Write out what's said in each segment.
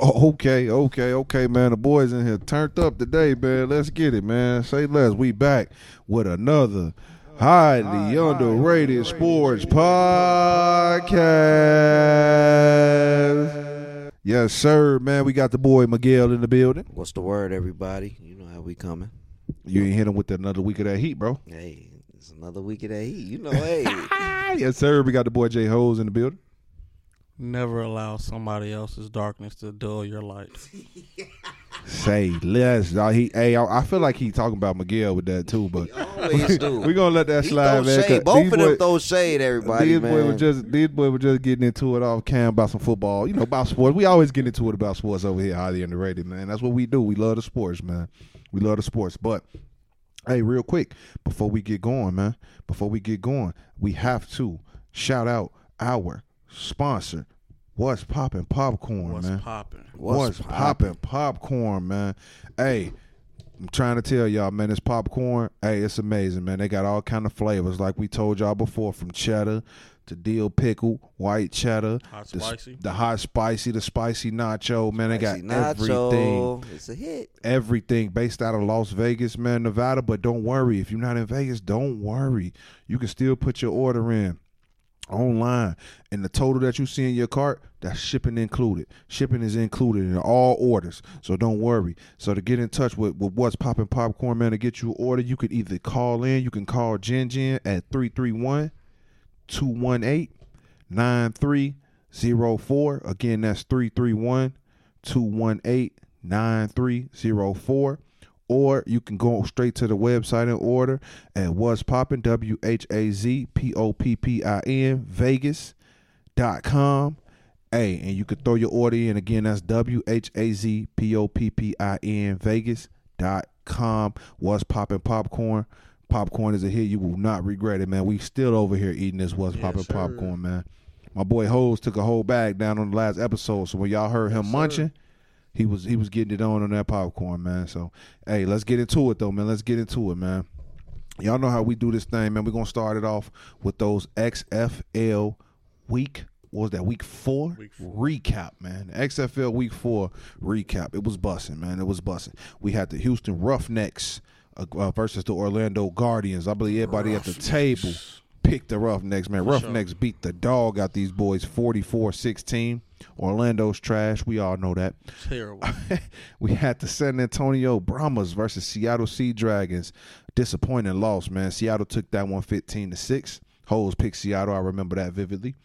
Okay, okay, okay, man. The boys in here turned up today, man. Let's get it, man. Say less. We back with another highly underrated sports podcast. Yes, sir, man. We got the boy Miguel in the building. What's the word, everybody? You know how we coming. You ain't hit him with another week of that heat, bro. Hey, it's another week of that heat. You know, hey. yes, sir. We got the boy J Hose in the building. Never allow somebody else's darkness to dull your light. Say less. Dawg. He, hey, I I feel like he talking about Miguel with that too, but Always do. we gonna let that He slide, throw man. 'cause shade. Both these of them boy- throw shade, everybody, these man. boy were just these boy were just getting into it off cam about some football, you know, about sports. We always get into it about sports over here, highly underrated, man. That's what we do. We love the sports, man. We love the sports. But hey, real quick, before we get going, man, before we get going, we have to shout out our sponsor, What's popping Popcorn, What's man. popping? What's, What's poppin' popcorn, man? Hey, I'm trying to tell y'all, man, it's popcorn, hey, it's amazing, man. They got all kind of flavors, like we told y'all before, from cheddar to dill pickle, white cheddar, Hot the, spicy? the hot spicy, the spicy nacho, man. They got Spicy nacho. everything, It's a hit. everything based out of Las Vegas, man, Nevada. But don't worry, if you're not in Vegas, don't worry. You can still put your order in online and the total that you see in your cart that's shipping included. Shipping is included in all orders so don't worry. So to get in touch with, with what's popping popcorn man to get you order you could either call in you can call Jen Jen at 331 218 9304 again that's 331 218 9304 or you can go straight to the website and order. At what's poppin? W h a z p o p p i n vegas dot com. Hey and you can throw your order in. Again that's w h a z p o p p i n vegas dot com. What's poppin? Popcorn. Popcorn is a hit you will not regret it man. We still over here eating this what's Yes, poppin popcorn man. My boy Hose took a whole bag down on the last episode so when y'all heard him Yes, sir. He was he was getting it on on that popcorn, man. So, hey, let's get into it though, man. Let's get into it, man. Y'all know how we do this thing, man. We're gonna start it off with those XFL week. What was that week four? Week four. recap, man. XFL week four recap. It was bussing, man. It was bussing. We had the Houston Roughnecks uh, uh, versus the Orlando Guardians. I believe everybody at the table picked the Roughnecks, man. For sure. Roughnecks beat the dog out these boys 44-16. Orlando's trash. We all know that. Terrible. we had the San Antonio Brahmas versus Seattle Sea Dragons. Disappointing loss, man. Seattle took that one 15 to 6. Holes picked Seattle. I remember that vividly.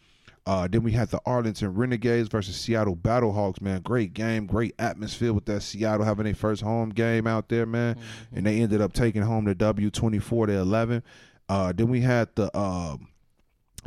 Uh, then we had the Arlington Renegades versus Seattle Battlehawks, man. Great game, great atmosphere with that Seattle having their first home game out there, man. And they ended up taking home the W 24 to 11. Uh, then we had the um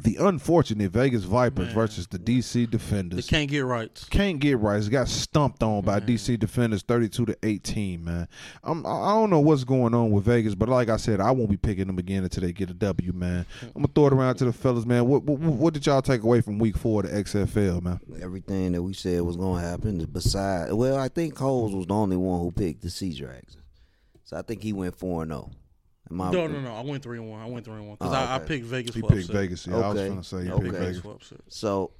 the unfortunate Vegas Vipers Man. versus the DC Defenders. they can't get right. can't get right. It got stumped on by Man. DC defenders, thirty-two to eighteen. Man, I'm, I I don't know what's going on with Vegas, but like I said, I won't be picking them again until they get a W. Man, hmm. I'm gonna throw it around to the fellas. Man, what what, what did y'all take away from Week Four of the XFL? Man, Everything that we said was going to happen. Besides, well, I think Coles was the only one who picked the Sea Dragons. So I think he went 4 and 0. Am I- No, no, no. I went three and one. I went three and one because Oh, I, I picked Vegas he for picked upset. Vegas. Yeah, I was Okay. gonna say he Okay. picked Vegas Vegas. for. So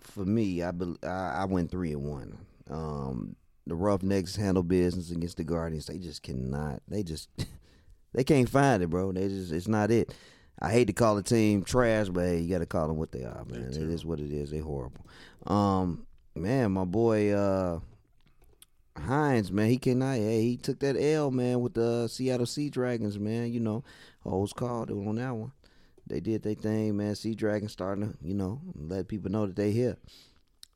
for me, I, bel I I went three and one. Um, the Roughnecks handle business against the Guardians. They just cannot. They just they can't find it, bro. They just it's not it. I hate to call the team trash, but hey, you got to call them what they are, man. It is what it is. They horrible. Um, man, my boy uh Hines, man, he cannot. Hey, he took that L, man, with the Seattle Sea Dragons, man. You know, hoes called on that one they did their thing, man. Sea Dragon starting to, you know, let people know that they here.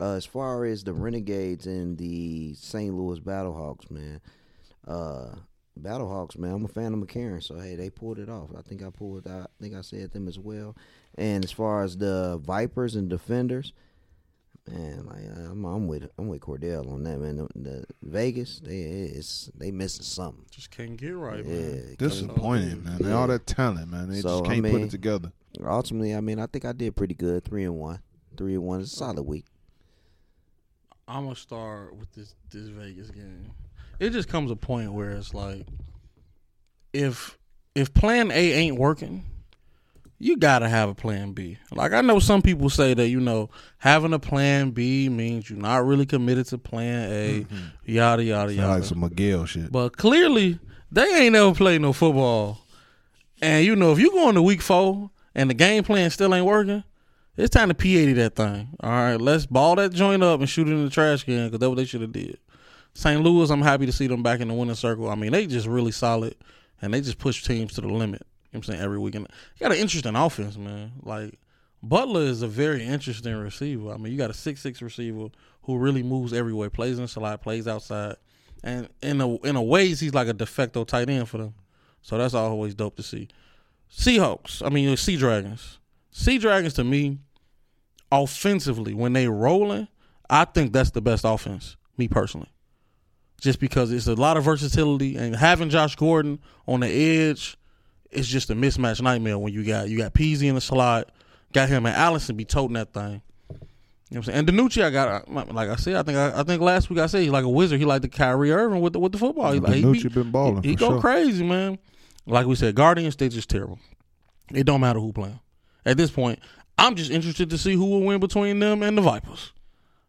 Uh, as far as the Renegades and the St. Louis Battlehawks, man, uh, Battlehawks, man, I'm a fan of McCarron, so hey, they pulled it off. I think I pulled, I think I said them as well. And as far as the Vipers and Defenders, man, like I'm, I'm with, I'm with Cordell on that, man. The, the Vegas, they, it's, they missing something. Just can't get right, Yeah, man. can't- Disappointing, man. They all that talent, man. They So, just can't put mean- it together. Ultimately, I mean, I think I did pretty good, three and one. Three and one is a solid week. I'm gonna start with this this Vegas game. It just comes a point where it's like, if if Plan A ain't working, you gotta have a plan B. Like I know some people say that you know having a plan B means you're not really committed to plan A, mm-hmm. yada yada Sound yada. like some Miguel shit. But clearly, they ain't never played no football. And you know, if you go into week four and the game plan still ain't working, it's time to P80 that thing. All right, let's ball that joint up and shoot it in the trash can because that's what they should have did. St. Louis, I'm happy to see them back in the winning circle. I mean, they just really solid and they just push teams to the limit. I'm saying every weekend. You got an interesting offense, man. Like Butler is a very interesting receiver. I mean, you got a six six receiver who really moves everywhere, plays in slot, plays outside, and in a in a ways he's like a de facto tight end for them. So that's always dope to see. Seahawks, I mean Sea Dragons. Sea Dragons to me, offensively, when they rolling, I think that's the best offense. Me personally, just because it's a lot of versatility and having Josh Gordon on the edge, it's just a mismatch nightmare when you got you got Peasy in the slot, got him and Allison be toting that thing. You know what I'm saying? And DiNucci, I got like I said, I think I, I think last week I said he's like a wizard. He like the Kyrie Irving with the with the football. He, like, he DiNucci be- been balling He, he go sure. crazy, man. Like we said, Guardians they just terrible. It don't matter who playing. At this point, I'm just interested to see who will win between them and the Vipers.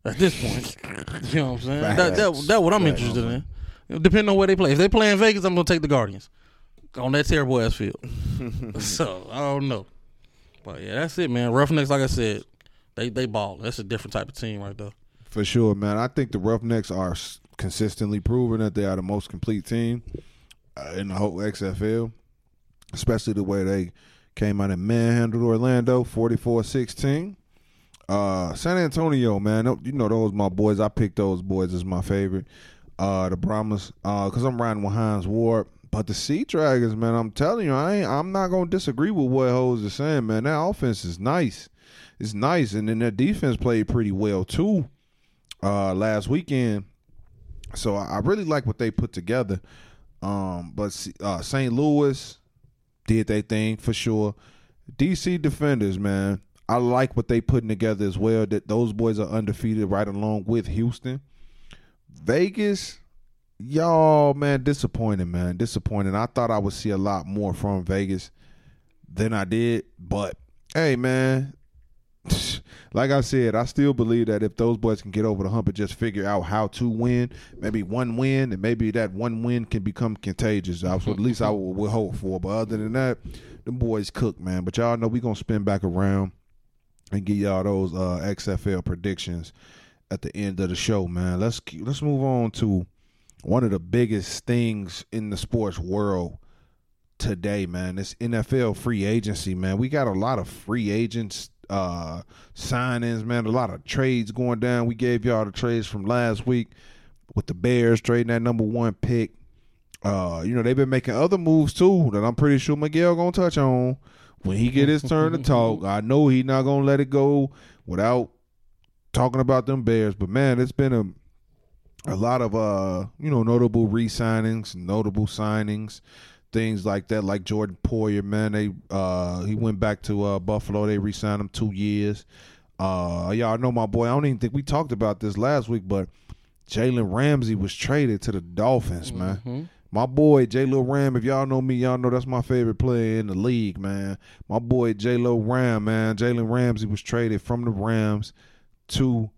At this point, you know what I'm saying? That, that, Facts. that's what I'm interested in. Depending on where they play. If they play in Vegas, I'm gonna take the Guardians on that terrible ass field. so I don't know, but yeah, that's it, man. Roughnecks, like I said, they they ball. That's a different type of team right there. For sure, man. I think the Roughnecks are consistently proving that they are the most complete team uh, in the whole XFL, especially the way they came out and manhandled Orlando 44-16. Uh, San Antonio, man, you know those my boys. I picked those boys as my favorite. Uh, the Brahmas, uh, cause I'm riding with Hines Ward. But the Sea Dragons, man, I'm telling you, I ain't, I'm not gonna disagree with what Hoes is saying, man. That offense is nice. It's nice, and then their defense played pretty well too uh, last weekend. So I I really like what they put together. Um, but uh, St. Louis did their thing for sure. DC Defenders, man, I like what they putting together as well. That those boys are undefeated right along with Houston. Vegas, y'all, man, disappointed, man, disappointed. I thought I would see a lot more from Vegas than I did, but hey, man, like I said, I still believe that if those boys can get over the hump and just figure out how to win, maybe one win, and maybe that one win can become contagious. What at least I would, hope for. But other than that, them boys cook, man. But y'all know we gonna spin back around and get y'all those uh, XFL predictions at the end of the show, man. Let's let's move on to one of the biggest things in the sports world today, man. It's NFL free agency, man. We got a lot of free agents uh signings, man. A lot of trades going down. We gave y'all the trades from last week with the Bears trading that number one pick. Uh, you know, they've been making other moves too that I'm pretty sure Miguel gonna touch on when he get his turn to talk. I know he not gonna let it go without talking about them Bears. But man, it's been a a lot of uh, you know, notable re-signings, notable signings, things like that. Like Jordan Poyer, man, they uh, he went back to uh, Buffalo. They re-signed him two years. Uh, y'all know my boy. I don't even think we talked about this last week, but Jalen Ramsey was traded to the Dolphins, man. Mhm. My boy J Lil Ram, if y'all know me, y'all know that's my favorite player in the league, man. My boy J Lil Ram, man. Jalen Ramsey was traded from the Rams to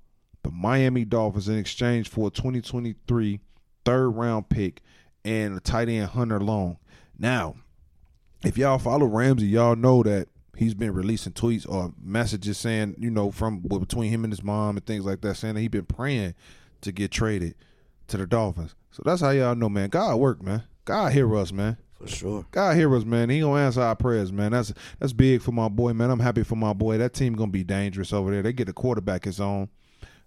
the Miami Dolphins in exchange for a 2023 third round pick and a tight end Hunter Long. Now, if y'all follow Ramsey, y'all know that he's been releasing tweets or messages saying, you know, from between him and his mom and things like that, saying that he's been praying to get traded to the Dolphins. So that's how y'all know, man. God work, man. God hear us, man. For sure. God hear us, man. He gonna answer our prayers, man. That's that's big for my boy, man. I'm happy for my boy. That team gonna be dangerous over there. They get a quarterback his own.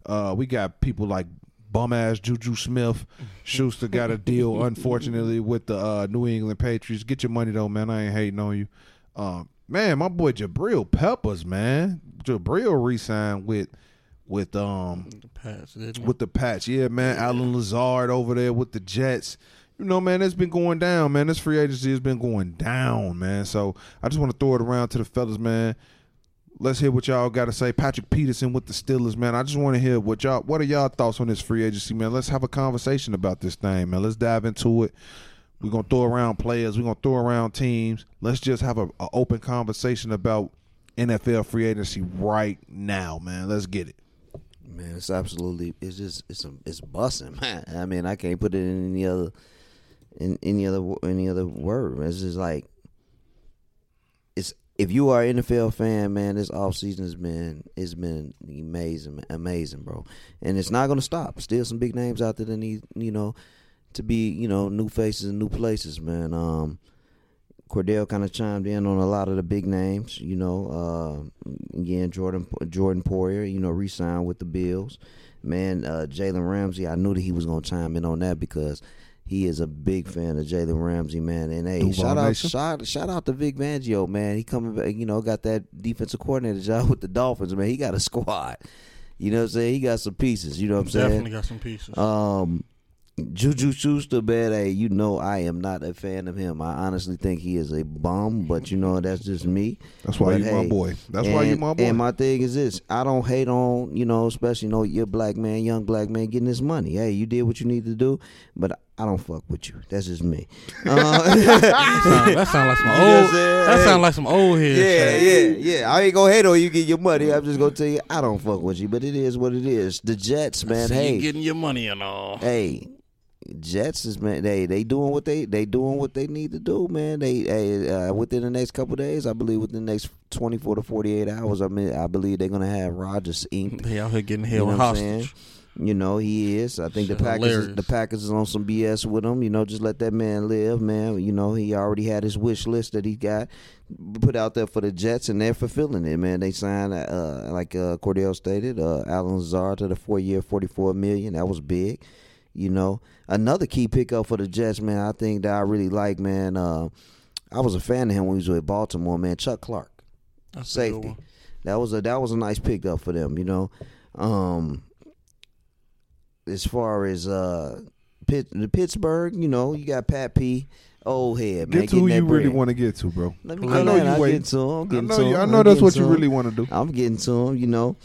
Uh, we got people like bum ass Juju Smith. Schuster got a deal, unfortunately, with the uh, New England Patriots. Get your money though, man. I ain't hating on you. Um, man, my boy Jabril Peppers, man. Jabril re-signed with with um The Pats, with the patch. Yeah, man. Allen Lazard over there with the Jets. You know, man, it's been going down, man. This free agency has been going down, man. So I just want to throw it around to the fellas, man. Let's hear what y'all got to say. Patrick Peterson with the Steelers, man. I just want to hear what y'all. What are y'all thoughts on this free agency, man? Let's have a conversation about this thing, man. Let's dive into it. We're gonna throw around players. We're gonna throw around teams. Let's just have a, a open conversation about NFL free agency right now, man. Let's get it. Man, it's absolutely it's just it's a, it's busting, man. I mean, I can't put it in any other in any other any other word. It's just like if you are an NFL fan, man, this offseason has been it's been amazing, amazing, bro. And it's not gonna stop. Still some big names out there that need you know to be you know new faces and new places, man. Um, Cordell kind of chimed in on a lot of the big names. You know, uh, again, Jordan Jordan Poyer, you know, re-signed with the Bills. Man, uh, Jalen Ramsey, I knew that he was gonna chime in on that because he is a big fan of Jalen Ramsey, man. And hey, Duval shout out, Nation. shout, shout out to Vic Fangio, man. He coming back, you know, got that defensive coordinator job with the Dolphins, man. He got a squad. You know what I'm saying? He got some pieces. You know what I'm saying? Definitely got some pieces. Um, Juju Schuster, man, hey, you know I am not a fan of him. I honestly think he is a bum, but you know that's just me. That's why But, you my boy. That's why you and- my boy. And my thing is this: I don't hate on you know, especially you know, you're black man, young black man getting this money. Hey, you did what you need to do, but I don't fuck with you. That's just me. Uh, that sound like some You know old. That sound like some old head. Yeah, shit. yeah, yeah. I ain't gonna hate on you get your money. I'm just gonna tell you I don't fuck with you, but it is what it is. The Jets, man. Hey, you getting your money and all. hey, Jets is man. They they doing what they they doing what they need to do, man. They hey, uh, within the next couple days, I believe within the next 24 to 48 hours, I mean, I believe they're gonna have Rodgers inked. They out here getting You held know I'm saying? hostage. You know he is. I think the Packers, hilarious. the Packers is on some BS with him. You know, just let that man live, man. You know he already had his wish list that he got put out there for the Jets, and they're fulfilling it, man. They signed, uh, like uh, Cordell stated, uh, Allen Lazard to the four year, forty four million. That was big. You know, another key pickup for the Jets, man. I think that I really like, man. Uh, I was a fan of him when he was with Baltimore, man. Chuck Clark That's safety. one. That was a that was a nice pickup for them, you know. Um as far as uh Pitt, the Pittsburgh, you know, you got Pat P, old head, man. get to who you that really want to get to, bro. Let me I know you wait. getting to him. I'm I know, to you, him. I I'm know that's what you him. really want to do. I'm getting to him, you know.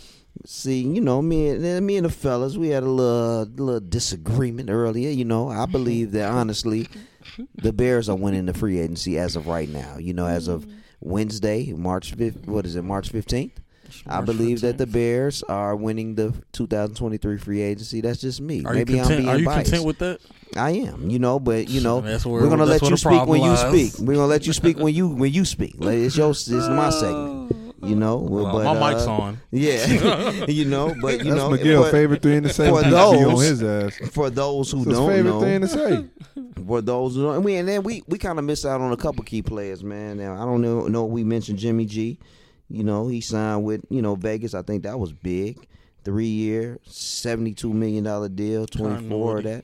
See, you know, me and me and the fellas, we had a little little disagreement earlier. You know, I believe that honestly, the Bears are winning the free agency as of right now. You know, as of Wednesday, March fifth. What is it, March fifteenth? I March believe that the Bears are winning the 2023 free agency. That's just me. Are Maybe you I'm content? being Are you biased. content with that? I am, you know, but you know, That's where- we're gonna that's let you speak when you speak. We're gonna let you speak when you when you speak. Like, it's your, it's my segment. You know, Well, but, my mic's uh, on. Yeah, you know, but you That's know, Miguel's for, favorite thing to say. for when on those- his ass. for those who It's his don't favorite know, thing to say. for those who don't, and we and then we we kind of missed out on a couple key players, man. Now I don't know, know we mentioned Jimmy G. You know, he signed with you know Vegas. I think that was big. Three year, seventy two million dollar deal. Twenty four of that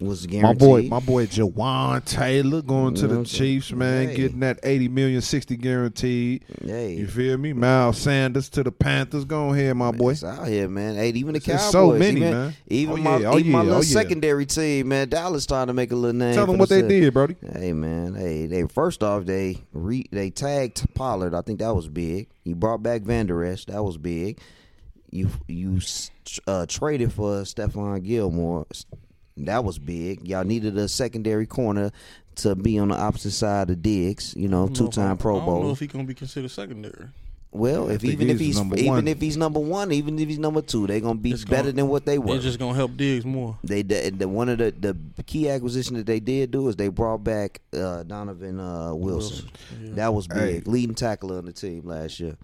was guaranteed. My boy, my boy Jawaan Taylor going to You know what the Chiefs, man, Hey. getting that 80 million, 60 guaranteed. hey, You feel me? Miles Sanders to the Panthers. Go ahead, my boy. It's out here, man. Hey, even the There's Cowboys. so many, even, man. Even Oh, my. Oh, even my yeah. little Oh, yeah. secondary team, man. Dallas trying to make a little name. Tell them what they themselves. did, Brody. Hey man, hey, they first off they re, they tagged Pollard. I think that was big. He brought back Vander Esch. That was big. You you uh, traded for Stephon Gilmore. That was big. Y'all needed a secondary corner to be on the opposite side of Diggs. You know, I don't know two if I- time Pro I don't know Bowl. if he gonna be considered secondary. Well, if even if he's he's number even one. if he's number one, even if he's number two, they're gonna be It's better gonna- than what they were. They're just gonna help Diggs more. They did the, one of the the key acquisition that they did do is they brought back uh, Donovan uh, Wilson. Yeah. That was Hey. big, leading tackler on the team last year.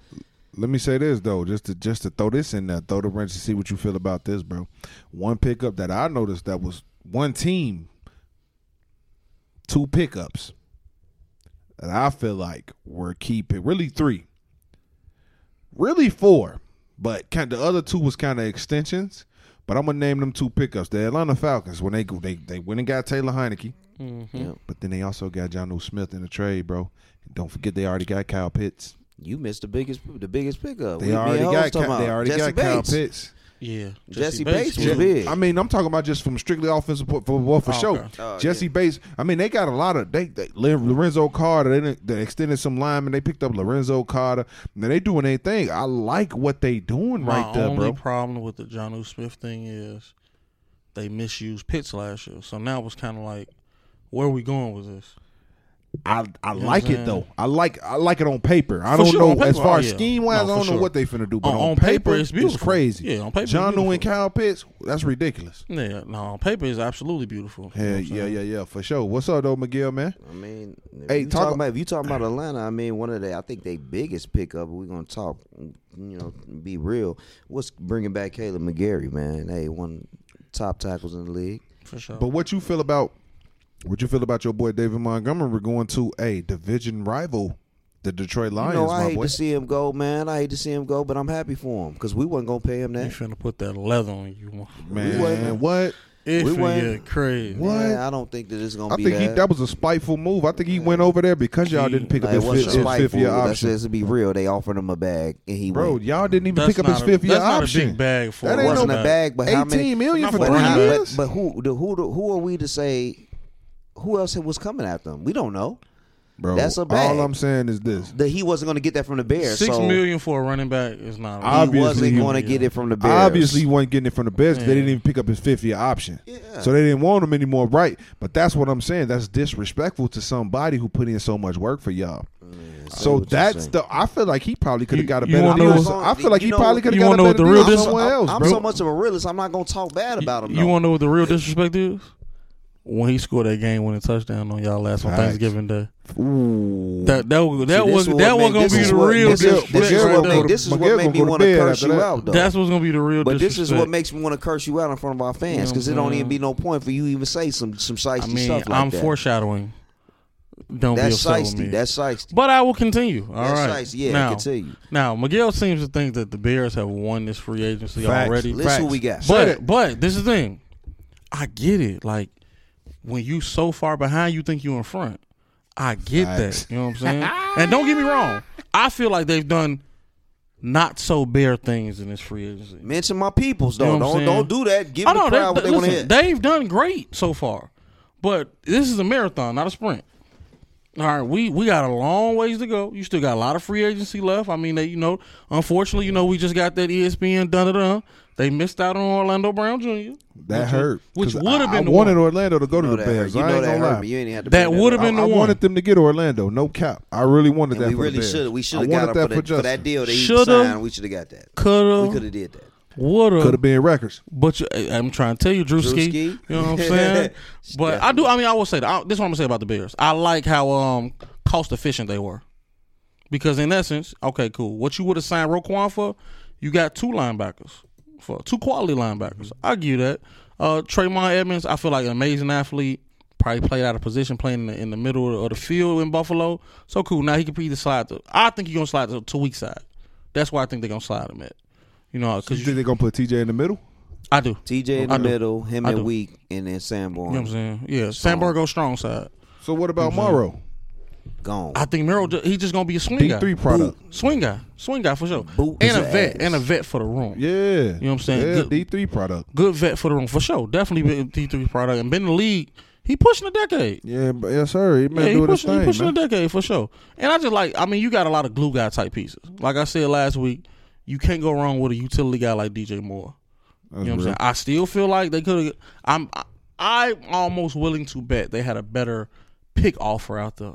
Let me say this though, just to just to throw this in there, throw the wrench to see what you feel about this, bro. One pickup that I noticed that was one team, two pickups that I feel like were key pick. Really three, really four, but kind the other two was kind of extensions. But I'm gonna name them two pickups. The Atlanta Falcons when they go, they they went and got Taylor Heinicke, Mhm. Yeah. but then they also got Jonnu Smith in the trade, bro. Don't forget they already got Kyle Pitts. You missed the biggest the biggest pickup. They We- already got talking they already Jesse got Kyle Pitts. Yeah, Jessie Bates was yeah. big. I mean, I'm talking about just from strictly offensive for, for, for, for Oh, sure. okay. Oh, Jesse yeah. Bates. I mean, they got a lot of they, they Lorenzo Carter. They, they extended some linemen. They picked up Lorenzo Carter. Now they doing their thing. I like what they doing My right there, bro. My only problem with the Jonnu Smith thing is they misused Pitts last year. So now it's kind of like, where are we going with this? I I know like it though. I like I like it on paper. I For don't sure, know paper, as far oh, as yeah. scheme wise. No, oh, I don't for know what they finna do, but On- on, on paper, it's it's beautiful. crazy. Yeah, on paper it's Jonnu beautiful. and Kyle Pitts, that's ridiculous. Yeah, no, on paper is absolutely beautiful. You know Yeah, yeah, yeah, yeah, for sure. What's up though, Miguel, man? I mean, if Hey, you talk talking about if you talking about Atlanta, I mean, one of the I think they biggest pickup. We're gonna talk, you know, be real. What's bringing back Kaleb McGary, man? Hey, one top tackles in the league. For sure. But what you feel about what you feel about your boy David Montgomery We're going to a division rival, the Detroit Lions, you know, I my hate boy? to see him go, man. I hate to see him go, but I'm happy for him because we wasn't gonna pay him that. you that. finna put that leather on you. Man, wasn't- what? It We went- crazy. What? Yeah, I don't think that it's gonna I be think he, that. that was a spiteful move. I think he went over there because y'all He- didn't pick Like, up his, wasn't fifth, his fifth year That's option. just to be real. They offered him a bag and he Bro, went. y'all didn't even That's pick up his not a- fifth year that's not option. a big bag for That ain't wasn't no a bag, but how many? Eighteen million for for three But, years. but, but who the, who the, who are we to say? Who else was coming after him? We don't know. Bro, That's a bag. all I'm saying is this. That he wasn't going to get that from the Bears. Six so million for a running back is not. He Obviously, wasn't going to get it from the Bears. Obviously, he wasn't getting it from the Bears 'cause they didn't even pick up his fifth year option. Yeah. So they didn't want him anymore, right? But that's what I'm saying. That's disrespectful to somebody who put in so much work for y'all. So that's the. I feel like he probably could have got a better deal. know- I feel like he know- probably could have got wanna a know better the real deal dis- somewhere else, I'm bro. so much of a realist. I'm not going to talk bad about him. You want to know what the real disrespect is? When he scored that game winning touchdown on y'all last on Facts. Thanksgiving Day. Ooh. That that was that See, was that was gonna be the what- real this disrespect. This is Miguel what gonna make- go- this is what made me want to curse you that. out, though. That's what's gonna be the real But disrespect. this is what makes me want to curse you out in front of our fans because You it know what don't even be no point for you even say some some I mean, stuff like I'm that. foreshadowing. Don't That's be upset with me. That's shiesty. but I will continue. All right. That's shiesty. Yeah, now, continue. now Miguel seems to think that the Bears have won this free agency Facts. already. Listen who we got. But but this is the thing. I get it. Like when you so far behind, you think you in front. I get Facts. that. You know what I'm saying? and don't get me wrong. I feel like they've done not so bare things in this free agency. Mention my peoples You know don't don't do that. Give I the know crowd what they want to hear. They've done great so far, but this is a marathon, not a sprint. All right, we we got a long ways to go. You still got a lot of free agency left. I mean, they you know, unfortunately, you know, we just got that ESPN done done. They missed out on Orlando Brown Jr. That which, hurt. which would have been I the wanted one. Orlando to go You to the. Bears. You I know ain't that gonna hurt lie. me. You ain't had to. That would've been I, the I one. I wanted them to get Orlando. No cap. I really wanted And that we for really should. We should have got that for, for that, for that deal that he Shoulda. signed. We should have got that. Coulda, We could have did that. woulda, Could have been records. But you, I'm trying to tell you, Drewski. Drewski. You know what I'm saying? but I do. I mean, I will say that. I, this is what I'm gonna say about the Bears. I like how um cost efficient they were, because in essence, okay, cool. What you would have signed Roquan for, you got two linebackers for two quality linebackers. I give you that. Uh, Tremaine Edmunds, I feel like an amazing athlete. Probably played out of position, playing in the, in the middle of the field in Buffalo. So cool. Now he can either slide to. I think he's gonna slide to, two weak side. That's why I think they're gonna slide him at. You know, because You because think they're gonna put TJ in the middle? I do. TJ in I the do. middle, him I and do. Weak, and then Sanborn You know what I'm saying? Yeah, Sandberg go strong side. So what about Morrow? Gone. I think Miro, ju- he just gonna be a swing D guy. three product. Swing guy, swing guy for sure, Boot and a his vet, ass. and a vet for the room. Yeah. You know what I'm saying? Yeah, Good- D three product. Good vet for the room for sure. Definitely been D three product and been in the league. He pushing a decade. Yeah, but yes, sir. He man Yeah, he doing his pushing, he thing, pushing man. a decade for sure. And I just like, I mean, you got a lot of glue guy type pieces. Like I said last week, you can't go wrong with a utility guy like DJ Moore. That's You know what I'm saying? I still feel like they could have. I'm I'm almost willing to bet they had a better pick offer out there.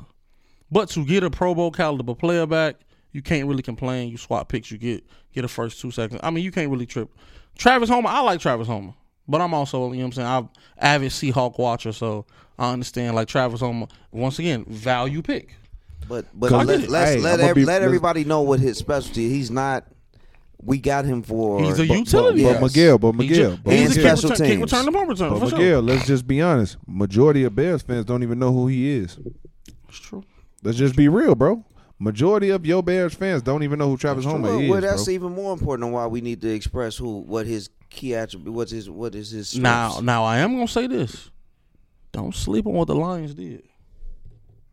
But to get a Pro Bowl caliber player back, you can't really complain. You swap picks, you get get a first two seconds. I mean, you can't really trip. Travis Homer, I like Travis Homer, but I'm also you know what I'm saying. I'm avid Seahawk watcher, so I understand like Travis Homer. Once again, value pick. But but let, let's hey, let I'ma be- let everybody know what his specialty. He's not. We got him for. He's a utility But, But Yes. Miguel, but He Miguel, just- but and he's a Miguel, kick special return, kick teams. return to punt return but for sure. Miguel, let's just be honest. Majority of Bears fans don't even know who he is. It's true. Let's just be real, bro. Majority of your Bears fans don't even know who Travis Homer well, is, well, that's bro. even more important on why we need to express who what his key attribute. What's his what is his Now, strengths. now I am gonna say this: don't sleep on what the Lions did.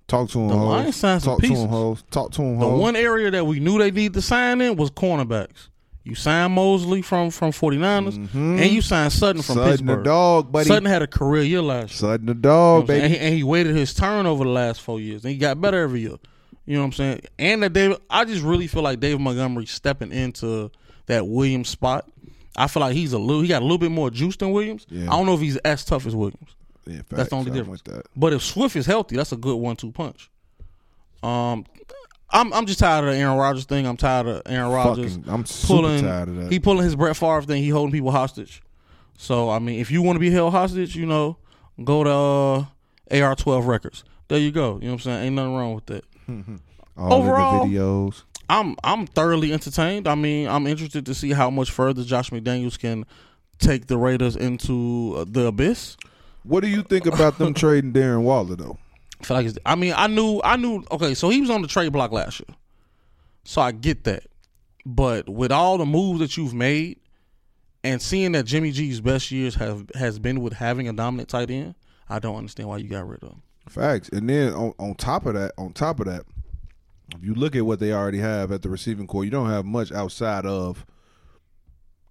Talk to him, The hoes. Lions signed some Talk to pieces. him, hoes. Talk to him, The one area that we knew they needed to sign in was cornerbacks. You signed Moseley from from 49ers, and you signed Sutton from Mm-hmm. Sutton Pittsburgh. the dog, buddy. Sutton had a career year last year. Sutton the You know dog, I'm saying? baby. and, he, and he waited his turn over the last four years, and he got better every year. You know what I'm saying? And that David, I just really feel like David Montgomery stepping into that Williams spot. I feel like he's a little, he got a little bit more juice than Williams. Yeah. I don't know if he's as tough as Williams. Yeah, facts. That's the only difference. that. But if Swift is healthy, that's a good one-two punch. Um, I'm I'm just tired of the Aaron Rodgers thing. I'm tired of Aaron Rodgers Fucking, I'm pulling. tired of that. He pulling his Brett Favre thing. He holding people hostage. So I mean, if you want to be held hostage, you know, go to uh, AR12 Records. There you go. You know what I'm saying? Ain't nothing wrong with that. All overall- the videos. I'm I'm thoroughly entertained. I mean, I'm interested to see how much further Josh McDaniels can take the Raiders into uh, the abyss. What do you think about them trading Darren Waller though? I feel like it's, I mean, I knew, I knew. Okay, so he was on the trade block last year, so I get that. But with all the moves that you've made, and seeing that Jimmy G's best years have has been with having a dominant tight end, I don't understand why you got rid of him. Facts. And then on, on top of that, on top of that, if you look at what they already have at the receiving core, you don't have much outside of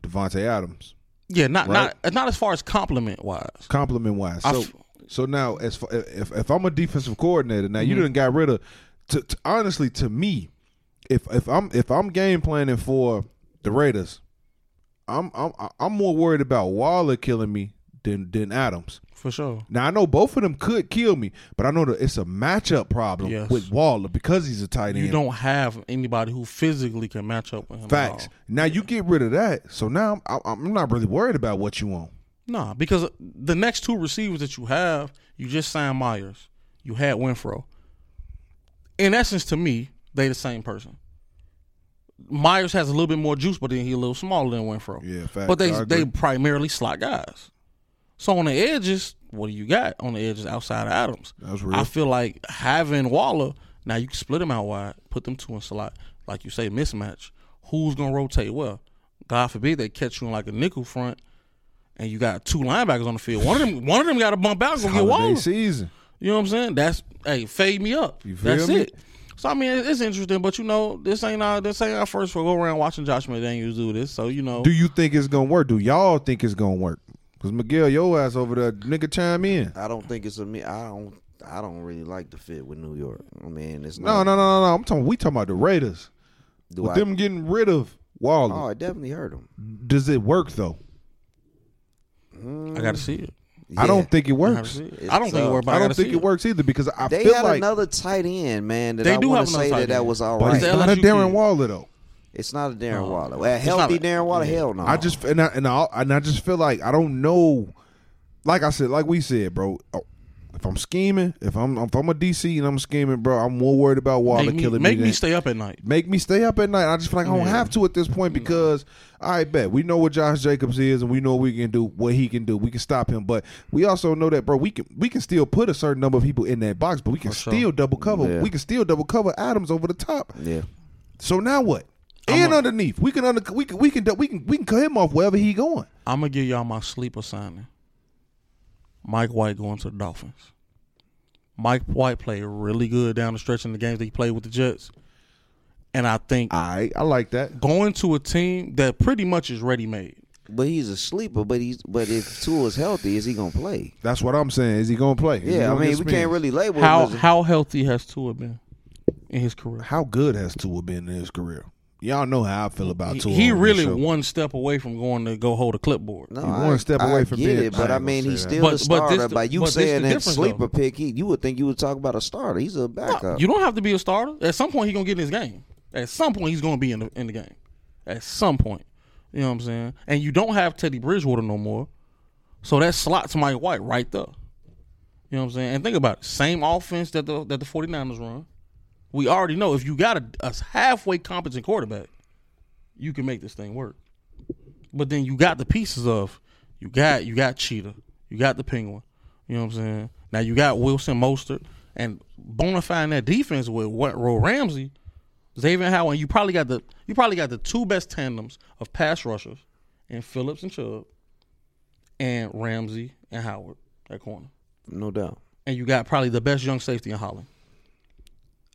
Davante Adams, Yeah, not Right. not not as far as compliment wise. compliment wise. So f- so now as far, if if I'm a defensive coordinator, now you Mm-hmm. done got rid of. To, to- honestly, to me, if if I'm if I'm game planning for the Raiders, I'm I'm I'm more worried about Waller killing me than than Adams. For sure. Now I know both of them could kill me, but I know that it's a matchup problem Yes. with Waller because he's a tight end. You don't have anybody who physically can match up with him. Facts. Now you get rid of that, so now I'm, I'm not really worried about what you want. Nah, because the next two receivers that you have, you just signed Meyers. You had Winfro. In essence, to me, they the same person. Meyers has a little bit more juice, but then he a little smaller than Winfro. Yeah, facts. But they they primarily slot guys. So on the edges, what do you got on the edges outside of Adams? That's real. I feel like having Waller, now you can split them out wide, put them two in slot, like you say, mismatch. Who's gonna rotate well? God forbid they catch you in like a nickel front, and you got two linebackers on the field. One of them, one of them got to bump out and go get Holiday Waller. season. You know what I'm saying? That's hey, fade me up. You feel That's me? it. So I mean, it's interesting, but you know, this ain't our this ain't our first go around watching Josh McDaniels do this. So you know, Do you think it's gonna work? Do y'all think it's gonna work? Because Miguel, your ass over there, nigga, chime in. I don't think it's a me. I don't. I don't really like the fit with New York. I mean, it's No, not. no, no, no, no. I'm talking. We talking about the Raiders. Do With I, them getting rid of Waller, oh, it definitely hurt them. does it work though? I got to see it. I don't think it works. see it. I don't think it works. But I don't think see it works either because I They feel had like another tight end, man. That They I do want have to another say tight that that was all but right. it's not a LSU Darren kid. Waller though. It's not a Darren No. Waller. A healthy a- Darren Waller, yeah. hell no. I just and I, and I and I just feel like I don't know. Like I said, like we said, bro. If I'm scheming, if I'm if I'm a DC and I'm scheming, bro, I'm more worried about Waller Make me, killing make me. me stay up at night. make me stay up at night. I just feel like I don't Yeah. have to at this point because I bet we know what Josh Jacobs is and we know what we can do, what he can do. We can stop him, but we also know that, bro. We can we can still put a certain number of people in that box, but we can For sure. still double cover. Yeah. We can still double cover Adams over the top. yeah. So now what? I'm and a- underneath, we can under we can we can we can we can cut him off wherever he going. I'm gonna give y'all my sleeper signing. Mike White going to the Dolphins. Mike White played really good down the stretch in the games that he played with the Jets, and I think I I like that. going to a team that pretty much is ready made. But he's a sleeper. But he's but if Tua's healthy, is he gonna play? That's what I'm saying. Is he gonna play? Is Yeah, I gonna mean we spins? can't really label How him as how healthy has Tua been in his career? How good has Tua been in his career? Y'all know how I feel about He, Tua. he on really one step away from going to go hold a clipboard. No, He I, one step I away from get it, but I I mean he's still that. a But- but this By you but saying that sleeper though. pick, he you would think you would talk about a starter. He's a backup. You don't have to be a starter. At some point, he's gonna get in his game. At some point, he's gonna be in the in the game. At some point, you know what I'm saying. And you don't have Teddy Bridgewater no more, so that slots Mike White right there. You know what I'm saying. And think about it. Same offense that the that the 49ers run. We already know if you got a, a halfway competent quarterback, you can make this thing work. But then you got the pieces of you got you got Cheetah, you got the Penguin. You know what I'm saying? Now you got Wilson Mostert and bona fide that defense with what Ro Ramsey, Xavier Howard. You probably got the you probably got the two best tandems of pass rushers and Phillips and Chubb, and Ramsey and Howard at corner. No doubt. And you got probably the best young safety in Holland.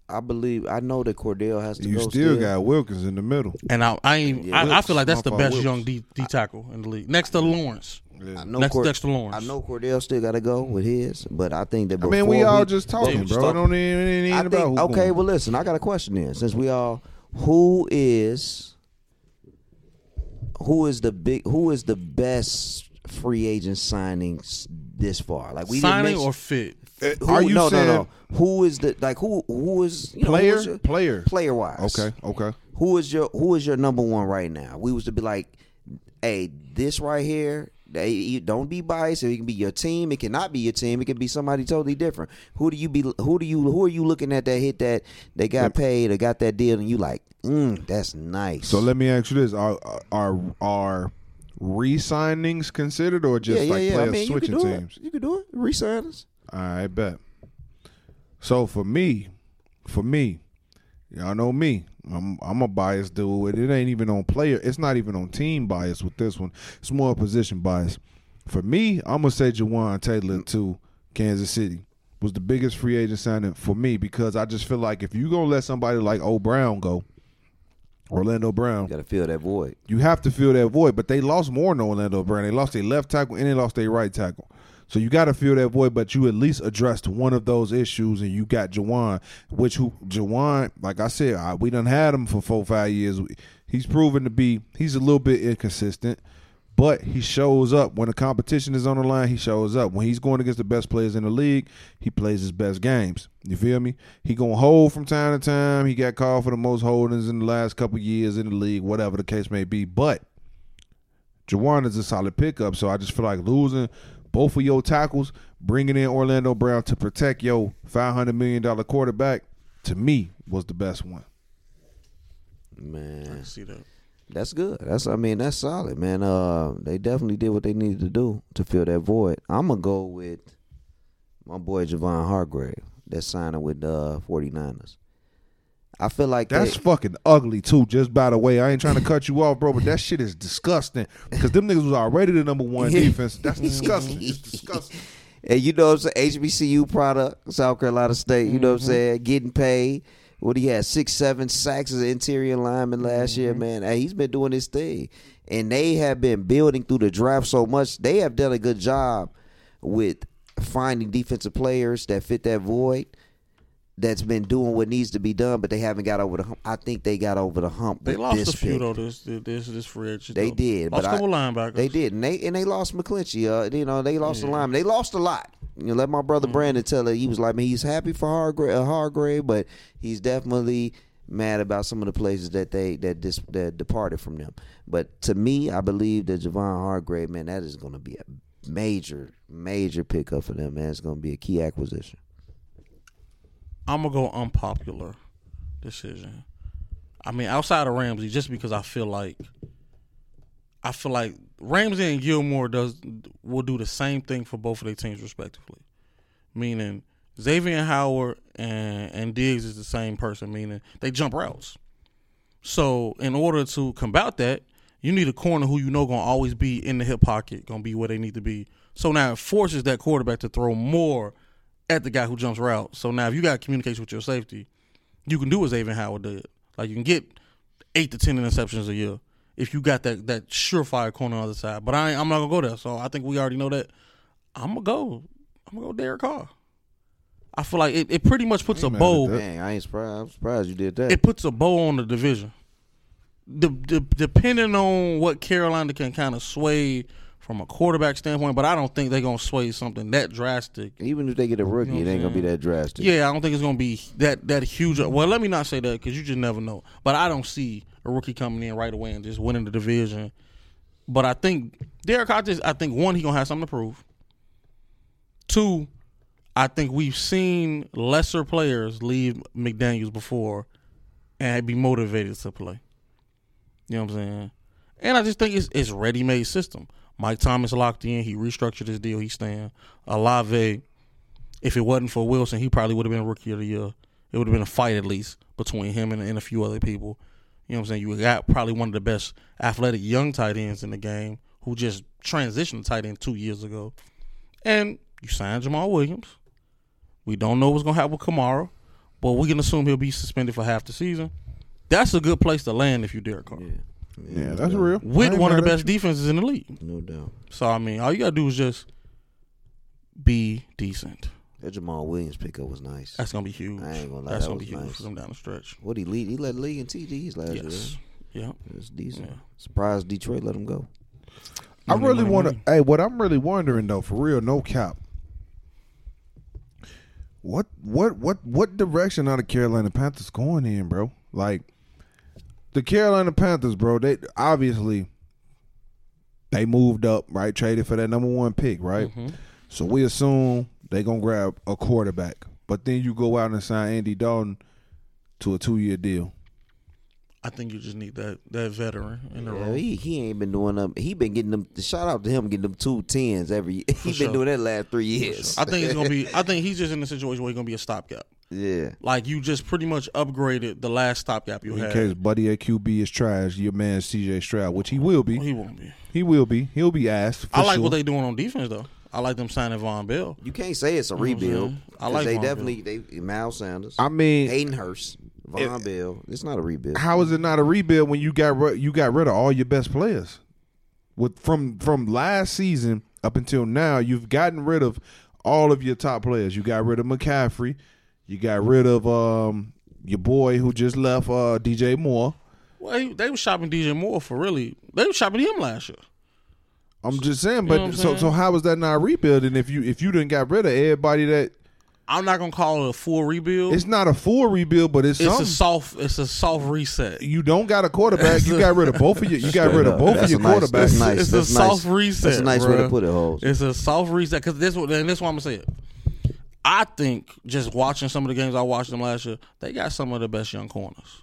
I believe I know that Cordell has to You go. still got Wilkins in the middle. And I I, ain't, Yeah, I, I feel like that's the best Wilkes. young D, D tackle in the league, next to Lawrence. Yeah. I know Next Cord- Dexter Lawrence. I know Cordell still got to go with his, but I think that. I mean, we before all just talking, bro. It talking. don't even, it ain't I about think, who okay, going. well, listen, I got a question then. Since we all, who is, who is the big, who is the best free agent signings this far. Like we Signing didn't or fit? Who, Are you no, saying no, no. Who is the like who who is you know, player? is player. player wise? Okay, okay. Who is your who is your number one right now? We was to be like, hey, this right here. They, don't be biased. It can be your team. It cannot be your team. It can be somebody totally different. Who do you be? Who do you? Who are you looking at that hit that they got paid or got that deal and you like? Mm, that's nice. So let me ask you this: Are are are re-signings considered, or just yeah, yeah, like yeah. I players mean, switching teams? it. You can do it. Resign us. I bet. So for me, for me, y'all know me. I'm I'm a biased dude. It ain't even on player. It's not even on team bias with this one. It's more position bias. For me, I'm gonna say Jawaan Taylor to Kansas City was the biggest free agent signing for me because I just feel like if you gonna let somebody like O Brown go, Orlando Brown, You got to fill that void. you have to fill that void. But they lost more than Orlando Brown. They lost their left tackle and they lost their right tackle. So you got to feel that void, but you at least addressed one of those issues, and you got Jawaan, which who Jawaan, like I said, I, we done had him for four five years. He's proven to be he's a little bit inconsistent, but he shows up when the competition is on the line. He shows up when he's going against the best players in the league. He plays his best games. You feel me? He gonna hold from time to time. He got called for the most holdings in the last couple years in the league, whatever the case may be. But Jawaan is a solid pickup, so I just feel like losing both of your tackles, bringing in Orlando Brown to protect your five hundred million dollar quarterback, to me was the best one. Man, I See that? that's good. That's I mean that's solid, man. Uh, they definitely did what they needed to do to fill that void. I'm gonna go with my boy Javon Hargrave that's signing with the uh, 49ers. I feel like That's they, fucking ugly too. Just by the way, I ain't trying to cut you off, bro, but that shit is disgusting because them niggas was already the number one defense. That's disgusting. It's disgusting. And you know what I'm saying? HBCU product, South Carolina State, you know what I'm mm-hmm. saying? Getting paid. What he had, six, seven sacks as an interior lineman last year, mm-hmm. man. Hey, he's been doing his thing. And they have been building through the draft so much. They have done a good job with finding defensive players that fit that void that's been doing what needs to be done, but they haven't got over the hump. I think they got over the hump They lost this a few pick. though. This this this agent. They did, Lost but a couple I- linebackers. They did, and they and they lost McGlinchey. Uh, you know, they lost the lineman. They lost a lot. You know, let my brother Brandon tell it. He was like, man, he's happy for Hargrave, uh, Hargrave, but he's definitely mad about some of the places that they that dis, that departed from them. But to me, I believe that Javon Hargrave, man, that is going to be a major, major pickup for them. Man, it's going to be a key acquisition. I'm gonna go unpopular decision. I mean, outside of Ramsey, just because I feel like I feel like Ramsey and Gilmore does will do the same thing for both of their teams respectively. Meaning Xavier Howard and and Diggs is the same person, meaning they jump routes. So in order to combat that, you need a corner who you know gonna always be in the hip pocket, gonna be where they need to be. So now it forces that quarterback to throw more at the guy who jumps route. So now if you got communication with your safety, you can do what Xavier Howard did. Like you can get eight to ten interceptions a year if you got that that surefire corner on the other side. But I I'm not gonna go there. So I think we already know that. I'm gonna go. I'm gonna go Derek Carr. I feel like it, it pretty much puts a Ain't mad at bow. Dang, I ain't surprised. I'm surprised you did that. It puts a bow on the division. The, the, depending on what Carolina can kind of sway from a quarterback standpoint, but I don't think they're gonna sway something that drastic Even if they get a rookie, You know it ain't gonna be that drastic. Yeah, I don't think it's gonna be that that huge. Well, let me not say that because you just never know. But I don't see a rookie coming in right away and just winning the division. But I think Derek just I think one he gonna have something to prove. Two, I think we've seen lesser players leave McDaniel's before and be motivated to play. You know what I'm saying? And I just think it's it's ready made system. Mike Thomas locked in. He restructured his deal. He's staying. Olave, if it wasn't for Wilson, he probably would have been rookie of the year. It would have been a fight at least between him and, and a few other people. You know what I'm saying? You got probably one of the best athletic young tight ends in the game who just transitioned to tight end two years ago. And you signed Jamaal Williams. We don't know what's gonna happen with Kamara, but we can assume he'll be suspended for half the season. That's a good place to land if you Derek Carr. Yeah, Yeah, that's doubt. real. With one of the mad at best defenses in the league. No doubt. So I mean, all you gotta do is just be decent. That Jamaal Williams pickup was nice. That's gonna be huge. I ain't gonna lie, That's that gonna be was huge nice. for them down the stretch. What he lead? He led the league in TDs last Yes. year. Yeah. It's decent. Yeah. Surprised Detroit let him go. I really money, want to. Hey, what I'm really wondering though, for real, no cap. What what what what direction are the Carolina Panthers going in, bro? Like the Carolina Panthers, bro. They obviously they moved up, right? Traded for that number one pick, right? Mm-hmm. So we assume they gonna grab a quarterback, but then you go out and sign Andy Dalton to a two year deal. I think you just need that that veteran in the Yeah, role. he he ain't been doing them. He been getting them. Shout out to him getting them two tens every. He been sure. doing that last three years. I think it's gonna be. I think he's just in a situation where he's gonna be a stopgap. Yeah. Like you just pretty much upgraded the last stopgap you In had. case Buddy at QB is trash, your man CJ Stroud, which he will be. Oh, he won't be. He will be. He'll be asked. for I like sure. what they doing on defense though. I like them signing Vonn Bell. You can't say it's a know I'm rebuild. saying? I 'cause like they Vonn definitely they Miles Sanders, I mean, Hayden Hurst, Vonn Bell. It's not a rebuild. how is it not a rebuild when you got you got rid of all your best players? With from from last season up until now, you've gotten rid of all of your top players. You got rid of McCaffrey. You got rid of um your boy who just left, uh DJ Moore. Well, he, they were shopping DJ Moore for really. They were shopping him last year. I'm just saying, but what I'm so saying? so how is that not rebuilding if you if you didn't got rid of everybody that I'm not gonna call it a full rebuild. it's not a full rebuild, but it's, It's something. a soft. It's a soft reset. you don't got a quarterback. You got rid of both of your. You got Straight rid of both That's of your a nice- quarterbacks. that's nice. It's That's a nice. soft reset. That's a nice way to put it, Hoes. It's a soft reset because this what and this why I'm gonna say it. I think just watching some of the games I watched them last year, they got some of the best young corners.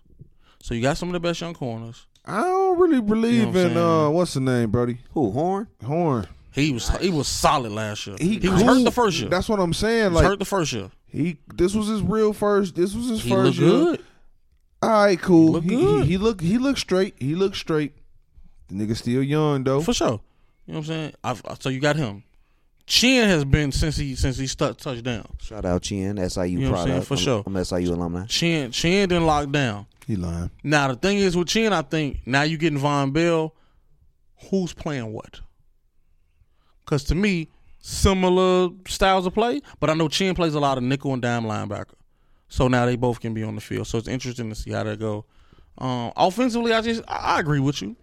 So you got some of the best young corners. I don't really believe You know what I'm in saying? uh what's the name, Brody Who Horn? Horn. He was he was solid last year. He, He, was cool. hurt the first year. That's what I'm saying. he was Like hurt the first year. he, this was his real first. This was his He first looked year. good. All right, cool. looked He, good. he he look he looked straight. He looked straight. The nigga still young though. For sure. You know what I'm saying? I've, so you got him. Chinn has been since he since he stuck touchdown. Shout out Chinn, SIU You know what I'm saying? product. For I'm, sure. I'm SIU alumni. Chinn Chinn didn't lock down. He lying. Now the thing is with Chinn, I think now you getting Vonn Bell. Who's playing what? Because to me, similar styles of play, but I know Chinn plays a lot of nickel and dime linebacker. So now they both can be on the field. So it's interesting to see how that go. Um, offensively, I just I, I agree with you.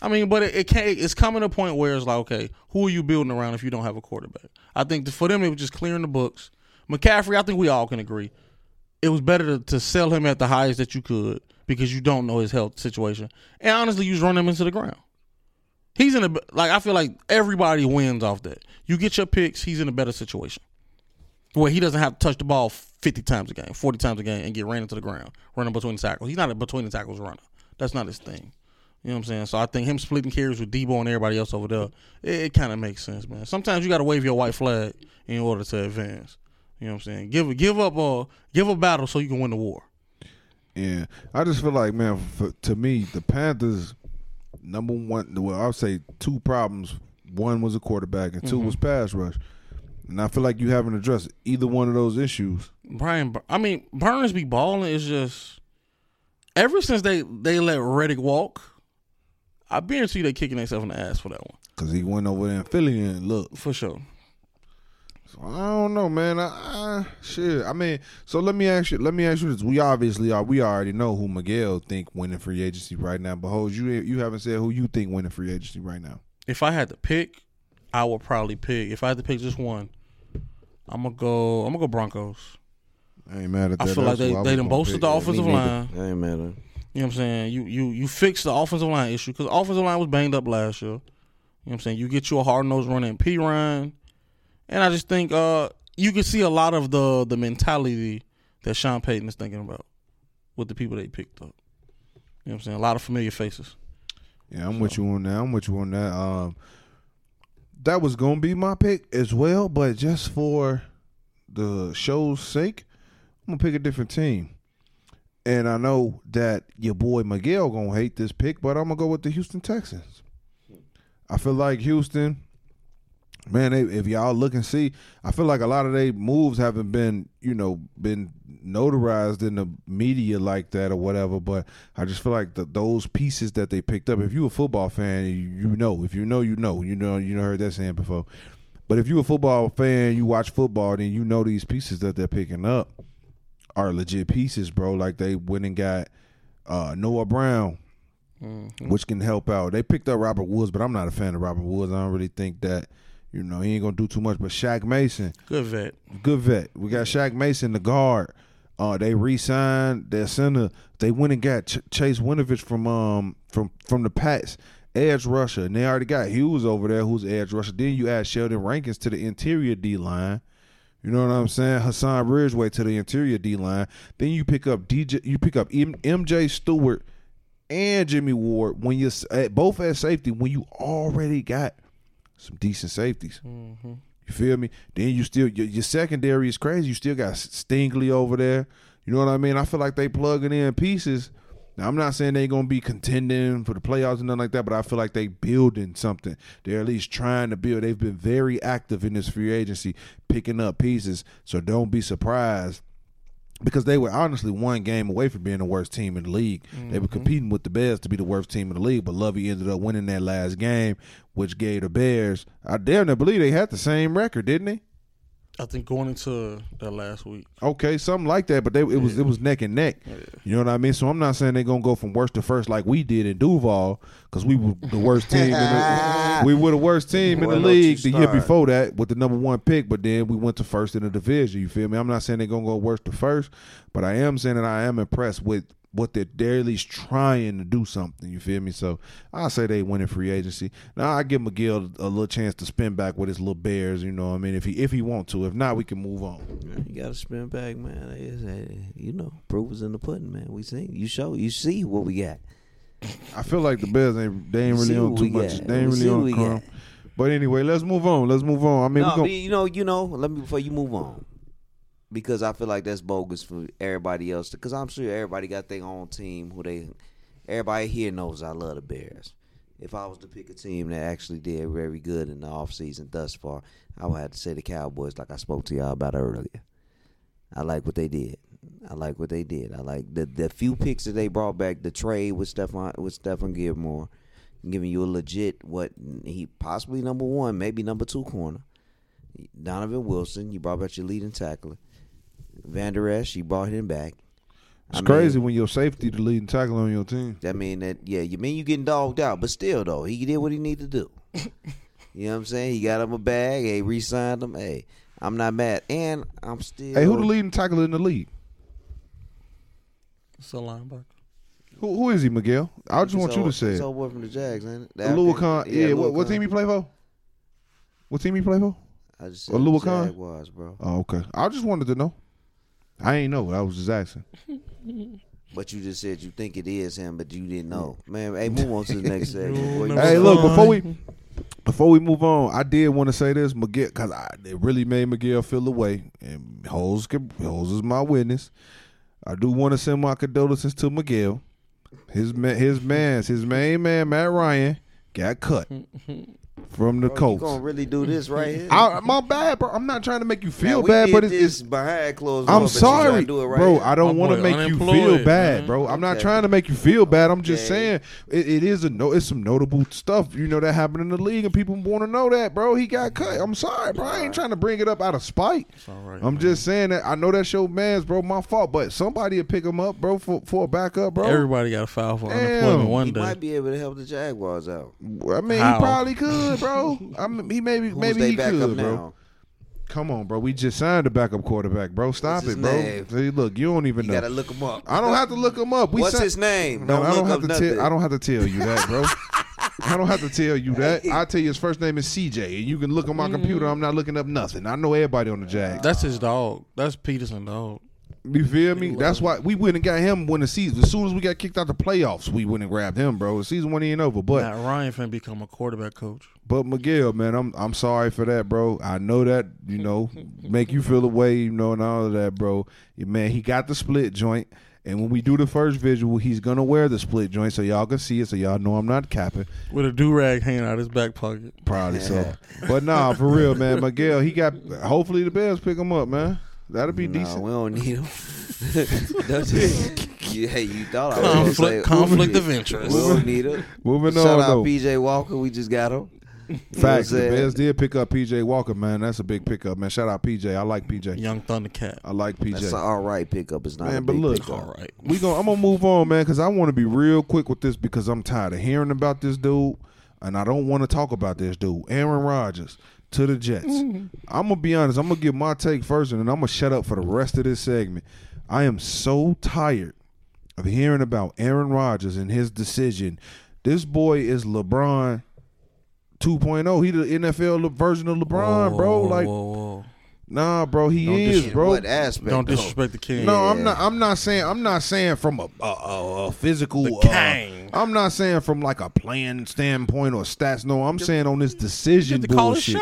I mean, but it, it can't. It's coming to a point where it's like, okay, who are you building around if you don't have a quarterback? I think for them it was just clearing the books. McCaffrey, I think we all can agree it was better to, to sell him at the highest that you could because you don't know his health situation. And honestly, you just run him into the ground. He's in a like I feel like everybody wins off that. You get your picks, he's in a better situation. Where he doesn't have to touch the ball fifty times a game, forty times a game, and get ran into the ground, running between the tackles. He's not a between the tackles runner. That's not his thing. You know what I'm saying? So I think him splitting carries with Deebo and everybody else over there, it, it kind of makes sense, man. Sometimes you got to wave your white flag in order to advance. You know what I'm saying? Give give up uh give a battle so you can win the war. Yeah, I just feel like man, for, to me, the Panthers number one. Well, I'll say two problems. One was a quarterback, and 2 Mm-hmm. was pass rush. And I feel like you haven't addressed either one of those issues. Brian, I mean Burns be balling is just ever since they they let Reddick walk. I guarantee they kicking themselves in the ass for that one Cause he went over there in Philly and look. for sure. So I don't know, man. I, I shit. I mean, so let me ask you. Let me ask you this. We obviously are. We already know who Miguel think winning free agency right now. But Hose, you you haven't said who you think winning free agency right now. If I had to pick, I would probably pick. If I had to pick just one, I'm gonna go. I'm gonna go Broncos. I ain't mad at I that. feel like they they was done gonna boasted pick. the Me offensive neither. line. That ain't matter. You know what I'm saying? You you you fix the offensive line issue because offensive line was banged up last year. You know what I'm saying? You get you a hard nosed running Perine. And I just think uh you can see a lot of the the mentality that Sean Payton is thinking about with the people they picked up. You know what I'm saying? A lot of familiar faces. Yeah, I'm with you on that. I'm with you on that. Um, that was gonna be my pick as well, but just for the show's sake, I'm gonna pick a different team. And I know that your boy Miguel gonna hate this pick, but I'm gonna go with the Houston Texans. I feel like Houston, man. They, if y'all look and see, I feel like a lot of their moves haven't been, you know, been notarized in the media like that or whatever. But I just feel like the, those pieces that they picked up. If you a football fan, you, you know. If you know, you know. You know, you know heard that saying before. But if you a football fan, you watch football, then you know these pieces that they're picking up are legit pieces, bro. Like they went and got uh, Noah Brown Mhm. which can help out. They picked up Robert Woods, but I'm not a fan of Robert Woods. I don't really think that, you know, he ain't gonna do too much. But Shaq Mason, Good vet. good vet. We got Shaq Mason, the guard. Uh, they re-signed their center. They went and got Ch- Chase Winovich from um from from the Pats, edge rusher, and they already got Hughes over there, who's edge rusher. Then you add Sheldon Rankins to the interior D line. You know what I'm saying? Hassan Ridgeway to the interior D line. Then you pick up DJ. You pick up M- MJ Stewart and Jimmy Ward when you are at both at safety when you already got some decent safeties. Mm-hmm. You feel me? Then you still your, your secondary is crazy. You still got Stingley over there. You know what I mean? I feel like they plugging in pieces. Now I'm not saying they're gonna be contending for the playoffs and nothing like that, but I feel like they building something. They're at least trying to build. They've been very active in this free agency, picking up pieces. So don't be surprised because they were honestly one game away from being the worst team in the league. They were mm-hmm. competing with the Bears to be the worst team in the league, but Lovie ended up winning that last game, which gave the Bears. I dare not believe they had the same record, didn't they? I think going into that last week. Okay, something like that, but they, it was it was neck and neck. You know what I mean? So I'm not saying they're gonna go from worst to first like we did in Duval, because we were the worst team. in the, we were the worst team Boy, in the don't league the year before that with the number one pick, but then we went to first in the division. You feel me? I'm not saying they're gonna go worst to first, but I am saying that I am impressed with what they're, they're at least trying to do something. You feel me? So I say they win in free agency. Now I give McGill a little chance to spin back with his little Bears. You know what I mean? If he if he want to, if not, we can move on. You gotta spin back, man. It's, uh, you know, proof is in the pudding, man. We see, you show, you see what we got. I feel like the Bears ain't they ain't really on too much. got. They ain't We really on crumb. But anyway, let's move on. Let's move on. I mean, no, we but go. you know, you know. Let me before you move on, because I feel like that's bogus for everybody else. Because I'm sure everybody got their own team who they. Everybody here knows I love the Bears. If I was to pick a team that actually did very good in the offseason thus far, I would have to say the Cowboys, like I spoke to y'all about earlier. I like what they did. I like what they did. I like the the few picks that they brought back. The trade with Stephon with Stephon Gilmore, giving you a legit what he possibly number one, maybe number two corner. Donovan Wilson, you brought back your leading tackler. Vander Esch, you brought him back. It's I mean, crazy when your safety the leading tackle on your team. That mean that yeah, you mean you getting dogged out, but still though, he did what he needed to do. you know what I'm saying? He got him a bag. Hey, re-signed him. Hey, I'm not mad, and I'm still. Hey, who the leading tackle in the league? It's a linebacker. Who, who is he, Miguel? I just This want you to say this it. old boy from the Jags, ain't it? The Louis African- Yeah, what, Louis what Khan. team he play for? What team he play for? I just Or said Louis? Jaguars, bro. Oh, okay. I just wanted to know. I ain't know. I was just asking. But you just said you think it is him, but you didn't know. Man, hey, move on to the next segment. boy. You Hey, look, before we before we move on, I did want to say this, Miguel, because it really made Miguel feel the way, and Holes, can- Holes is my witness. I do want to send my condolences to Miguel. His man, his man's his main man, Matt Ryan, got cut from the Bro, you Colts. gonna really do this right here? I, my bad, bro. I'm not trying to make you feel we bad, but it's, it's behind closed I'm doors, but you sorry, do it right bro. here. I don't want to make you feel bad, man. bro. I'm not Okay. trying to make you feel bad. I'm just Okay. saying it, it is a no. It's some notable stuff, you know, that happened in the league, and people want to know that, bro. He got cut. I'm sorry, bro. I ain't trying to bring it up out of spite. It's all right. I'm man. just saying that I know that's your man's, bro. My fault, but somebody will pick him up, bro, for for a backup, bro. Everybody got to file for Damn. unemployment one day. He day. might be able to help the Jaguars out. I mean, How? he probably could, bro. I mean, he maybe Who's maybe he backup could, now? bro. Come on, bro. We just signed a backup quarterback, bro. Stop What's it, his bro. name? See, look, you don't even You know. gotta look him up. I don't have to look him up. We What's signed- his name? No, Don't I don't look have to nothing. tell. I don't have to tell you that, bro. I don't have to tell you that. I tell you his first name is CJ, and you can look on my computer. Mm. I'm not looking up nothing. I know everybody on the Jags. That's his dog. That's Pederson dog. You feel me? That's why we went and got him when the season. As soon as we got kicked out the playoffs, we went and grabbed him, bro. The season wasn't even over. But Matt Ryan finna become a quarterback coach. but Miguel, man, I'm I'm sorry for that, bro. I know that you know make you feel the way you know and all of that, bro. Man, he got the split joint. And when we do the first visual, he's gonna wear the split joint so y'all can see it, so y'all know I'm not capping. With a do rag hanging out his back pocket. Probably so. But nah, for real, man. Miguel, he got. Hopefully the Bears pick him up, man. That'll be No, decent. we don't need him. Don't you, hey, you thought I was gonna say Conflict, conflict of We interest. don't need him. Moving on. Shout on, out though. PJ Walker. We just got him. Facts. The saying? Bears did pick up PJ Walker, man. That's a big pickup, man. Shout out PJ. I like PJ. Young Thundercat. I like PJ. That's an all right pickup. It's not a Man, but big look, pickup. All right. we going I'm gonna move on, man, because I want to be real quick with this because I'm tired of hearing about this dude, and I don't want to talk about this dude, Aaron Rodgers to the Jets. Mm-hmm. I'm gonna be honest. I'm gonna give my take first, and then I'm gonna shut up for the rest of this segment. I am so tired of hearing about Aaron Rodgers and his decision. This boy is LeBron 2.0. He the NFL version of LeBron, Whoa, bro. whoa, Like, whoa, whoa. Nah, bro. He Don't is, dis- bro. What aspect? Don't though? disrespect the king. No, I'm not. I'm not saying. I'm not saying from a a, a, a physical. The uh, king. I'm not saying from like a plan standpoint or stats. No, I'm saying on this decision Get call bullshit.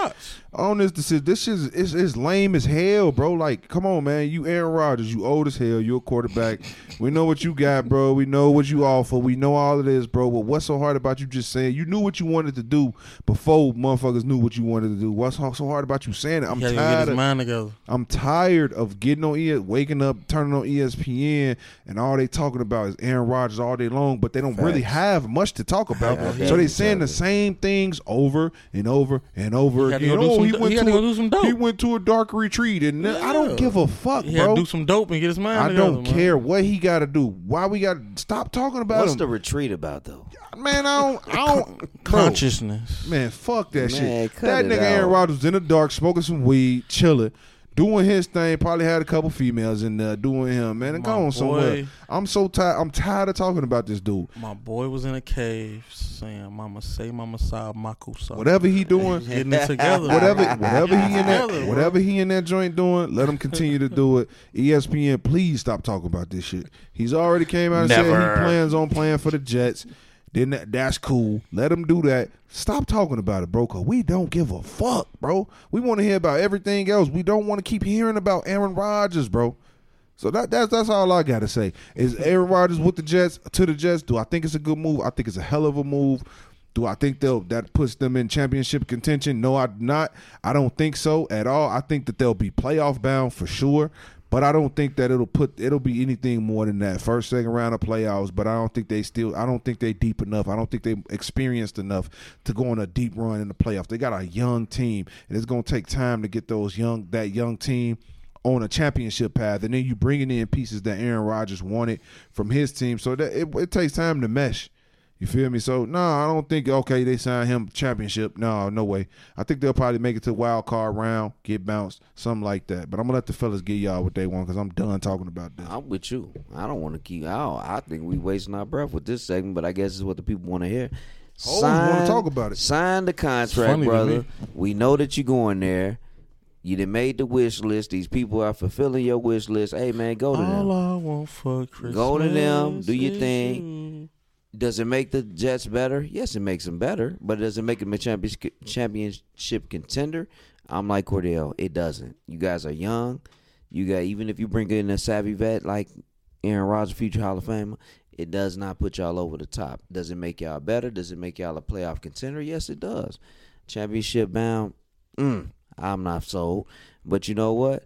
On this decision, this is it's, it's lame as hell, bro. Like, come on, man. You Aaron Rodgers. You old as hell. You're a quarterback. we know what you got, bro. We know what you offer. We know all of this, bro. But what's so hard about you just saying you knew what you wanted to do before motherfuckers knew what you wanted to do? What's so hard about you saying it? I'm He had to get tired of. mind together. I'm tired of getting on E waking up, turning on ESPN, and all they talking about is Aaron Rodgers all day long, but they don't really have much to talk about. Yeah, so they yeah. saying the same things over and over and over He had to again. Go do some he do- went he to to a, do some dope. he went to a dark retreat, and I don't give a fuck, He had bro. to do some dope and get his mind I together. don't man. care what he got to do. Why we got to stop talking about What's him, the retreat about though? man? I don't. I don't. bro. Consciousness. Man, fuck that Man, shit. cut That it nigga Aaron out. Rodgers in the dark, smoking some weed, chilling, doing his thing. Probably had a couple females in there doing him. Man, and My go on somewhere. I'm so tired. I'm tired of talking about this dude. My boy was in a cave saying, "Mama say, Mama sa, Makusa." Whatever he doing, Getting it together. whatever, whatever he in that, whatever he in that joint doing, let him continue to do it. ESPN, please stop talking about this shit. He's already came out and said he plans on playing for the Jets. Then that, that's cool. Let him do that. Stop talking about it, bro. Cause we don't give a fuck, bro. We want to hear about everything else. We don't want to keep hearing about Aaron Rodgers, bro. So that that's that's all I gotta say. Is Aaron Rodgers with the Jets to the Jets? Do I think it's a good move? I think it's a hell of a move. Do I think they'll that puts them in championship contention? No, I not. I don't think so at all. I think that they'll be playoff bound for sure. But I don't think that it'll put it'll be anything more than that first second round of playoffs. But I don't think they still I don't think they deep enough. I don't think they experienced enough to go on a deep run in the playoffs. They got a young team, and it's gonna take time to get those young that young team on a championship path, and then you bringing in pieces that Aaron Rodgers wanted from his team. So that it, it takes time to mesh. You feel me? So no, I don't think okay they sign him championship. No, no way. I think they'll probably make it to wild card round, get bounced, something like that. But I'm gonna let the fellas get y'all what they want because I'm done talking about this. I'm with you. I don't want to keep. I, don't, I think we wasting our breath with this segment, but I guess it's what the people want to hear. Always wanna talk about it. Sign the contract, brother. We know that you're going there. You done made the wish list. These people are fulfilling your wish list. Hey man, go to them. All I want for Christmas. Go to them, do your is thing. you. Does it make the Jets better? Yes, it makes them better, but does it make them a championship contender? I'm like Cordell. It doesn't. You guys are young. You got even if you bring in a savvy vet like Aaron Rodgers, future Hall of Famer, it does not put y'all over the top. Does it make y'all better? Does it make y'all a playoff contender? Yes, it does. Championship bound. Mm, I'm not sold. But you know what?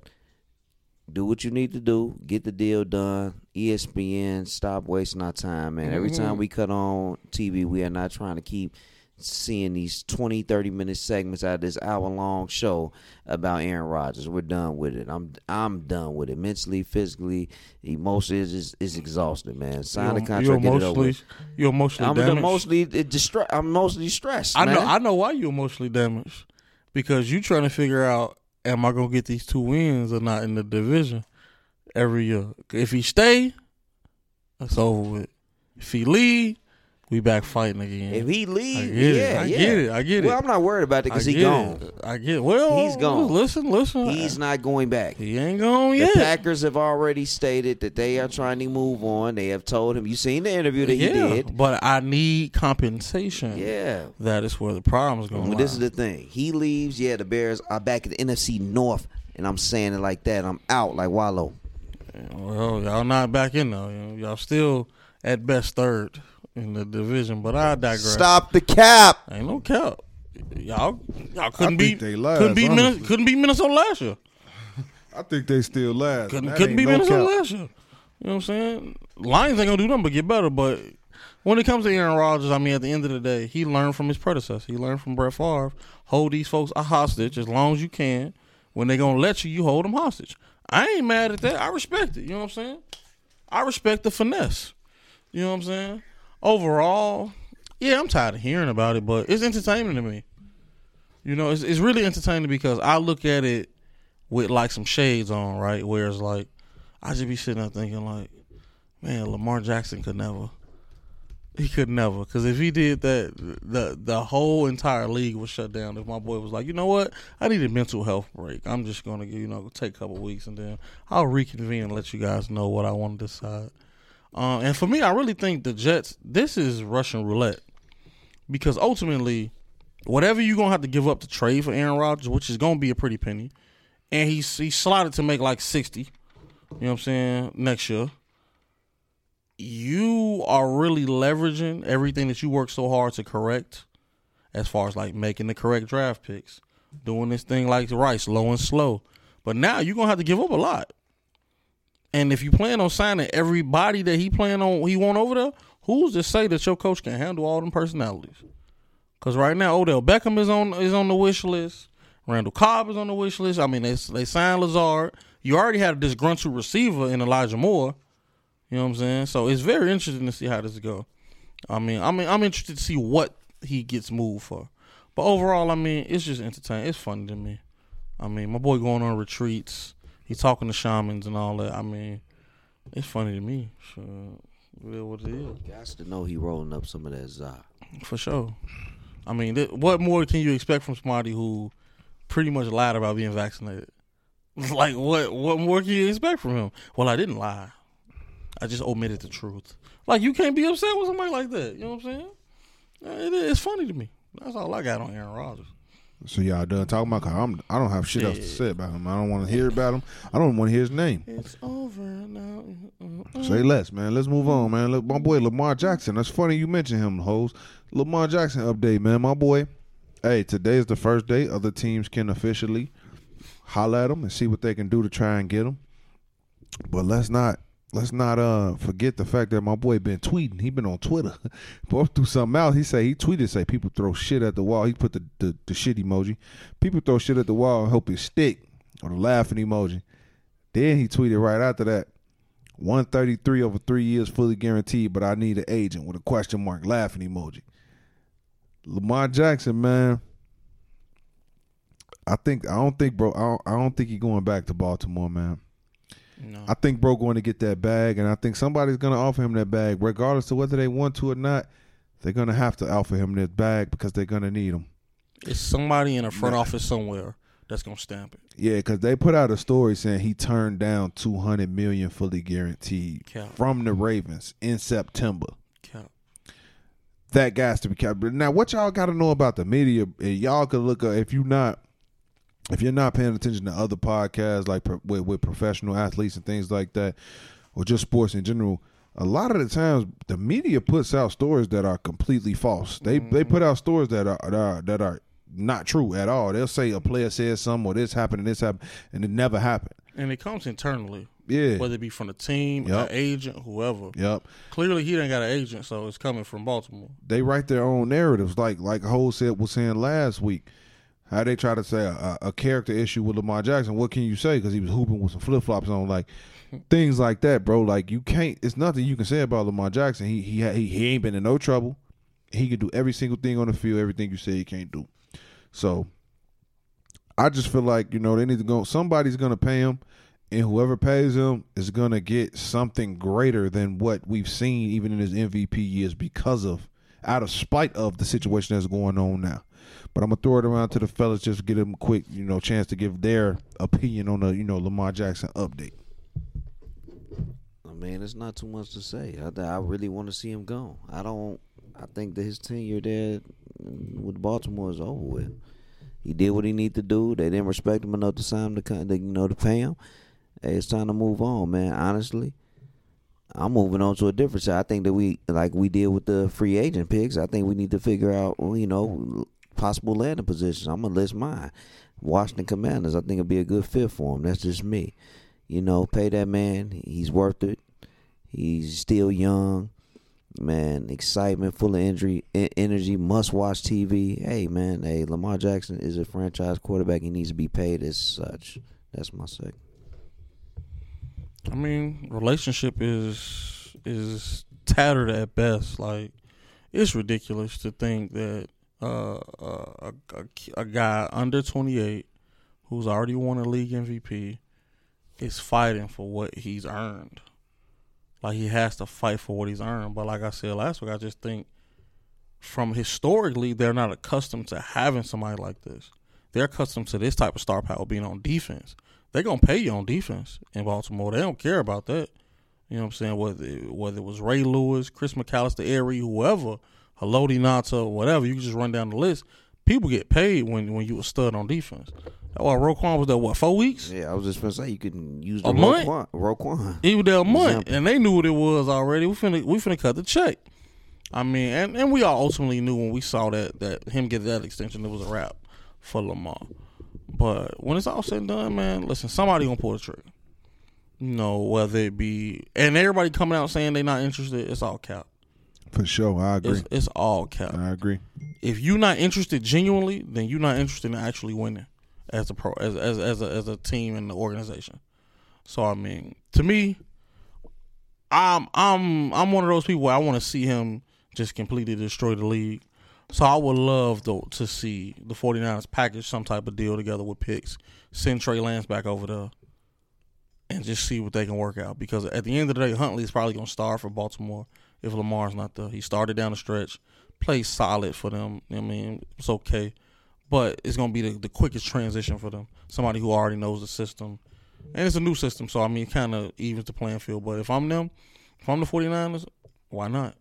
do what you need to do, get the deal done. ESPN, stop wasting our time, man. Every time mm-hmm. we cut on TV, we are not trying to keep seeing these 20, 30 minute segments out of this hour long show about Aaron Rodgers. We're done with it. I'm I'm done with it. Mentally, physically, emotionally, it's, just- it's exhausted, man. Sign the contract, You get it over emotionally, with. you emotionally I'm damaged. emotionally distra- I'm emotionally stressed. I know. I know why you're emotionally damaged because you're trying to figure out am I gonna get these two wins or not in the division every year. If he stay, that's over with. If he leave, we back fighting again. If he leave, I leaves, get it. yeah, I yeah. get it. I get it. Well, I'm not worried about it because he gone. it. I get. It. Well, He's gone. Listen, listen. He's not going back. He ain't gone Yeah. The. Packers have already stated that they are trying to move on. They have told him. You seen the interview that he did? but I need compensation. Yeah. that is where the problem's going. Well, this is the thing. He leaves. Yeah, the Bears are back at the NFC North, and I'm saying it like that. I'm out like Wallow. Well, y'all not back in though. You know, y'all still at best third in the division, but I digress. Stop the cap. Ain't no cap. Y'all, y'all couldn't think beat. they last, couldn't beat. honestly. Minnesota, couldn't beat Minnesota last year. I think they still last. Couldn't That couldn't beat no Minnesota cap. last year. You know what I'm saying? Lions ain't gonna do nothing but get better, but when it comes to Aaron Rodgers, I mean, at the end of the day, he learned from his predecessor. He learned from Brett Favre. Hold these folks a hostage as long as you can. When they gonna let you, you hold them hostage. I ain't mad at that. I respect it. You know what I'm saying? I respect the finesse. You know what I'm saying? Overall, yeah, I'm tired of hearing about it, but it's entertaining to me. You know, it's it's really entertaining because I look at it with like some shades on, right? Where it's like I just be sitting there thinking like, man, Lamar Jackson could never. He could never, because if he did that, the the whole entire league was shut down. If my boy was like, you know what, I need a mental health break. I'm just gonna, you know, take a couple weeks and then I'll reconvene and let you guys know what I want to decide. Uh, and for me, I really think the Jets. This is Russian roulette, because ultimately, whatever you're gonna have to give up to trade for Aaron Rodgers, which is gonna be a pretty penny, and he's he slotted to make like sixty. You know what I'm saying? Next year you are really leveraging everything that you work so hard to correct as far as like making the correct draft picks, doing this thing like right, slow and slow. But now you're gonna have to give up a lot. And if you plan on signing everybody that he plan on he want over there, who's to say that your coach can handle all them personalities? Because right now Odell Beckham is on is on the wish list. Randall Cobb is on the wish list. I mean, they they signed Lazard. You already had a disgruntled receiver in Elijah Moore. You know what I'm saying? So it's very interesting to see how this go. I mean, I mean, I'm interested to see what he gets moved for. But overall, I mean, it's just entertaining. It's funny to me. I mean, my boy going on retreats. He's talking to shamans and all that. I mean, it's funny to me. Sure. What it is. Got to know he rolling up some of that za. For sure. I mean, th- what more can you expect from somebody who pretty much lied about being vaccinated? like, what what more can you expect from him? Well, I didn't lie. I just omitted the truth. Like you can't be upset with somebody like that. You know what I'm saying? Uh, it is funny to me. That's all I got on Aaron Rodgers. So y'all done talking about? Cause I'm, I don't have shit else to say about him. I don't want to hear about him. I don't want to hear his name. It's over now. Uh-uh. Say less, man. Let's move on, man. Look, my boy Lamar Jackson. That's funny you mentioned him, hoes. Lamar Jackson update, man. My boy. Hey, today is the first day. Other teams can officially holler at him and see what they can do to try and get him. But let's not let's not uh forget the fact that my boy been tweeting. He been on Twitter. Both through something else. He say he tweeted say people throw shit at the wall. He put the, the, the shit emoji. People throw shit at the wall and hope it stick or the laughing emoji. Then he tweeted right after that. 133 over three years fully guaranteed, but I need an agent with a question mark laughing emoji. Lamar Jackson, man. I think I don't think bro I don't, I don't think he going back to Baltimore, man. No. I think bro going to get that bag, and I think somebody's going to offer him that bag, regardless of whether they want to or not. They're going to have to offer him that bag because they're going to need him. It's somebody in a front office somewhere that's gonna stamp it. Yeah, because they put out a story saying he turned down two hundred million fully guaranteed Cap. from the Ravens in September. Cap. That guy's to be kept. Now, what y'all got to know about the media? and Y'all could look up if you not if you're not paying attention to other podcasts like pro- with, with professional athletes and things like that, or just sports in general. A lot of the times, the media puts out stories that are completely false. They they put out stories that are, that are that are not true at all. They'll say a player says something or this happened and this happened, and it never happened. And it comes internally, Yeah. whether it be from the team, an agent, whoever. Yep. Clearly, he didn't got an agent, so it's coming from Baltimore. they write their own narratives, like like Ho said was saying last week. How they try to say a, a character issue with Lamar Jackson. What can you say? Because he was hooping with some flip flops on, like things like that, bro. Like you can't. It's nothing you can say about Lamar Jackson. He he he, he ain't been in no trouble. He can do every single thing on the field. Everything you say he can't do. So I just feel like you know they need to go. Somebody's gonna pay him, and whoever pays him is gonna get something greater than what we've seen even in his MVP years because of out of spite of the situation that's going on now. But I'm gonna throw it around to the fellas just to get them a quick, you know, chance to give their opinion on the, you know, Lamar Jackson update. Oh, I mean, it's not too much to say. I, I really want to see him go. I don't. I think that his tenure there with Baltimore is over with. He did what he needed to do. They didn't respect him enough to sign him to you know to pay him. Hey, it's time to move on, man. Honestly, I'm moving on to a different side. I think that we like we did with the free agent picks. I think we need to figure out, you know, possible landing positions. I'm gonna list mine. Washington Commanders. I think it'd be a good fit for him. That's just me. You know, pay that man. He's worth it. He's still young. man, excitement, full of injury, energy, must watch TV. Hey, man, hey, Lamar Jackson is a franchise quarterback. He needs to be paid as such. That's my say. I mean, relationship is is tattered at best. Like it's ridiculous to think that a, a, a guy under 28 who's already won a league MVP is fighting for what he's earned. Like he has to fight for what he's earned. But like I said last week, I just think from historically they're not accustomed to having somebody like this. They're accustomed to this type of star power being on defense. They're gonna pay you on defense in Baltimore. They don't care about that. You know what I'm saying? Whether whether it was Ray Lewis, Chris McAlister, Airy, whoever, Haloti Ngata, whatever, you can just run down the list. People get paid when when you a stud on defense. That's why Roquan was there what four weeks? Yeah, I was just gonna say you can use the A month? Roquan. Roquan. He was there a month, Example. and they knew what it was already. We finna we finna cut the check. I mean, and, and we all ultimately knew when we saw that that him get that extension, it was a wrap for Lamar. But when it's all said and done, man, listen, somebody gonna pull the trigger. You know, whether it be and everybody coming out saying they not interested, it's all cap. For sure, I agree. It's, it's all cap. I agree. If you're not interested genuinely, then you're not interested in actually winning as a pro as as as a, as a team and the organization. So I mean, to me, I'm I'm I'm one of those people where I want to see him just completely destroy the league. So I would love to, to see the 49ers package some type of deal together with picks, send Trey Lance back over there, and just see what they can work out. Because at the end of the day, Huntley is probably going to start for Baltimore if Lamar's not there. He started down the stretch, played solid for them. I mean, it's okay, but it's going to be the, the quickest transition for them. Somebody who already knows the system, and it's a new system, so I mean, kind of evens the playing field. But if I'm them, if I'm the 49ers, why not?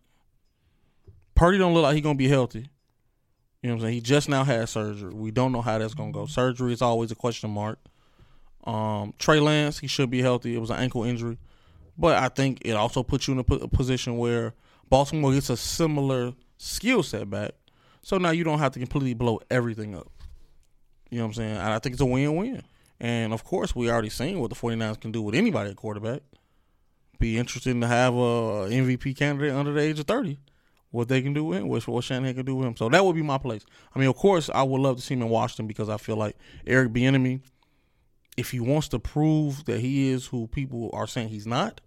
Purdy don't look like he's gonna be healthy. You know what I'm saying? He just now had surgery. We don't know how that's gonna go. Surgery is always a question mark. Um, Trey Lance, he should be healthy. It was an ankle injury, but I think it also puts you in a, position where Baltimore gets a similar skill set back. So now you don't have to completely blow everything up. You know what I'm saying? And I think it's a win-win. And of course, we already seen what the 49ers can do with anybody at quarterback. Be interesting to have a MVP candidate under the age of 30 what they can do with him, what Shanahan can do with him. So that would be my place. I mean, of course, I would love to see him in Washington because I feel like Eric Bieniemy, if he wants to prove that he is who people are saying he's not,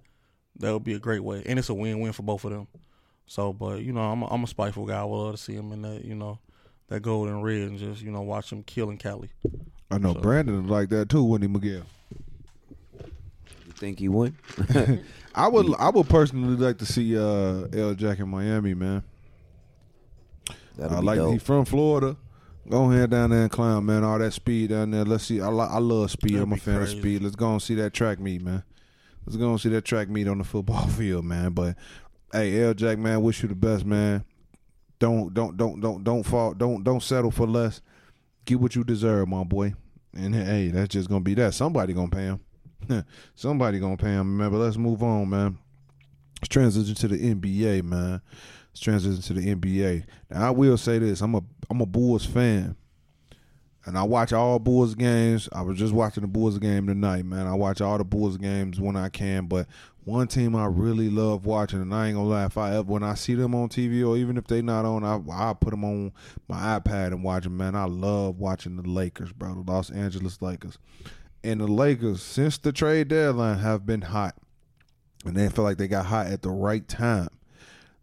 that would be a great way, and it's a win-win for both of them. So, but you know, I'm a, I'm a spiteful guy. I would love to see him in that, you know, that gold and red, and just you know watch him killing Cali. I know So- Brandon is like that too, wouldn't he, Miguel? You think he would? I would I would personally like to see uh L Jack in Miami, man. That'll I like dope. he from Florida. Go ahead down there and climb, man. All that speed down there. Let's see. I li- I love speed. That'd I'm a fan crazy. of speed. Let's go and see that track meet, man. Let's go and see that track meet on the football field, man. But hey, L Jack, man, wish you the best, man. Don't don't don't don't don't fall. Don't don't settle for less. Get what you deserve, my boy. And hey, that's just gonna be that. Somebody gonna pay him. Somebody gonna pay him. Remember, let's move on, man. Let's transition to the NBA, man. Transition to the NBA. Now I will say this: I'm a I'm a Bulls fan, and I watch all Bulls games. I was just watching the Bulls game tonight, man. I watch all the Bulls games when I can. But one team I really love watching, and I ain't gonna lie, if I ever when I see them on TV or even if they not on, I I put them on my iPad and watch them. Man, I love watching the Lakers, bro. The Los Angeles Lakers, and the Lakers since the trade deadline have been hot, and they feel like they got hot at the right time.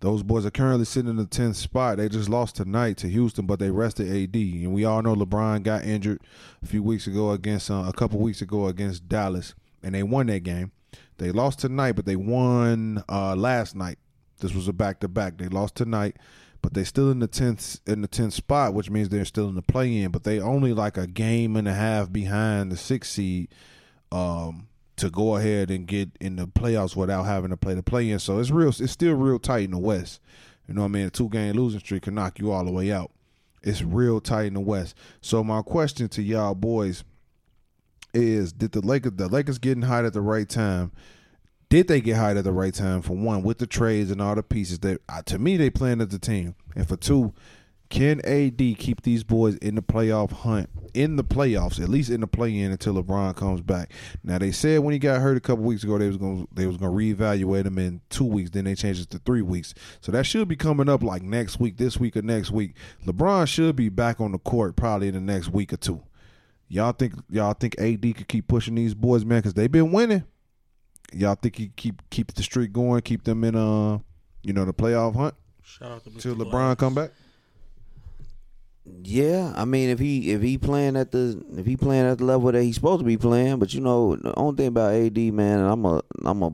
Those boys are currently sitting in the 10th spot. They just lost tonight to Houston, but they rested AD. And we all know LeBron got injured a few weeks ago against, uh, a couple weeks ago against Dallas, and they won that game. They lost tonight, but they won uh, last night. This was a back to back. They lost tonight, but they're still in the 10th in the 10th spot, which means they're still in the play in. But they only like a game and a half behind the sixth seed. Um, to go ahead and get in the playoffs without having to play the play in. So it's real it's still real tight in the West. You know what I mean? A two game losing streak can knock you all the way out. It's real tight in the West. So my question to y'all boys is did the Lakers the Lakers getting hot at the right time? Did they get hot at the right time for one with the trades and all the pieces that uh, to me they playing as a team, and for two, Can AD keep these boys in the playoff hunt? In the playoffs, at least in the play-in until LeBron comes back. Now they said when he got hurt a couple weeks ago, they was going they was going to reevaluate him in two weeks. Then they changed it to three weeks. So that should be coming up like next week, this week or next week. LeBron should be back on the court probably in the next week or two. Y'all think y'all think AD could keep pushing these boys, man? Because they've been winning. Y'all think he keep keep the streak going, keep them in uh you know the playoff hunt Shout out to Mr. till Glass. LeBron come back? Yeah, I mean, if he if he playing at the if he playing at the level that he's supposed to be playing, but you know, the only thing about AD, man, and I'm a I'm a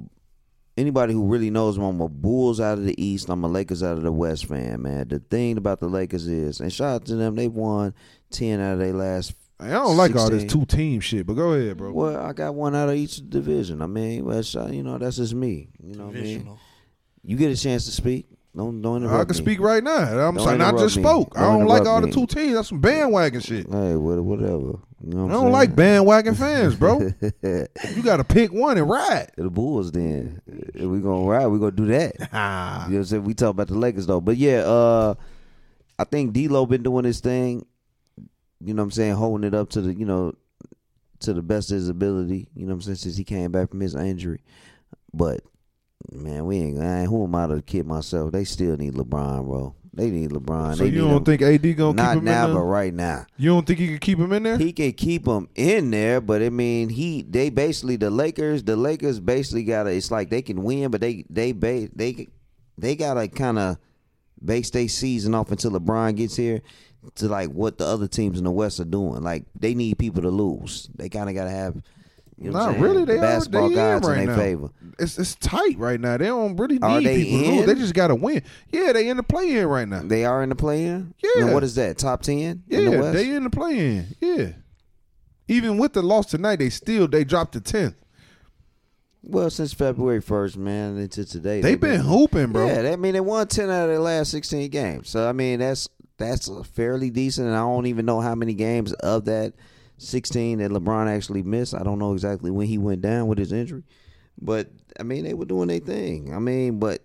anybody who really knows him, I'm a Bulls out of the East, I'm a Lakers out of the West fan, man. The thing about the Lakers is, and shout out to them, they've won ten out of their last. I don't like all this two team shit, but go ahead, bro. Well, I got one out of each division. I mean, well, you know, that's just me. You know what I mean? You get a chance to speak. Don't don't I can me. speak right now. I'm Don't saying I just me. spoke. I Don't don't like all interrupt the two teams. That's some bandwagon shit. Hey, whatever. You know what I don't like bandwagon fans, bro. you got to pick one and ride. the Bulls then. If we gonna ride, we gonna do that. You know what I'm saying? We talk about the Lakers though. But yeah, uh I think D'Lo been doing his thing, you know what I'm saying, holding it up to the, you know, to the best of his ability, you know what I'm saying, since he came back from his injury. But man, we ain't I ain't who am I to kid myself? They still need LeBron, bro. They need LeBron. So they you don't him. think AD gonna not keep him now, in but right now. You don't think he could keep him in there? He can keep him in there, but I mean, he they basically the Lakers. The Lakers basically got to. It's like they can win, but they they ba- they they gotta kind of base their season off until LeBron gets here to like what the other teams in the West are doing. Like they need people to lose. They kind of gotta have. You know Not saying? really. They are- basketball they in gods right in now. their favor. It's it's tight right now. They don't really need Are they people in? They just got to win. Yeah, they in the play in right now. They are in the play-in. Yeah. And what is that? Top ten in the Yeah, they in the play in. Yeah. Even with the loss tonight, they still they dropped to tenth. well, since February first, man, into today, They they've been hooping, bro. Yeah, that, I mean they won ten out of their last sixteen games. So I mean that's that's fairly decent. And I don't even know how many games of that sixteen that LeBron actually missed. I don't know exactly when he went down with his injury, but I mean they were doing their thing. I mean, but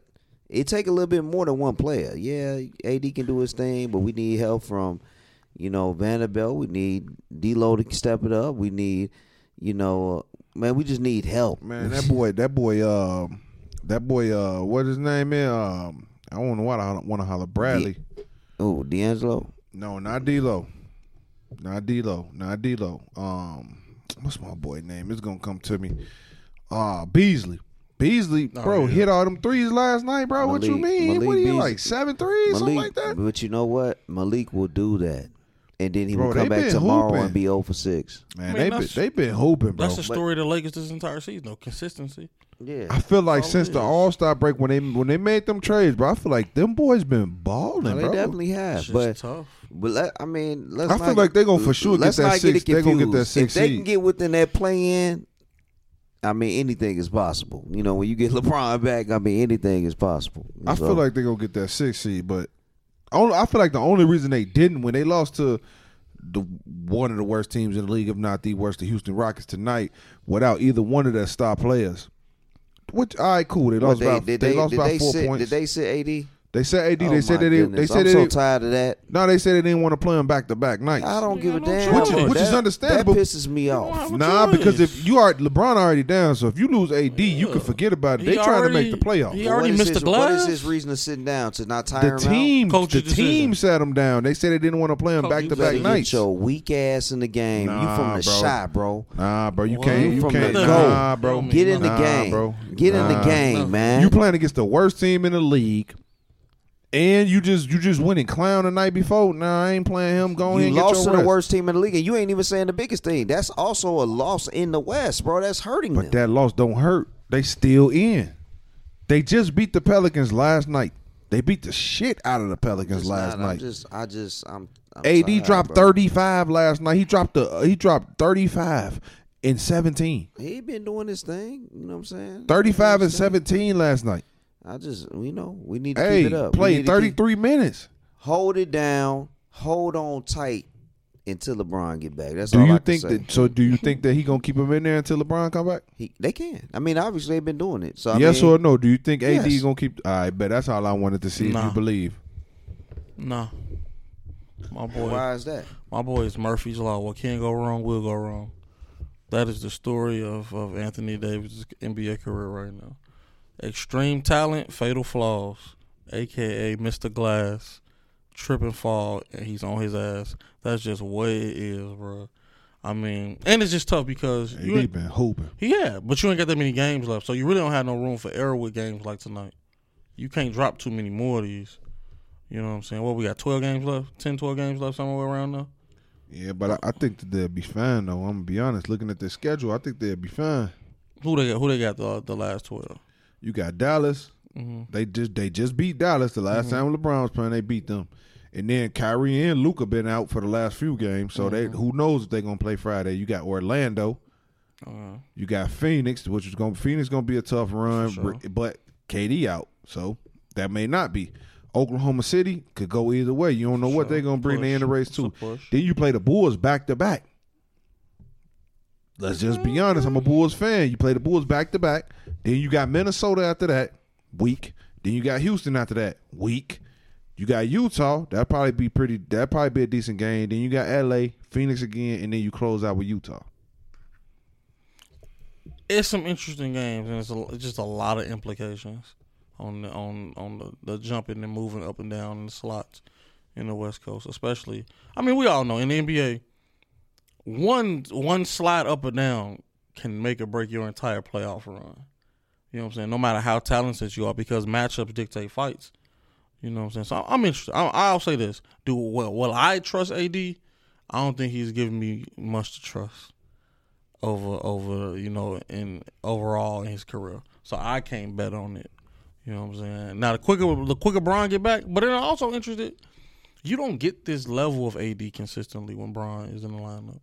it take a little bit more than one player. Yeah, AD can do his thing, but we need help from you know Vanderbilt. We need D'Lo to step it up. We need you know man, we just need help. Man, that boy, that boy, uh, that boy, uh, what his name is? Um, I don't know what I want to holler Bradley. Oh, D'Angelo. No, not D'Lo, not D'Lo, not D'Lo. Um, what's my boy name? It's gonna come to me. Uh Beasley. Beasley, Oh, bro, yeah. hit all them threes last night, bro. what you mean? Malik what are you Beasley. like seven threes, something like that? But you know what? Malik will do that. And then he Bro, will come back tomorrow hooping. and be 0 for 6. Man, I mean, they been, they been hooping, bro. That's the story of the Lakers this entire season, though. Consistency. Yeah. I feel like since it the. All Star break when they when they made them trades, bro, I feel like them boys been balling, No, they bro. definitely have. It's just But tough. But let, I mean, let's I feel like they're gonna for sure get let's that six- Get it they gonna get that six If they seed. can get within that play in, I mean, anything is possible. You know, when you get LeBron back, I mean, anything is possible. I So, feel like they're gonna get that six seed, but I feel like the only reason they didn't when they lost to the one of the worst teams in the league, if not the worst, the Houston Rockets tonight, without either one of their star players. Which all right, cool. They lost they, about did they, they, lost did about they four sit, points. Did they sit AD? They said AD. Oh, they said my they didn't. They said I'm they so didn't. tired of that. No, they said they didn't want to play them back to back nights. I don't You give a no damn. Which is- which is understandable. That pisses me off. Nah, because if you are LeBron already down, so if you lose AD, you can forget about it. He They trying to make the playoffs. he already what is missed his, the What is glass? his reason of sitting down to not tire The him out? team, Coach's the team decision. sat them down. They said they didn't want to play them Coach, back you to You better back get nights. your weak ass in the game. you Nah, from the bro. shot, bro. Nah, bro, you can't. You can't. the Nah, go. bro. Get in the game, bro. Get in the game, man. You playing against the worst team in the league, and you just you just went and clown the night before. Nah, I ain't playing him. Going You lost to the rest. worst team in the league, and you ain't even saying the biggest thing. That's also a loss in the West, bro. That's hurting But them. that loss don't hurt. They still in. They just beat the Pelicans last night. They beat the shit out of the Pelicans Just last not- night. just, I just, I'm. I'm AD tired, dropped bro. 35 last night. He dropped the he dropped 35 in 17. He been doing this thing. You know what I'm saying? 35 and Doing his 17 last night. I just, you know, we need to Hey, keep it up. We played keep- 33 minutes. hold it down, hold on tight until LeBron get back. That's Do all you I can think say. that so do you think that he going to keep him in there until LeBron come back? he, they can? I mean, obviously they've been doing it. So I yes mean, or no? Do you think AD yes. going to keep I bet that's all I wanted to see if you believe. No. My boy, Why is that? my boy is Murphy's Law. What can't go wrong will go wrong. That is the story of, of Anthony Davis' NBA career right now. Extreme talent, fatal flaws, aka Mr. Glass, trip and fall, and he's on his ass. That's just what it is, bro. I mean, and it's just tough because you he ain't, been hooping. yeah, but you ain't got that many games left, so you really don't have no room for error with games like tonight. You can't drop too many more of these. You know what I'm saying? What we got? Twelve games left, 10, 12 games left, somewhere around there. Yeah, but I, I think that they'll be fine though. I'm gonna be honest. Looking at their schedule, I think they'll be fine. Who they got? Who they got the the last twelve? You got Dallas. Mm-hmm. They just they just beat Dallas the last time LeBron was playing. They beat them, and then Kyrie and Luka been out for the last few games. So they who knows if they gonna play Friday. You got Orlando. Uh, You got Phoenix, which is going to Phoenix going to be a tough run, sure. but KD out, so that may not be. Oklahoma City could go either way. You don't know what they're going to bring. In the race too. Then you play the Bulls back to back. Let's just be honest. I'm a Bulls fan. You play the Bulls back to back. Then you got Minnesota after that week. Then you got Houston after that week. You got Utah. That'll probably be pretty. That'll probably be a decent game. Then you got LA, Phoenix again, and then you close out with Utah. it's some interesting games, and it's, a, it's just a lot of implications on the on on the, the jumping and moving up and down in the slots in the West Coast, especially. I mean, we all know in the NBA, one one slide up or down can make or break your entire playoff run. You know what I'm saying? No matter how talented you are, because matchups dictate fights. You know what I'm saying? So I'm interested. I'll say this: Do well. Will I trust AD? I don't think he's giving me much to trust over over you know in overall in his career. So I can't bet on it. You know what I'm saying? Now the quicker the quicker Bron get back, but then I'm also interested. You don't get this level of AD consistently when Bron is in the lineup.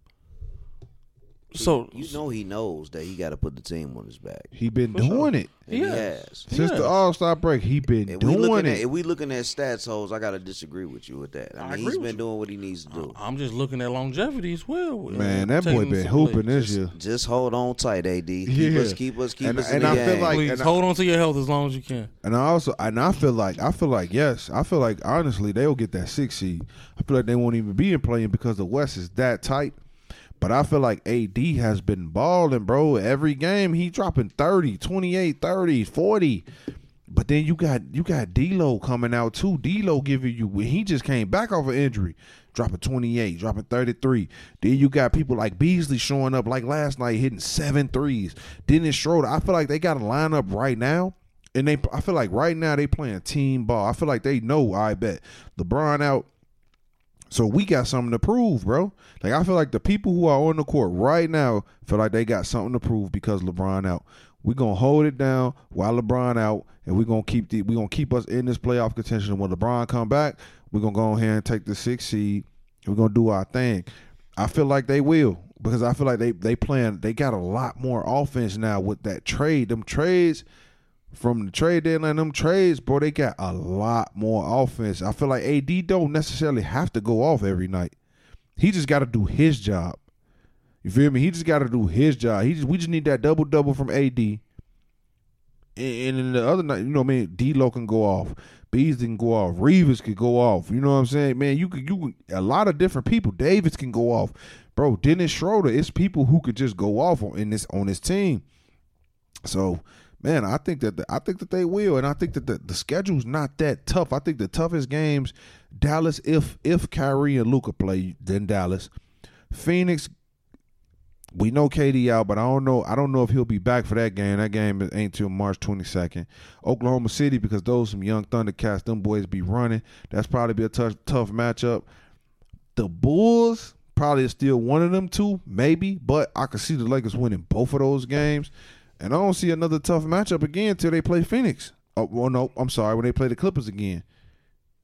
So you know he knows that he got to put the team on his back. He been For sure. doing it And he has. since Yeah. the All Star break. He been If we doing looking it. at if we looking at stats holes, I gotta disagree with you with that. I I mean, agree he's with been you. doing what he needs to do. I'm just looking at longevity as well. Uh, Man, that boy Taking been some hooping leads. this Just, year. just hold on tight, AD. Keep Yeah. us, keep us, keep And- us in and the I game. feel like- Please and I- hold on to your health as long as you can. And I also and I feel like I feel like yes, I feel like honestly they'll get that six seed. I feel like they won't even be in playing because the West is that tight. But I feel like AD has been balling, bro. Every game he dropping 30, 28, 30, 40. But then you got you got D'Lo coming out too. D'Lo giving you he just came back off an injury, dropping 28, dropping 33. Then you got people like Beasley showing up like last night hitting seven threes. Dennis Schroeder. I feel like they got a lineup right now. And they I feel like right now they playing team ball. I feel like they know I bet. LeBron out. So we got something to prove, bro. Like I feel like the people who are on the court right now feel like they got something to prove because LeBron out. We gonna hold it down while LeBron out, and we gonna keep the we gonna keep us in this playoff contention. When LeBron come back, we gonna go ahead and take the sixth seed. We're gonna do our thing. I feel like they will because I feel like they they playing. They got a lot more offense now with that trade. Them trades from the trade deadline, them trades, bro, they got a lot more offense. I feel like AD don't necessarily have to go off every night. He just got to do his job. You feel me? He just got to do his job. He just we just need that double double from AD. And, then the other night, you know, what I mean, D'Lo can go off, Beasley can go off, Reaves could go off. You know what I'm saying, man? You could you could- a lot of different people. Davis can go off, bro. Dennis Schroeder. It's people who could just go off on in this on this team. So, man, I think that the, I think that they will, and I think that the, the schedule's not that tough. I think the toughest games, Dallas, if if Kyrie and Luka play, then Dallas, Phoenix. We know KD out, but I don't know. I don't know if he'll be back for that game. That game ain't till March twenty second. Oklahoma City, because those some young Thundercats, them boys be running. That's probably be a tough tough matchup. The Bulls probably is still one of them two, maybe, but I could see the Lakers winning both of those games. And I don't see another tough matchup again till they play Phoenix. Oh, well, no, I'm sorry, when they play the Clippers again.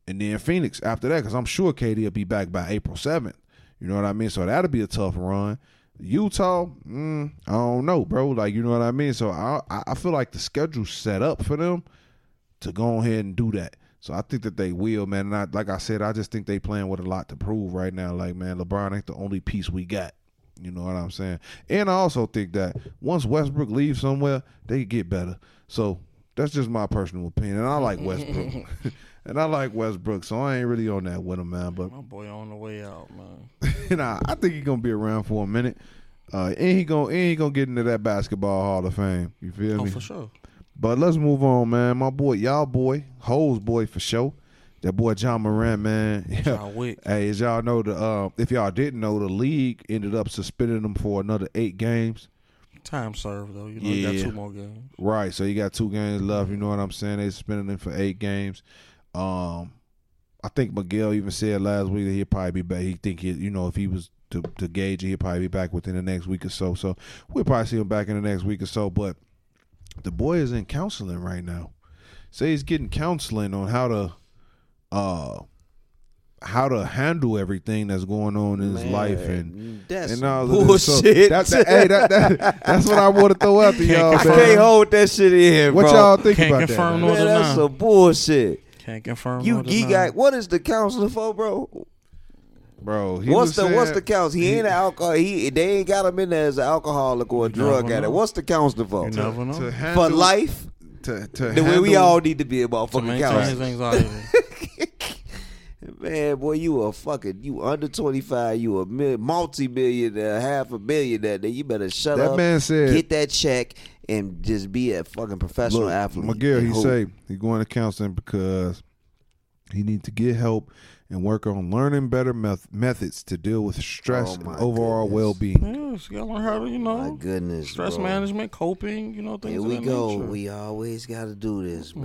And then Phoenix after that, because I'm sure KD will be back by April 7th. You know what I mean? So that'll be a tough run. Utah, mm, I don't know, bro. Like, you know what I mean? So I, I feel like the schedule's set up for them to go ahead and do that. So I think that they will, man. And I, like I said, I just think they playing with a lot to prove right now. Like, man, LeBron ain't the only piece we got. You know what I'm saying? And I also think that once Westbrook leaves somewhere, they get better. So that's just my personal opinion. And I like Westbrook. And I like Westbrook, so I ain't really on that with him, man. But My boy on the way out, man. nah, I think he's gonna be around for a minute. Uh, and he gonna and he gonna get into that basketball Hall of Fame. You feel Oh, me? for sure. But let's move on, man. My boy, y'all boy, Hoes boy for sure. That boy Ja Morant, man. John Wick. Hey, as y'all know, the uh, if y'all didn't know, the league ended up suspending him for another eight games. Time served though. You know, you Yeah. got two more games. Right, so you got two games left. You know what I'm saying? They suspended him for eight games. Um, I think Miguel even said last week that he'd probably be back. He think he, you know, if he was to to gauge he'd probably be back within the next week or so. So we'll probably see him back in the next week or so. But the boy is in counseling right now. Say he's getting counseling on how to, uh, how to handle everything that's going on in his Man, life and that's and all of this. So bullshit. that, that, hey, that, that, that's what I want to throw out to y'all. I can't hold that shit in, What bro. y'all think Can't about confirm that? Man? Man, that's deny. some bullshit. Can't confirm. You nor he what is the counselor for, bro? Bro, he what's was the saying, what's the counsel? He ain't an alcohol. He they ain't got him in there as an alcoholic or a drug addict. What's the counselor for? You never know. to handle, For life, to, to the way we all need to be a to motherfucking counselor. Anxiety. Man, boy, you a fucking you under twenty five. You a mil- multi millionaire, half a millionaire. Then you better shut That up. That man said, get that check and just be a fucking professional look, athlete. Miguel, And he hoop. say he going to counseling because he need to get help and work on learning better meth- methods to deal with stress Oh, and overall goodness. well being. yes, you gotta learn how to, you know, My goodness, stress bro. management, coping, you know, things. Here of we that go. nature. We always got to do this, Mm-hmm.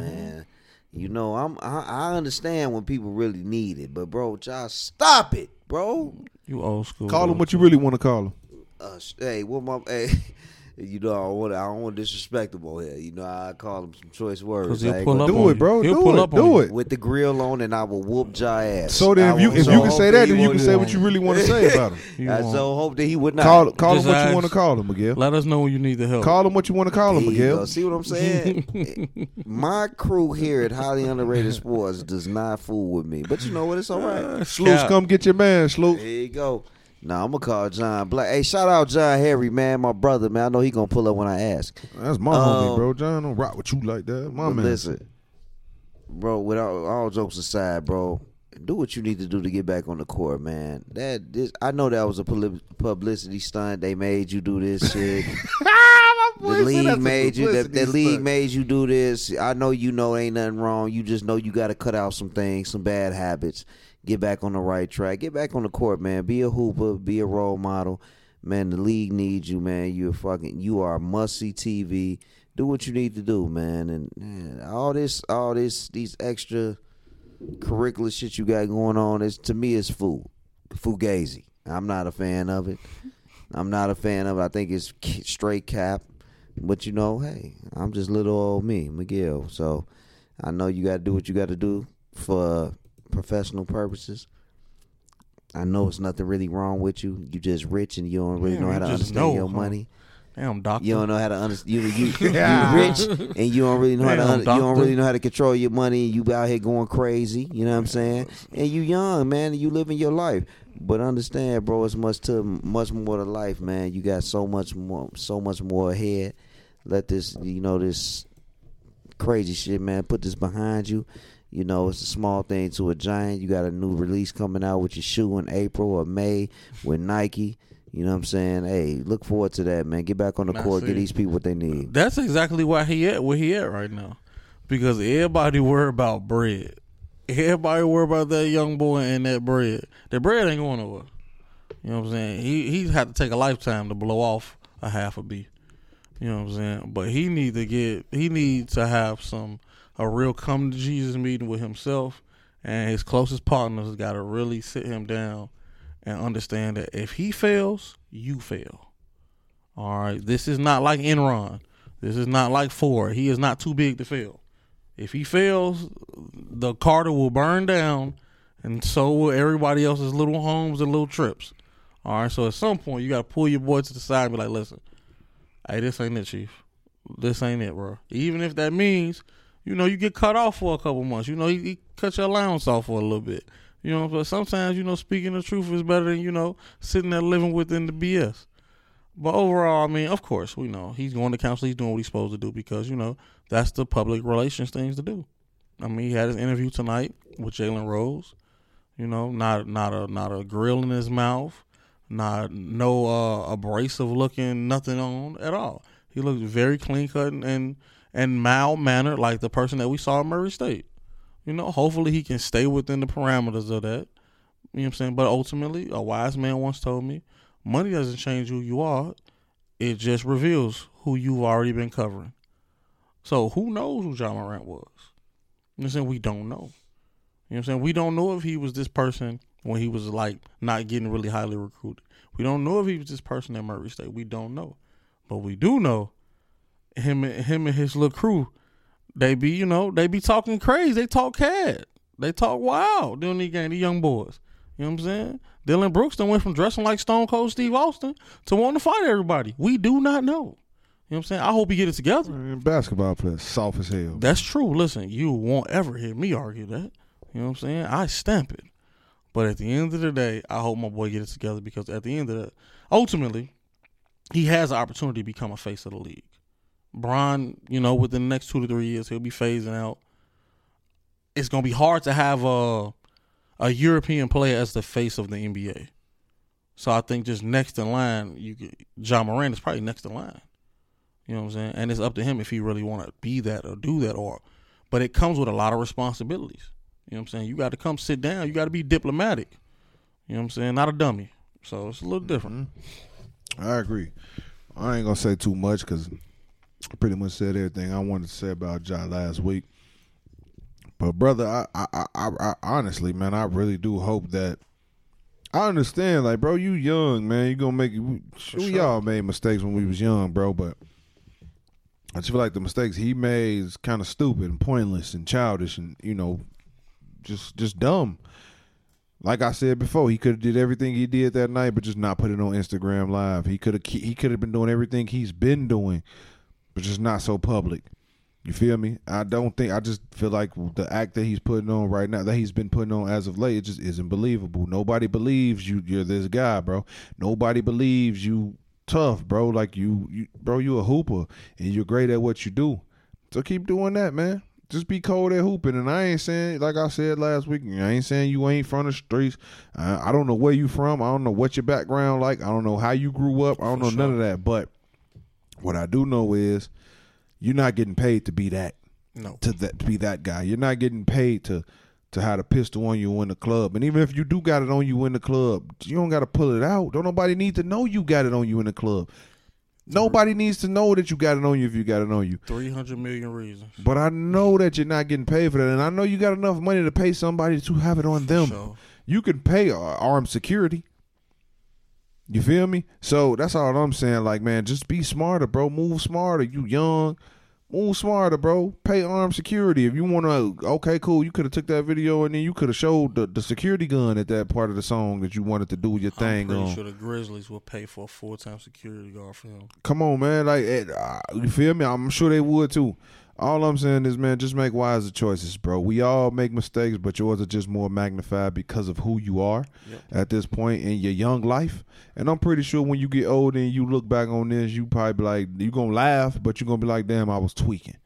Man. You know, I'm I, I understand when people really need it, but bro, y'all stop it, bro. You old school. Call him though, what you really want to call him. Uh, hey, what my hey, you know, I don't want I don't want disrespectable here. You know, I call him some choice words. Cause he'll pull up Do on it, bro. He'll Do pull it. up on Do you. it. with the grill on, and I will whoop Ja ass. So then, if you if so you can say that that, then you can say what you really want to say about him. I so hope that he would not. Call call him Just what you want to call him, Miguel. Let us know when you need the help. Call him what you want to call him, There go. Miguel. See what I'm saying? My crew here at Highly Underrated Sports does not fool with me, but you know what? It's all right. Uh, Sleuth, come get your man, Sleuth. There you go. Now I'm gonna call John Black. Hey, shout out John Harry, man, my brother, man. I know he gonna pull up when I ask. That's my Um, homie, bro. John don't rock with you like that. My man. listen, bro. With all, all jokes aside, bro, do what you need to do to get back on the court, man. That this, I know that was a publicity stunt. They made you do this shit. the league made you. The, the league made you do this. I know you know ain't nothing wrong. You just know you got to cut out some things, some bad habits. Get back on the right track. Get back on the court, man. Be a hooper. Be a role model. Man, the league needs you, man. You're fucking. You are must see TV. Do what you need to do, man. And man, all this, all this, these extra curricular shit you got going on is to me is fool, fugazi. I'm not a fan of it. I'm not a fan of it. I think it's straight cap. But you know, hey, I'm just little old me, Miguel. So I know you got to do what you got to do for professional purposes. I know it's nothing really wrong with you. You just rich and you don't really Yeah, know how to understand know, your huh? money. Damn, doctor. You don't know how to understand. You you, you Yeah. rich and you don't really know how to. Damn, un- you don't really know how to control your money. You out here going crazy. You know what I'm saying? And you young man. And you living your life. But understand, bro, it's much to much more to life, man. You got so much more, so much more ahead. Let this, you know, this crazy shit, man. Put this behind you. You know, it's a small thing to a giant. You got a new release coming out with your shoe in April or May with Nike. You know what I'm saying? Hey, look forward to that, man. Get back on the court. see. Get these people what they need. That's exactly why he at where he at right now, because everybody worry about bread. Everybody worry about that young boy and that bread. That bread ain't going nowhere. You know what I'm saying? He he's had to take a lifetime to blow off a half a B. You know what I'm saying? But he need to get he needs to have some a real come to Jesus meeting with himself and his closest partners got to really sit him down and understand that if he fails, you fail. All right, this is not like Enron. This is not like Ford. He is not too big to fail. If he fails, the Carter will burn down, and so will everybody else's little homes and little trips. All right, so at some point you got to pull your boy to the side and be like, "Listen, hey, this ain't it, Chief. This ain't it, bro. Even if that means, you know, you get cut off for a couple months. You know, he, he cut your allowance off for a little bit. You know, but sometimes you know, speaking the truth is better than you know sitting there living within the BS. But overall, I mean, of course, we know he's going to counsel. He's doing what he's supposed to do because you know that's the public relations things to do. I mean, he had his interview tonight with Jalen Rose. You know, not not a not a grill in his mouth, not no uh, abrasive looking, nothing on at all. He looked very clean cut and, and and mild mannered, like the person that we saw at Murray State. You know, hopefully he can stay within the parameters of that. You know what I'm saying? But ultimately, a wise man once told me, money doesn't change who you are. It just reveals who you've already been covering. So who knows who Ja Morant was? You know what I'm saying? We don't know. You know what I'm saying? We don't know if he was this person when he was like not getting really highly recruited. We don't know if he was this person at Murray State. We don't know. But we do know him and him and his little crew, they be, you know, they be talking crazy. They talk cad. They talk wild during the game, the young boys. You know what I'm saying? Dillon Brooks then went from dressing like Stone Cold Steve Austin to wanting to fight everybody. We do not know. You know what I'm saying? I hope he get it together. Man, basketball players soft as hell. That's true. Listen, you won't ever hear me argue that. You know what I'm saying? I stamp it. But at the end of the day, I hope my boy get it together because at the end of the ultimately, he has an opportunity to become a face of the league. Bron, you know, within the next two to three years, he'll be phasing out. It's gonna be hard to have a a European player as the face of the NBA. So I think just next in line, you get, Ja Morant is probably next in line. You know what I'm saying? And it's up to him if he really want to be that or do that or but it comes with a lot of responsibilities. You know what I'm saying? You got to come sit down. You got to be diplomatic. You know what I'm saying? Not a dummy. So it's a little different. Mm-hmm. I agree. I ain't gonna say too much because pretty much said everything I wanted to say about Ja last week. But brother, I, I, I, I, honestly, man, I really do hope that. I understand, like, bro, you young, man. You gonna make we, we sure. all made mistakes when we was young, bro. But I just feel like the mistakes he made is kind of stupid and pointless and childish and you know, just just dumb. Like I said before, he could have did everything he did that night, but just not put it on Instagram Live. He could have he could have been doing everything he's been doing, but just not so public. You feel me? I don't think I just feel like the act that he's putting on right now, that he's been putting on as of late, it just isn't believable. Nobody believes you. You're this guy, bro. Nobody believes you tough, bro. Like you, you, bro. You a hooper and you're great at what you do. So keep doing that, man. Just be cold at hooping. And I ain't saying, like I said last week, I ain't saying you ain't from the streets. I, I don't know where you from. I don't know what your background like. I don't know how you grew up. I don't For know sure. none of that. But what I do know is you're not getting paid to be that No. to that to be that guy. You're not getting paid to to have a pistol on you in the club. And even if you do got it on you in the club, you don't got to pull it out. Don't nobody need to know you got it on you in the club. Nobody needs to know that you got it on you if you got it on you. 300 million reasons. But I know that you're not getting paid for that, and I know you got enough money to pay somebody to have it on them. So, You can pay uh, armed security. You feel me? So that's all I'm saying. Like, man, just be smarter, bro. Move smarter. You young. Move smarter, bro. Pay armed security. If you want to, okay, cool. You could have took that video and then you could have showed the, the security gun at that part of the song that you wanted to do your thing I'm on. sure the Grizzlies will pay for a full time security guard for him. Come on, man. Like, eh, uh, you feel me? I'm sure they would too. All I'm saying is, man, just make wiser choices, bro. We all make mistakes, but yours are just more magnified because of who you are Yep. at this point in your young life. And I'm pretty sure when you get older and you look back on this, you probably be like, you're gonna laugh, but you're gonna be like, damn, I was tweaking.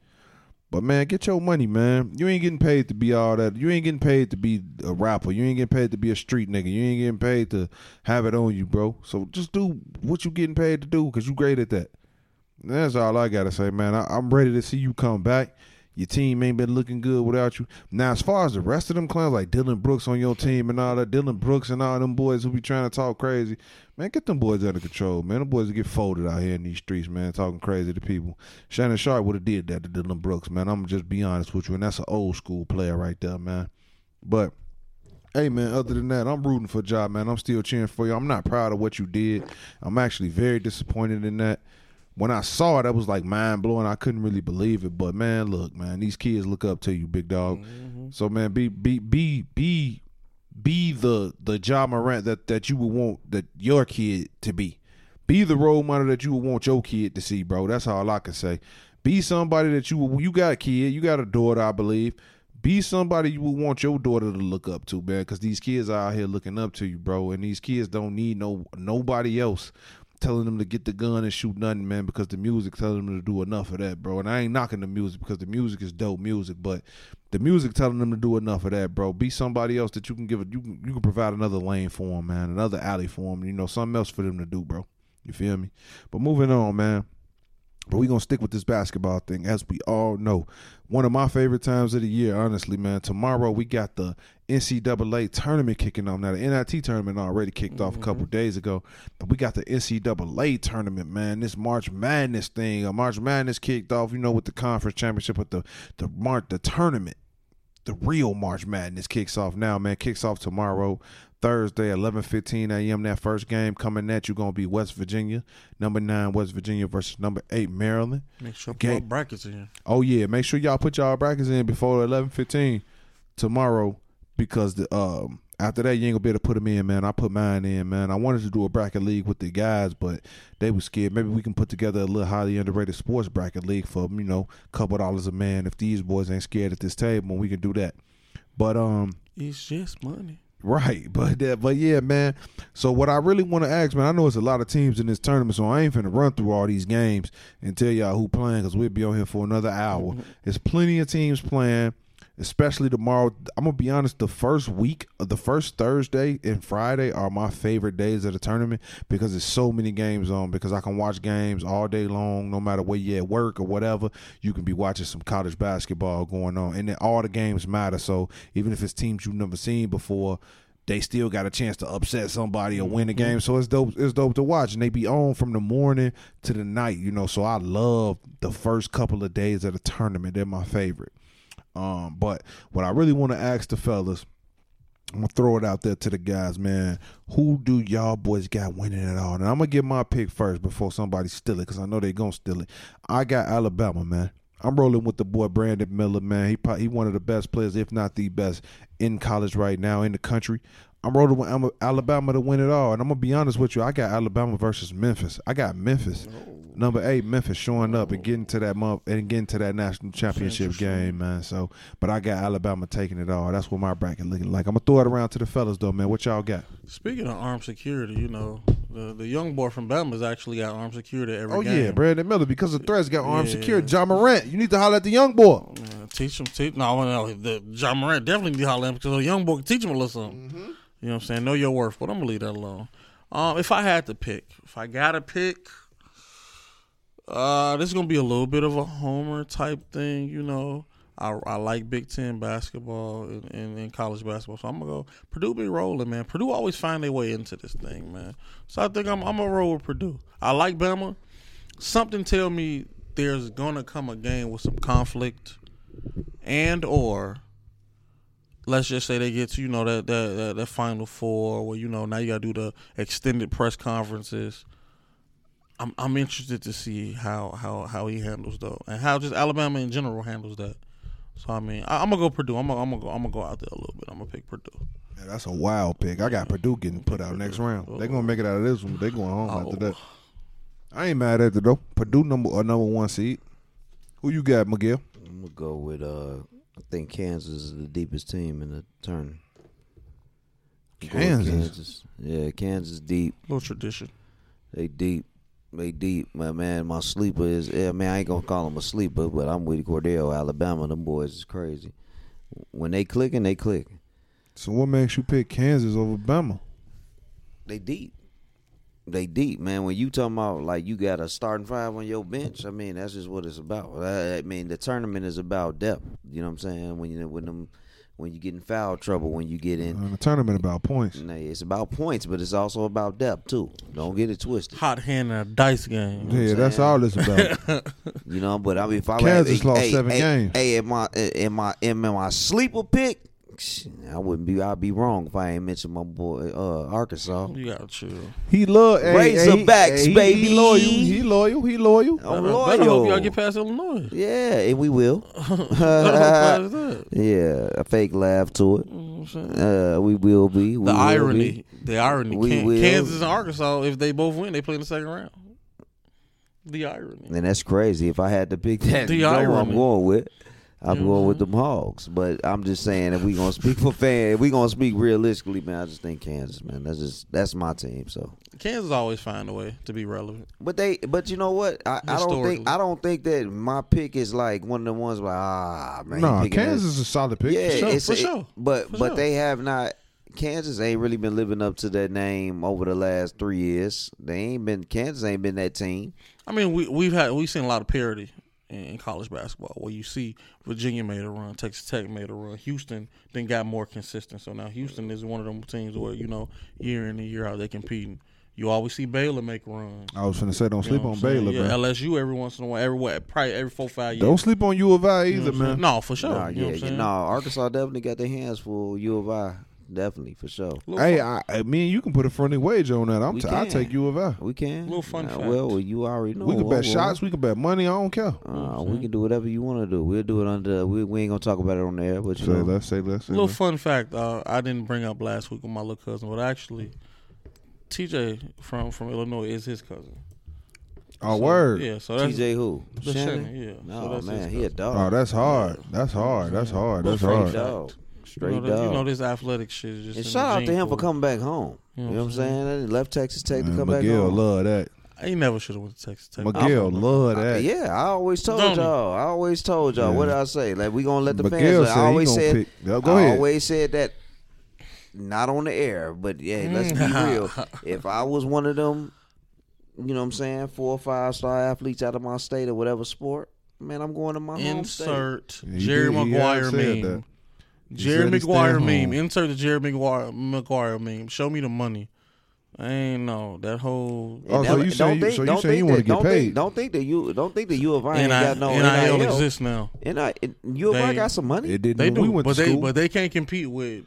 But man, get your money, man. You ain't getting paid to be all that. You ain't getting paid to be a rapper. You ain't getting paid to be a street nigga. You ain't getting paid to have it on you, bro. So just do what you getting paid to do because you great at that. That's all I gotta say, man. I, I'm ready to see you come back. Your team ain't been looking good without you. Now, as far as the rest of them clowns, like Dillon Brooks on your team and all that, Dillon Brooks and all them boys who be trying to talk crazy, man, get them boys under control, man. Them boys get folded out here in these streets, man, talking crazy to people. Shannon Sharpe would have did that to Dillon Brooks, man. I'm just be honest with you, and that's an old school player right there, man. But Hey man, other than that, I'm rooting for a job, man. I'm still cheering for you. I'm not proud of what you did. I'm actually very disappointed in that. When I saw it, I was like mind blowing. I couldn't really believe it. But man, look, man, these kids look up to you, big dog. Mm-hmm. So man, be be be be be the the Ja Morant that that you would want that your kid to be. Be the role model that you would want your kid to see, bro. That's all I can say. Be somebody that you you got a kid, you got a daughter, I believe. Be somebody you would want your daughter to look up to, man. Because these kids are out here looking up to you, bro. And these kids don't need no nobody else telling them to get the gun and shoot nothing, man, because the music telling them to do enough of that, bro. And I ain't knocking the music because the music is dope music, but the music telling them to do enough of that, bro. Be somebody else that you can give it. You can, you can provide another lane for them, man, another alley for them. You know, something else for them to do, bro. You feel me? But moving on, man. But we gonna stick with this basketball thing, as we all know. One of my favorite times of the year, honestly, man. Tomorrow we got the NCAA tournament kicking off. Now the NIT tournament already kicked off a couple mm-hmm. days ago, but we got the NCAA tournament, man. This March Madness thing, a March Madness kicked off, you know, with the conference championship, but the the March the tournament the real March Madness kicks off now, man. Kicks off tomorrow, Thursday, eleven fifteen a.m. That first game coming at you gonna be West Virginia, number nine West Virginia versus number eight Maryland. Make sure put brackets in. Oh yeah, make sure y'all put y'all brackets in before eleven fifteen tomorrow because the um after that you ain't gonna be able to put them in, man. I put mine in, man. I wanted to do a bracket league with the guys, but they were scared. Maybe we can put together a little highly underrated sports bracket league for you know a couple dollars a man. If these boys ain't scared at this table, we can do that. But um. It's just money. Right, but uh, but yeah, man. So what I really want to ask, man, I know it's a lot of teams in this tournament, so I ain't finna run through all these games and tell y'all who playing because we'll be on here for another hour. There's plenty of teams playing, especially tomorrow. I'm gonna be honest, the first week, the first Thursday and Friday are my favorite days of the tournament because there's so many games on. Because I can watch games all day long, no matter where you at work or whatever. You can be watching some college basketball going on, and then all the games matter. So even if it's teams you've never seen before, they still got a chance to upset somebody or win a mm-hmm. game. So it's dope. It's dope to watch, and they be on from the morning to the night. You know, so I love the first couple of days of the tournament. They're my favorite. Um, but what I really want to ask the fellas, I'm gonna throw it out there to the guys, man. Who do y'all boys got winning it all? And I'm gonna get my pick first before somebody steal it, because I know they gonna steal it. I got Alabama, man. I'm rolling with the boy Brandon Miller, man. He probably, he one of the best players, if not the best, in college right now in the country. I'm rolling with Alabama to win it all, and I'm gonna be honest with you. I got Alabama versus Memphis. I got Memphis, number eight, Memphis showing up and getting to that month and getting to that national championship game, man. So, but I got Alabama taking it all. That's what my bracket looking like. I'm gonna throw it around to the fellas though, man. What y'all got? Speaking of armed security, you know, the the young boy from Bama's actually got armed security every Oh game. yeah, Brandon Miller because the threats got armed Yeah. security. Ja Morant, you need to holler at the young boy. Yeah, teach him. Teach, no, no, the Ja Morant definitely need to holler at him because a young boy can teach him a little something. Mm-hmm. You know what I'm saying? Know your worth, but I'm gonna leave that alone. Um, if I had to pick, if I got to pick, uh, this is gonna be a little bit of a homer type thing. You know, I I like Big Ten basketball and, and, and college basketball, so I'm gonna go. Purdue be rolling, man. Purdue always find their way into this thing, man. So I think I'm I'm gonna roll with Purdue. I like Bama. Something tell me there's gonna come a game with some conflict, and or let's just say they get to you know that that that, that final four where you know now you gotta do the extended press conferences. I'm I'm interested to see how how how he handles though, and how just Alabama in general handles that. So I mean, I, I'm gonna go Purdue. I'm gonna I'm gonna go I'm gonna go out there a little bit. I'm gonna pick Purdue. Yeah, that's a wild pick. I got Purdue getting put out next round. They're gonna make it out of this one. They going home Oh. after that. I ain't mad at it though. Purdue number a number one seed. Who you got, Miguel? I'm gonna go with uh I think Kansas is the deepest team in the tournament. I'm going with Kansas? Kansas. Yeah, Kansas deep. little tradition. They deep. They deep. My man, my sleeper is yeah, man, I ain't gonna call him a sleeper, but I'm with Cordell, Alabama. Them boys is crazy. When they clicking, they clicking. So what makes you pick Kansas over Bama? They deep. They deep, man. When you talking about like you got a starting five on your bench, I mean that's just what it's about. I, I mean the tournament is about depth. You know what I'm saying? When you when them when you get in foul trouble, when you get in, Uh, the tournament about points. Nah, it's about points, but it's also about depth too. Don't get it twisted. Hot hand in a dice game. Yeah, that's all it's about. You know, but I mean, if I Kansas hey, lost hey, seven hey, games. Hey, in my in my in my sleeper pick, I wouldn't be. I'd be wrong if I ain't mention my boy uh, Arkansas. You gotta chill. he love hey, Razorbacks, hey, he- baby. He loyal. He loyal. He loyal. I'm Better, better hope y'all get past Illinois. Yeah, and we will. Better hope past that. yeah, a fake laugh to it. You know what I'm? Uh, we will be. We the will irony, be. the irony. We Kan- will. Kansas and Arkansas, if they both win, they play in the second round. The irony. and that's crazy. If I had to pick that, The you know I'm going with. I'm You know going with them Hogs. But I'm just saying, if we gonna speak for fan, if we gonna speak realistically, man, I just think Kansas, man. That's just that's my team. So, Kansas always find a way to be relevant. but they, but you know what? I, I don't think I don't think that my pick is like one of the ones like ah man. No, he picking Kansas this. is a solid pick. Yeah, for sure. it's for it- sure. But For but sure. they have not. Kansas ain't really been living up to that name over the last three years. They ain't been. Kansas ain't been that team. I mean, we we've had we've seen a lot of parity in, in college basketball where you see Virginia made a run, Texas Tech made a run, Houston then got more consistent. So now Houston is one of them teams where you know year in and year out they competing. You always see Baylor make a run. I was gonna say, don't You sleep know on saying? Baylor, yeah, man. LSU every once in a while, every probably every four five years. Don't sleep on U of I You know either, what I'm saying? man. No, for sure. Nah, you know yeah, what I'm saying? no. Arkansas definitely got their hands full. U of I, definitely for sure. Little Hey, fun- I, I mean, you can put a friendly wager on that. I'm We t- I can. take you of I. We can. Little fun Uh, fact. well, you already know. we can bet Well, shots. We can bet money. I don't care. Uh, we can do whatever you want to do. We'll do it under. We, we ain't gonna talk about it on the air, but you Say know. less. Say less. Say little less. fun fact uh, I didn't bring up last week with my little cousin, but actually, TJ from from Illinois is his cousin. Oh, So, word. Yeah, so that's TJ who? the Shannon? Shannon, yeah. No so that's man, his he a cousin. dog. Oh, that's hard. That's hard. That's hard. That's Straight hard. Straight dog. Straight you know, dog. you know this athletic shit is just. and shout out to him for pool. coming back home. You You know know what I'm saying? They left Texas Tech to Man, come back Miguel home. love that. He never should have went to Texas Tech. Miguel love that. yeah, I always told Don't y'all. I always told y'all. Yeah. What did I say? Like we gonna let the Miguel fans. said I always said. pick. Yeah, go I ahead. always said that. Not on the air, but yeah, let's be Mm. real. If I was one of them, you know what I'm saying, four or five star athletes out of my state or whatever sport, man, I'm going to my home state. Insert Jerry did- he Maguire had said meme. That. He Jerry said he staying Maguire home. meme. Insert the Jerry Maguire, Maguire meme. Show me the money. I ain't know that whole Oh, so you saying you- think- so you don't saying you think wanna that- get don't think- paid. Don't think that you don't think that U of I ain't NIL, got no NIL NIL. exists now. NIL, U of I got some money. It didn't. They do, we went but to they school. but they can't compete with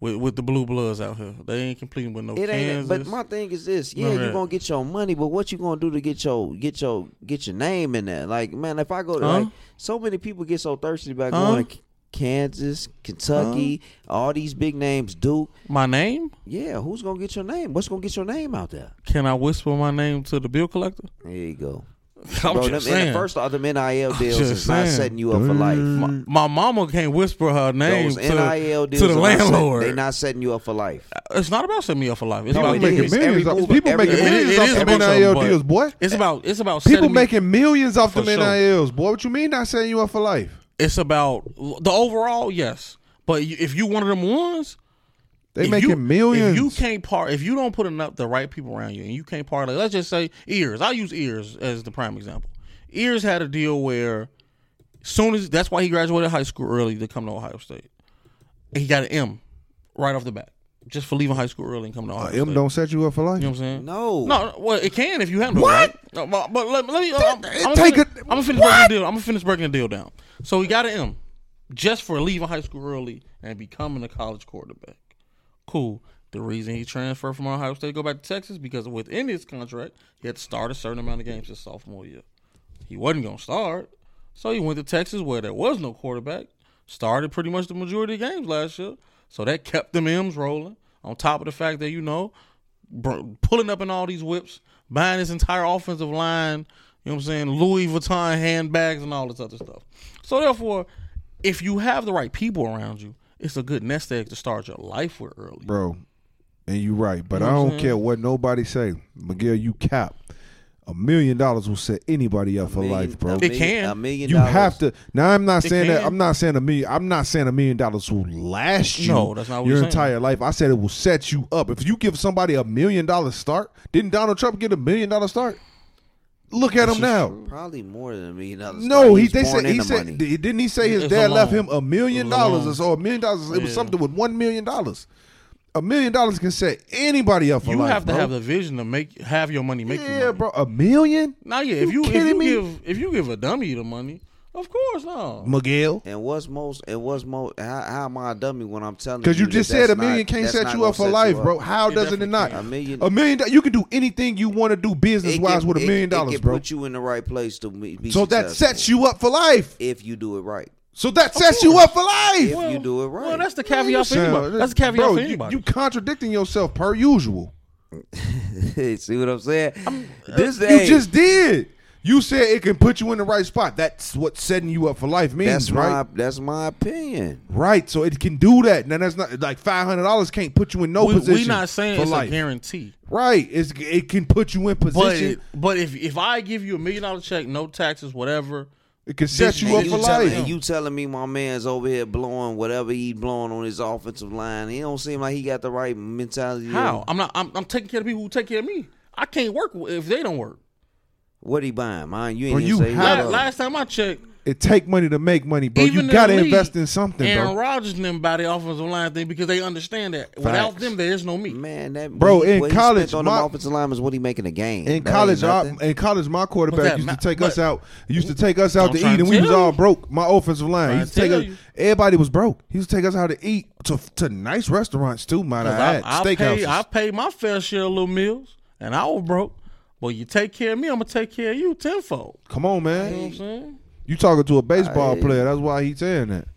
with with the blue bloods out here. They ain't competing with no It ain't. Kansas. But my thing is this: yeah, None you that. gonna get your money, but what you gonna do to get your get your get your name in there? Like, man, if I go to Huh? like, so many people get so thirsty about Huh? going to Kansas, Kentucky, all these big names, Duke. my name? Yeah, who's gonna get your name? What's gonna get your name out there? Can I whisper my name to the bill collector? There you go. I'm Bro, just and saying. the first of them NIL deals just is not setting you up for life. my, my mama can't whisper her name Those to, NIL deals to the are set- landlord. They're not setting you up for life. it's not about setting me up for life. It's No, about it People is. making millions. every Off, people every- making It- millions it off is them NIL something, deals, boy. It's about it's about People setting me- making millions off For them sure. NILs, boy. What you mean not setting you up for life? It's about the overall, yes. But if you one of them ones, They making you, millions. If you can't part, if you don't put enough the right people around you, and you can't part, like let's just say Ewers. I'll use Ewers as the prime example. Ewers had a deal where, soon as that's why he graduated high school early to come to Ohio State. He got an M right off the bat, just for leaving high school early and coming to Ohio Uh, State. M don't set you up for life. You know what I'm saying? No, No, well, it can if you handle What? it right. No, but, but let, let me. I'm, I'm, gonna take finish, it- I'm gonna finish breaking the deal. I'm gonna finish breaking the deal down. So he got an M, just for leaving high school early and becoming a college quarterback. Cool. The reason he transferred from Ohio State to go back to Texas because within his contract he had to start a certain amount of games his sophomore year. He wasn't gonna start, so he went to Texas where there was no quarterback. Started pretty much the majority of games last year, so that kept them M's rolling. On top of the fact that you know br- pulling up in all these whips, buying his entire offensive line, you know what I'm saying, Louis Vuitton handbags and all this other stuff. So therefore, if you have the right people around you, it's a good nest egg to start your life with early. bro. And you're right, but You know I don't care what nobody say. Miguel, you cap. A million dollars will set anybody up for million- life, bro. A It million, can. A million You dollars. have to. Now I'm not It saying that. I'm not saying a million. I'm not saying a million dollars will last you. No, that's not what your we're saying. entire life. I said it will set you up. If you give somebody a million dollar start, didn't Donald Trump get a million dollar start? Look at him now. Probably more than a million dollars. No, he they said he into said money. didn't he say his It's dad left him a million It was a dollars or so a million dollars it was Yeah. something with one million dollars. A million dollars can set anybody up for You life. You have to bro. have the vision to make have your money make you yeah, money. bro. A million, Now, yeah, if You you if you me? give if you give a dummy the money, of course, no. Miguel. And what's most? And what's most? How, how am I a dummy when I'm telling you? Because you that just that's said a million not- can't set you up for life, you bro. How It does it not? can. A million. A million. You can do anything you want to do business wise can- with a million it dollars, can bro. Put you in the right place to be be So that sets you up for life. if you do it right. So that sets you up for life. If you do it right. Well, that's the caveat for Listen, anybody. That's the caveat bro, for you- anybody. You, contradicting yourself per usual. See what I'm saying? Uh, this You hey, just did. You said it can put you in the right spot. That's what setting you up for life means, That's right? my that's my opinion. Right. So it can do that. Now that's not like five hundred dollars can't put you in no we, position. We're not saying it's life. a guarantee. Right. It's it can put you in position. it, but if if I give you a million dollar check, no taxes, whatever, It can set This- you up And for you, telling, life. and you telling me my man's over here blowing whatever he blowing on his offensive line. He don't seem like he got the right mentality. how? I'm not. I'm, I'm taking care of people who take care of me. I can't work if they don't work. What he buying? Mine, you ain't Bro, even you say have- La- last time I checked, It take money to make money, bro. even you gotta league, invest in something, Aaron bro. Rodgers and them by the offensive line thing because they understand that without them there is no me. Man, that Bro, what in what he college, spent on my- them offensive linemen is what he making a game. In That college, ain't our, in college, my quarterback used to take but- us out. He used to take us out I'm to trying eat, to and we was all broke. My offensive line. He used to to take us. Everybody was broke. He used to take us out to eat to to nice restaurants too. Might I 'Cause add, I, I pay steakhouses. I pay my fair share of little meals, and I was broke. But you take care of me, I'm gonna take care of you tenfold. Come on, You know what man. I'm saying? You talking to a baseball I- player? That's why he's saying that.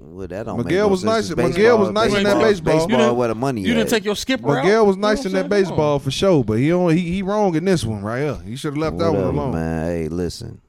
well, that don't Miguel no was nice- It's Miguel was baseball. nice in that Baseball- baseball. Baseball, You where the money You at. didn't take your skipper out. Miguel was You know nice in that baseball for sure, but he only he, he wrong in this one right here. He should have left that one alone. man. Hey, listen,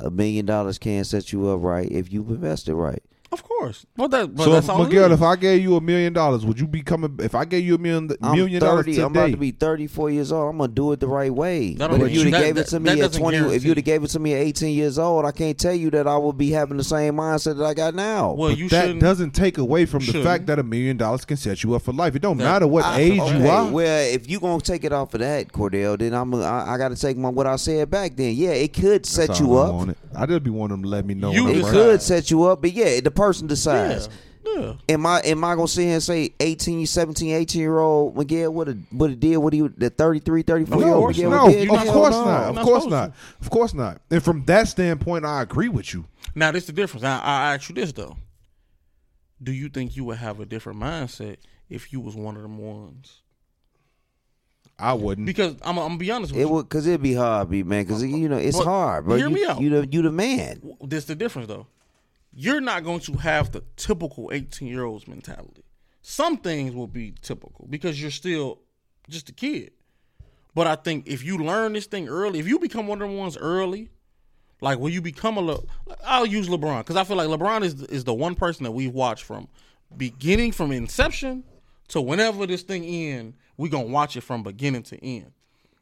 a million dollars can't set you up right if you invest it right. Of course. Well, that, but So, that's if, all Miguel, if I gave you a million dollars, would you be coming? If I gave you a million I'm million dollars 30. I'm about to be 34 years old. I'm gonna do it the right way. But if you'd have that- gave it to me at doesn't 20, if you'd have gave it to me at 18 years old, I can't tell you that I would be having the same mindset that I got now. well, you that doesn't take away from the Shouldn't. fact that a million dollars can set you up for life. It don't That- matter what I- age okay, you are. Well, if you gonna take it off of that, Cordell, then I'm I, I got to take my what I said back. Then yeah, it could set That's you all I up. I just be wanting them to let me know. You It could set you up, but yeah, the person yeah, decides. yeah. Am I am I gonna sit here and say 18, 17, 18 year old Miguel would have would have did what he the 33, 34 year old Miguel no, would did? of course no. not. Of not course supposed not. Of course not. And from that standpoint, I agree with you. Now, this is the difference. I, I ask you this though: Do you think you would have a different mindset if you was one of them ones? I wouldn't. Because I'm, I'm gonna be honest with It you. It would because it'd be hard, be man. Because you know it's But hard, bro. hear you, me out. You the you the man. This the difference though. You're not going to have the typical 18 year olds mentality. Some things will be typical because you're still just a kid. But I think if you learn this thing early, if you become one of the ones early, like when you become a, Le, I'll use LeBron because I feel like LeBron is is the one person that we've watched from beginning from inception to whenever this thing end, we gonna watch it from beginning to end.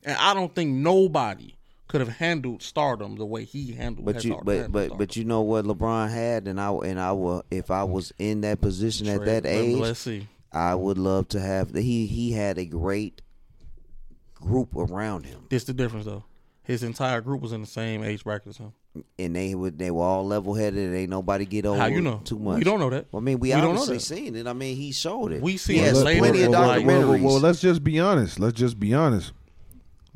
And I don't think nobody could have handled stardom the way he handled. But has you but but stardom. but you know what LeBron had, and I and I will if I was in that position at that age, Let's see. I would love to have. He he had a great group around him, This the difference though. His entire group was in the same age bracket as him. and they would they were all level headed. Ain't nobody get over How you know? too much. We don't know that. Well, I mean, we, We obviously seen it. I mean, he showed it. We see he it has later plenty of in life. documentaries. well, well, let's just be honest. Let's just be honest.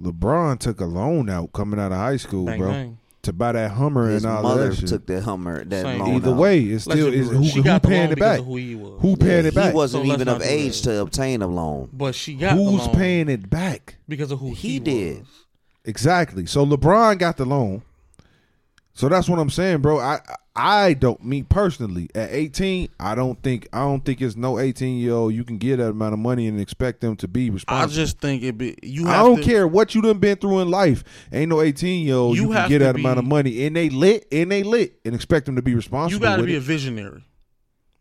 LeBron took a loan out coming out of high school, Bang bro, bang. to buy that Hummer His and all mother that shit. took the Hummer that Same. loan Either out. way, it's still just is who, real. She who paying it back? of who he was. Who paying Yeah, it back? He wasn't So even of age to obtain a loan. But she got Who's the loan paying it back? because of who he, He did. was. Exactly. So LeBron got the loan. So that's what I'm saying, bro. I I don't me personally at 18. I don't think I don't think it's no 18 year old you can get that amount of money and expect them to be responsible. I just think it be you. I don't to, care what you done been through in life. Ain't no 18 year old You you, can get to that amount of money and they lit and they lit and expect them to be responsible. You got to with be a visionary.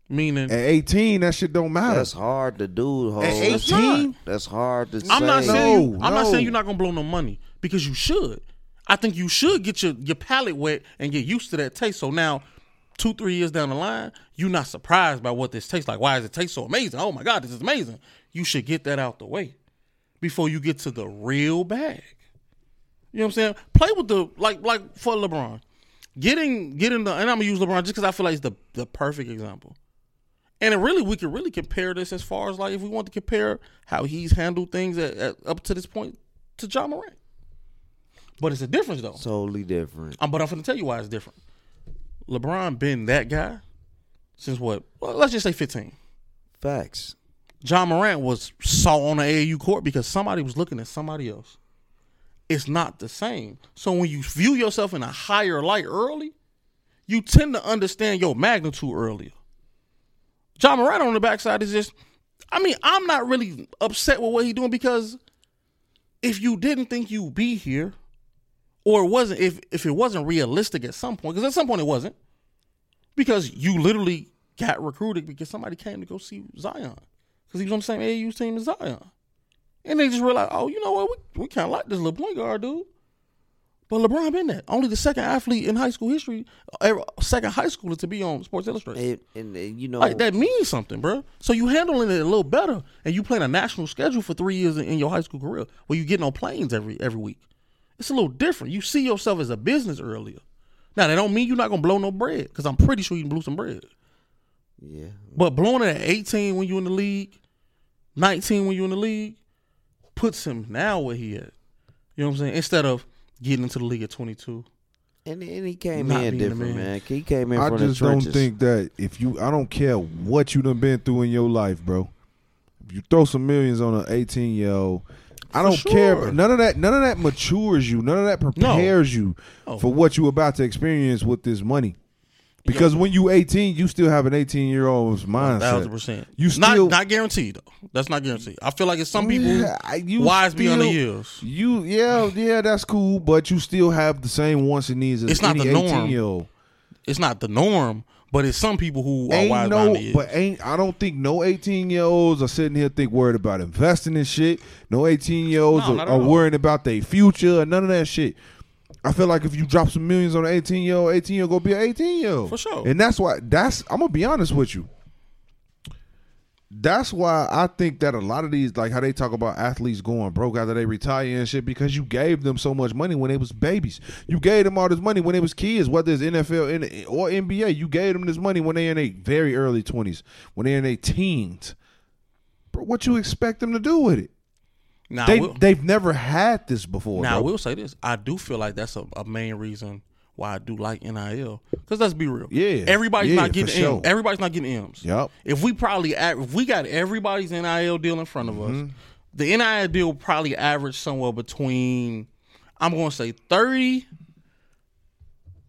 Meaning, At 18, that shit don't matter. That's hard to do. Ho. At 18. That's hard to I'm not say. saying you, I'm not saying you're not gonna blow no money because you should. I think you should get your your palate wet and get used to that taste. So now, two three years down the line, you're not surprised by what this tastes like. Why does it taste so amazing? Oh my god, this is amazing. You should get that out the way before you get to the real bag. You know what I'm saying? Play with the like like for LeBron, getting getting the and I'm gonna use LeBron just because I feel like it's the the perfect example. And it really, we could really compare this as far as like if we want to compare how he's handled things at, at, up to this point to Ja Morant. But it's a difference though. Totally different. Um, but I'm going to tell you why it's different. LeBron been that guy since what? Well, let's just say 15. Facts. Ja Morant was saw on the AAU court because somebody was looking at somebody else. It's not the same. So when you view yourself in a higher light early, you tend to understand your magnitude earlier. Ja Morant on the backside is just, I mean, I'm not really upset with what he's doing because if you didn't think you'd be here, or it wasn't if if it wasn't realistic at some point, because at some point it wasn't, because you literally got recruited because somebody came to go see Zion because he was on the same AAU team as Zion, and they just realized, oh, you know what, we, we kind of like this little point guard dude. But LeBron been that only the second athlete in high school history, er, second high schooler to be on Sports Illustrated. And, and, and, you know, Like that means something, bro. So you handling it a little better, and you playing a national schedule for three years in, in your high school career, where you getting on planes every every week. It's a little different. You see yourself as a business earlier. Now that don't mean you're not gonna blow no bread, because I'm pretty sure you can blow some bread. yeah, But blowing it at 18 when you're in the league, 19 when you're in the league, puts him now where he at. You know what I'm saying? Instead of getting into the league at 22. and and he came in different, man. man. He came in I from just the don't think that if you, I don't care what you done been through in your life, bro. If you throw some millions on an 18 year old, I don't care. sure. None of that, none of that matures you. None of that prepares you Oh. for what you're about to experience with this money. Because when you 18, you still have an 18 year old's mindset. Thousand percent. You not still- not guaranteed though. That's not guaranteed. I feel like it's some people Yeah, you wise beyond the years. You yeah yeah that's cool, but you still have the same wants and needs as It's not the norm. 18 year old. It's not the norm, but it's some people who are Ain't wise no, beyond the years. but ain't I don't think no 18 year olds are sitting here think worried about investing in shit. No 18 year olds No, are, are worrying about their future and none of that shit. I feel like if you drop some millions on an 18 year old, 18 year old gonna be an 18 year old For sure. And that's why that's I'm gonna be honest with you. That's why I think that a lot of these, like how they talk about athletes going broke after they retire and shit, because you gave them so much money when they was babies. You gave them all this money when they was kids, whether it's NFL or NBA. You gave them this money when they in their very early twenties, when they in their teens. Bro, what you expect them to do with it? now, They I will, they've never had this before. now I will say this: I do feel like that's a, a main reason why I do like NIL. Because let's be real, Yeah. everybody's Yeah, not getting for sure. M. Everybody's not getting M's. Yep. If we probably if we got everybody's NIL deal in front of Mm-hmm. us, the NIL deal probably average somewhere between I'm going to say thirty,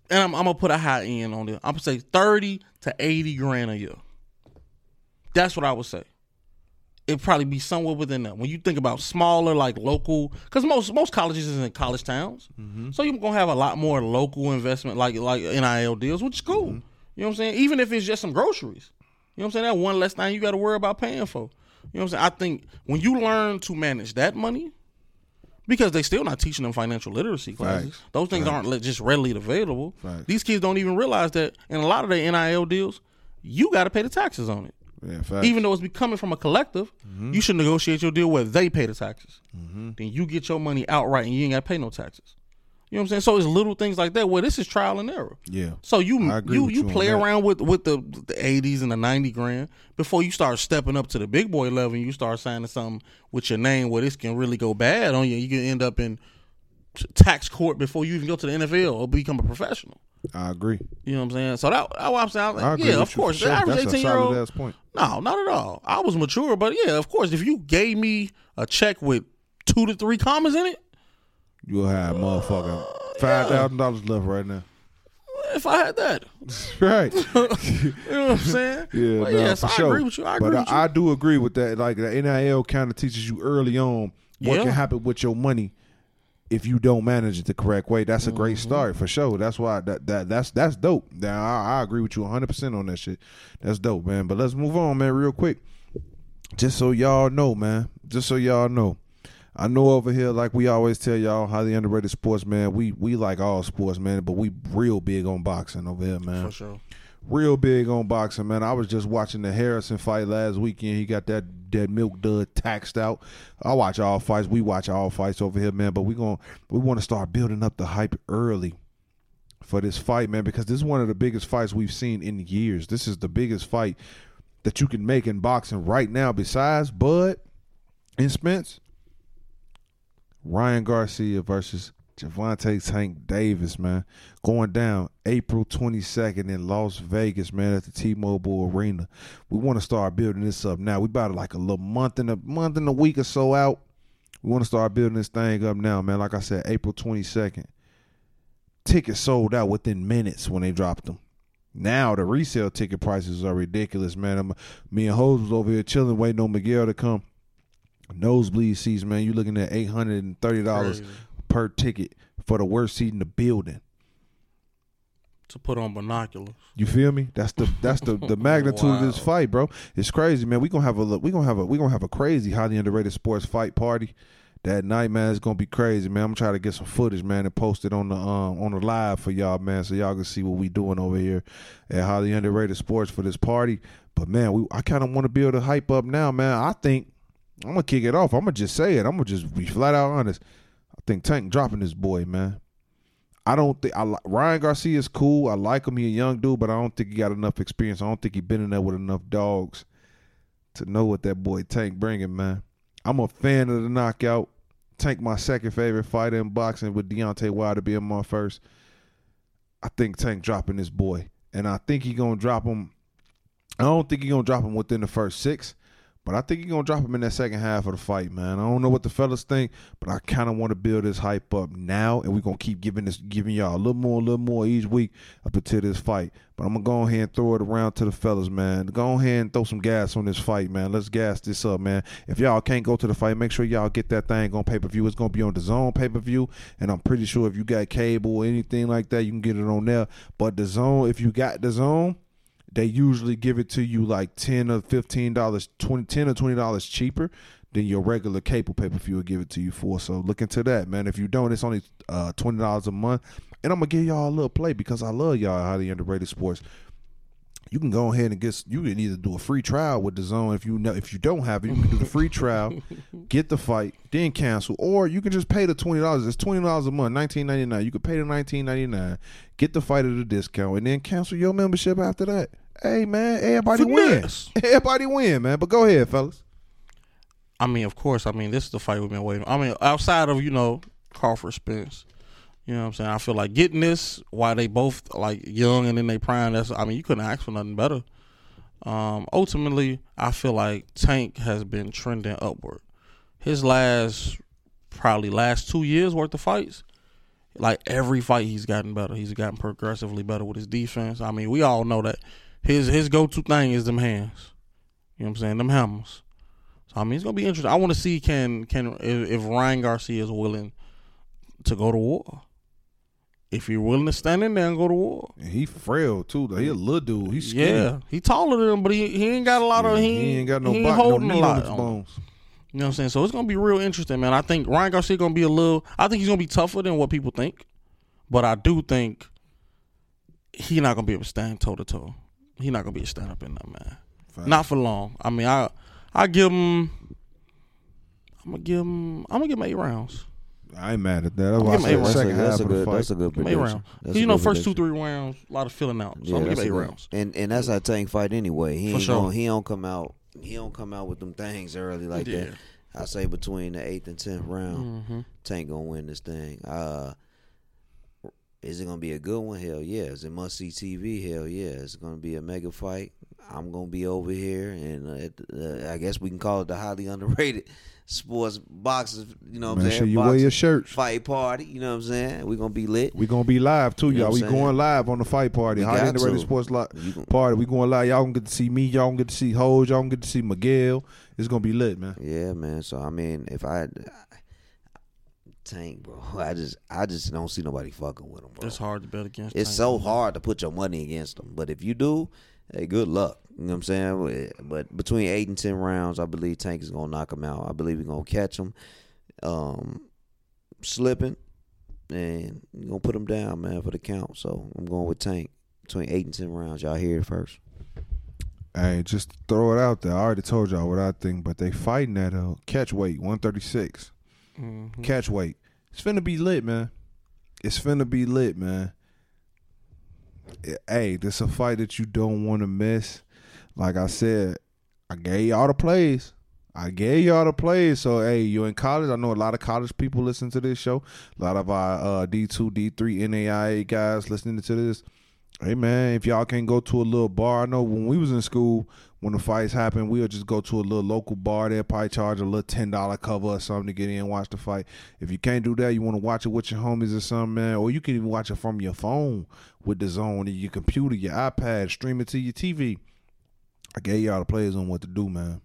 and I'm, I'm gonna put a high end on it. I'm gonna say thirty to eighty grand a year. That's what I would say. It'd probably be somewhere within that. When you think about smaller, like local, because most most colleges is in college towns, mm-hmm. so you're gonna have a lot more local investment, like like NIL deals, which is cool. Mm-hmm. You know what I'm saying? Even if it's just some groceries, you know what I'm saying? That one less thing you got to worry about paying for. You know what I'm saying? I think when you learn to manage that money, because they still not teaching them financial literacy classes. Facts. Those things aren't just readily available. Facts. These kids don't even realize that in a lot of their NIL deals, you got to pay the taxes on it. Yeah. Even though it's be coming from a collective, you should negotiate your deal where they pay the taxes. Then you get your money outright and you ain't got to pay no taxes. You know what I'm saying? So it's little things like that where this is trial and error. yeah. So you you you you play around with with the the eighties and the ninety grand before you start stepping up to the big boy level and you start signing something with your name where this can really go bad on you. You can end up in tax court before you even go to the NFL or become a professional. I agree. You know what I'm saying? So that what I'm saying. I was I like, agree yeah, of course. sure. average That's a eighteen year old. ass point. No, not at all. I was mature, but yeah, of course. If you gave me a check with two to three commas in it, You'll have motherfucking uh, five thousand dollars left right now. if I had that, Right. you know what I'm saying? Yeah, But no, yeah, so I sure. agree with you. I agree but with I, you. I do agree with that. Like the NIL kind of teaches you early on what Yeah. can happen with your money if you don't manage it the correct way. That's a great Mm-hmm. start for sure. That's why that, that that's that's dope. Now I, I agree with you 100 percent on that shit. That's dope, man. But let's move on, man, real quick. Just so y'all know, man. Just so y'all know. I know over here, like we always tell y'all, highly underrated sports, man. We we like all sports, man, but we real big on boxing over here, man For sure. Real big on boxing, man. I was just watching the Harrison fight last weekend. He got that that milk dud taxed out. I watch all fights. We watch all fights over here, man. But we going we want to start building up the hype early for this fight, man, because this is one of the biggest fights we've seen in years. This is the biggest fight that you can make in boxing right now. Besides Bud and Spence, Ryan Garcia versus Gervonta Tank Davis, man. Going down April 22nd in Las Vegas, man, at the T-Mobile Arena. We want to start building this up now. We about like a little month and a month and a week or so out. We want to start building this thing up now, man. Like I said, April 22nd. Tickets sold out within minutes when they dropped them. Now the resale ticket prices are ridiculous, man. I'm, me and Hose was over here chilling, waiting on Miguel to come. Nosebleed seats, man. You're looking at eight hundred and thirty dollars per ticket for the worst seat in the building. To put on binoculars. You feel me? That's the that's the the magnitude of this fight, bro. It's crazy, man. We gonna have a look. We gonna have a we gonna have a crazy highly underrated sports fight party that night, man. It's gonna be crazy, man. I'm trying to get some footage, man, and post it on the um on the live for y'all, man, so y'all can see what we doing over here at highly underrated sports for this party. But man, we I kind of want to be able to hype up now, man. I think I'm gonna kick it off. I'm gonna just say it. I'm gonna just be flat out honest. I think Tank dropping this boy, man. I don't think I Ryan Garcia is cool. I like him. He a young dude, but I don't think he got enough experience. I don't think he been in there with enough dogs to know what that boy Tank bringing, man. I'm a fan of the knockout. Tank, my second favorite fighter in boxing, with Deontay Wilder being my first. I think Tank dropping this boy, and I think he gonna drop him. I don't think he gonna drop him within the first six, but I think he gonna drop him in that second half of the fight, man. I don't know what the fellas think, but I kind of want to build this hype up now, and we're gonna keep giving this, giving y'all a little more, a little more each week up until this fight. But I'm gonna go ahead and throw it around to the fellas, man. Go ahead and throw some gas on this fight, man. Let's gas this up, man. If y'all can't go to the fight, make sure y'all get that thing on pay per view. It's gonna be on DAZN pay per view, and I'm pretty sure if you got cable or anything like that, you can get it on there. But DAZN, if you got DAZN they usually give it to you like ten or fifteen dollars, 20 10 or twenty dollars cheaper than your regular cable pay per view will give it to you for. So look into that, man. If you don't, it's only uh, twenty dollars a month, and I'm gonna give y'all a little play because I love y'all highly underrated sports. You can go ahead and get. You can either do a free trial with DAZN if you know if you don't have it. You can do the free trial, get the fight, then cancel, or you can just pay the twenty dollars. It's twenty dollars a month, nineteen ninety nine. You can pay the nineteen ninety nine, get the fight at a discount, and then cancel your membership after that. Hey man, everybody Finesse. win. Everybody win, man. But go ahead, fellas. I mean, of course. I mean, this is the fight we've been waiting. I mean, outside of you know Crawford Spence, you know what I'm saying. I feel like getting this while they both like young and in their prime. That's I mean, you couldn't ask for nothing better. Um, ultimately, I feel like Tank has been trending upward. His last probably last two years worth of fights, like every fight he's gotten better. He's gotten progressively better with his defense. I mean, we all know that his his go to thing is them hands. You know what I'm saying? Them hammers. So I mean, it's gonna be interesting. I want to see can can if, if Ryan Garcia is willing to go to war. If you're willing to stand in there and go to war, And he frail too. Though. He a little dude. He's skinny. yeah, he taller than him, but he, he ain't got a lot of Yeah, he, he ain't got no, he no holding meat a lot on bones. You know what I'm saying? So it's gonna be real interesting, man. I think Ryan Garcia gonna be a little. I think he's gonna be tougher than what people think, but I do think he not gonna be able to stand toe to toe. He not gonna be a to stand up in that man. Facts. Not for long. I mean, I I give him. I'm gonna give him. I'm gonna give him eight rounds. I ain't mad at that. That's why I give him eight said rounds. second that's, half a of the good, fight. that's a good Give him eight prediction. rounds. That's 'Cause you know, good first two three rounds, a lot of filling out. So Yeah, I'm gonna give a eight good- rounds. And and that's how Tank fight anyway. He For ain't sure. gonna, he don't come out he don't come out with them things early like Yeah. that. I say between the eighth and tenth round, hmm Tank gonna win this thing. Uh is it gonna be a good one? Hell yeah. Is it must see TV? Hell yeah. It's gonna be a mega fight. I'm gonna be over here, and uh, it- uh, I guess we can call it the highly underrated sports boxers. You know what I'm Make saying? sure you wear your shirts. fight party. You know what I'm saying? We are gonna be lit. We are gonna be live too, you y'all. We saying? going live on the fight party. We High got Underrated to. Sports Li- Party. We going live. Y'all gonna get to see me. Y'all gonna get to see Hose. Y'all gonna get to see Miguel. It's gonna be lit, man. Yeah, man. So I mean, if I Tank, bro. I just I just don't see nobody fucking with him, bro. It's hard to bet against. It's Tank, so bro. hard to put your money against them, but if you do, hey, good luck. You know what I'm saying? But between eight and ten rounds, I believe Tank is gonna knock him out. I believe he's gonna catch him, um, slipping, and gonna put him down, man, for the count. So I'm going with Tank between eight and ten rounds. Y'all hear it first. Hey, just throw it out there. I already told y'all what I think, but they fighting at a catch weight, 136. Mm-hmm. Catch weight. It's finna be lit, man. It's finna be lit, man. Hey, this a fight that you don't want to miss. Like I said, I gave y'all the plays. I gave y'all the plays. So hey, you in college. I know a lot of college people listen to this show. A lot of our uh, D two, D three, NAIA guys listening to this. Hey man, if y'all can't go to a little bar, I know when we was in school, when the fights happen, we'll just go to a little local bar. They'd probably charge a little ten dollar cover or something to get in and watch the fight. If you can't do that, you want to watch it with your homies or something, man, or you can even watch it from your phone with DAZN, your computer, your iPad, stream it to your TV. I gave y'all the players on what to do, man.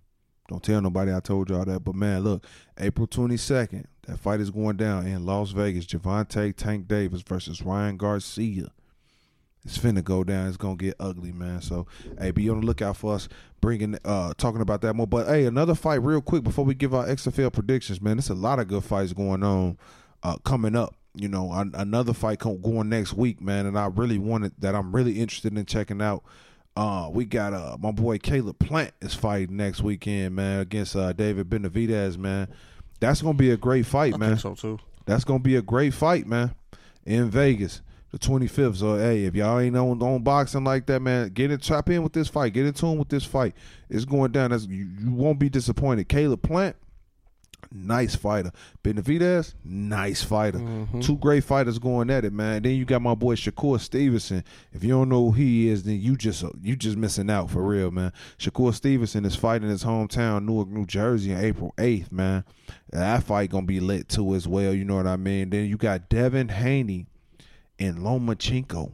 Don't tell nobody I told y'all that. But man, look, April 22nd, that fight is going down in Las Vegas. Gervonta Tank Davis versus Ryan Garcia. It's finna go down. It's gonna get ugly, man. So, hey, be on the lookout for us bringing, uh, talking about that more. But hey, another fight, real quick, before we give our XFL predictions, man. There's a lot of good fights going on, uh, coming up. You know, an- another fight going next week, man. And I really wanted that. I'm really interested in checking out. Uh, we got uh my boy Caleb Plant is fighting next weekend, man, against uh David Benavidez, man. That's gonna be a great fight, I man. think so too. That's gonna be a great fight, man, in Vegas, the 25th. So hey, if y'all ain't on, on boxing like that, man, get in, tap in with this fight, get in tune with this fight. It's going down. That's, you, you won't be disappointed. Caleb Plant, nice fighter. Benavidez, nice fighter. Mm-hmm. Two great fighters going at it, man. Then you got my boy Shakur Stevenson. If you don't know who he is, then you just uh, you just missing out for real, man. Shakur Stevenson is fighting his hometown, Newark, New Jersey, on April 8th, man. That fight gonna be lit too as well. You know what I mean? Then you got Devin Haney and Lomachenko.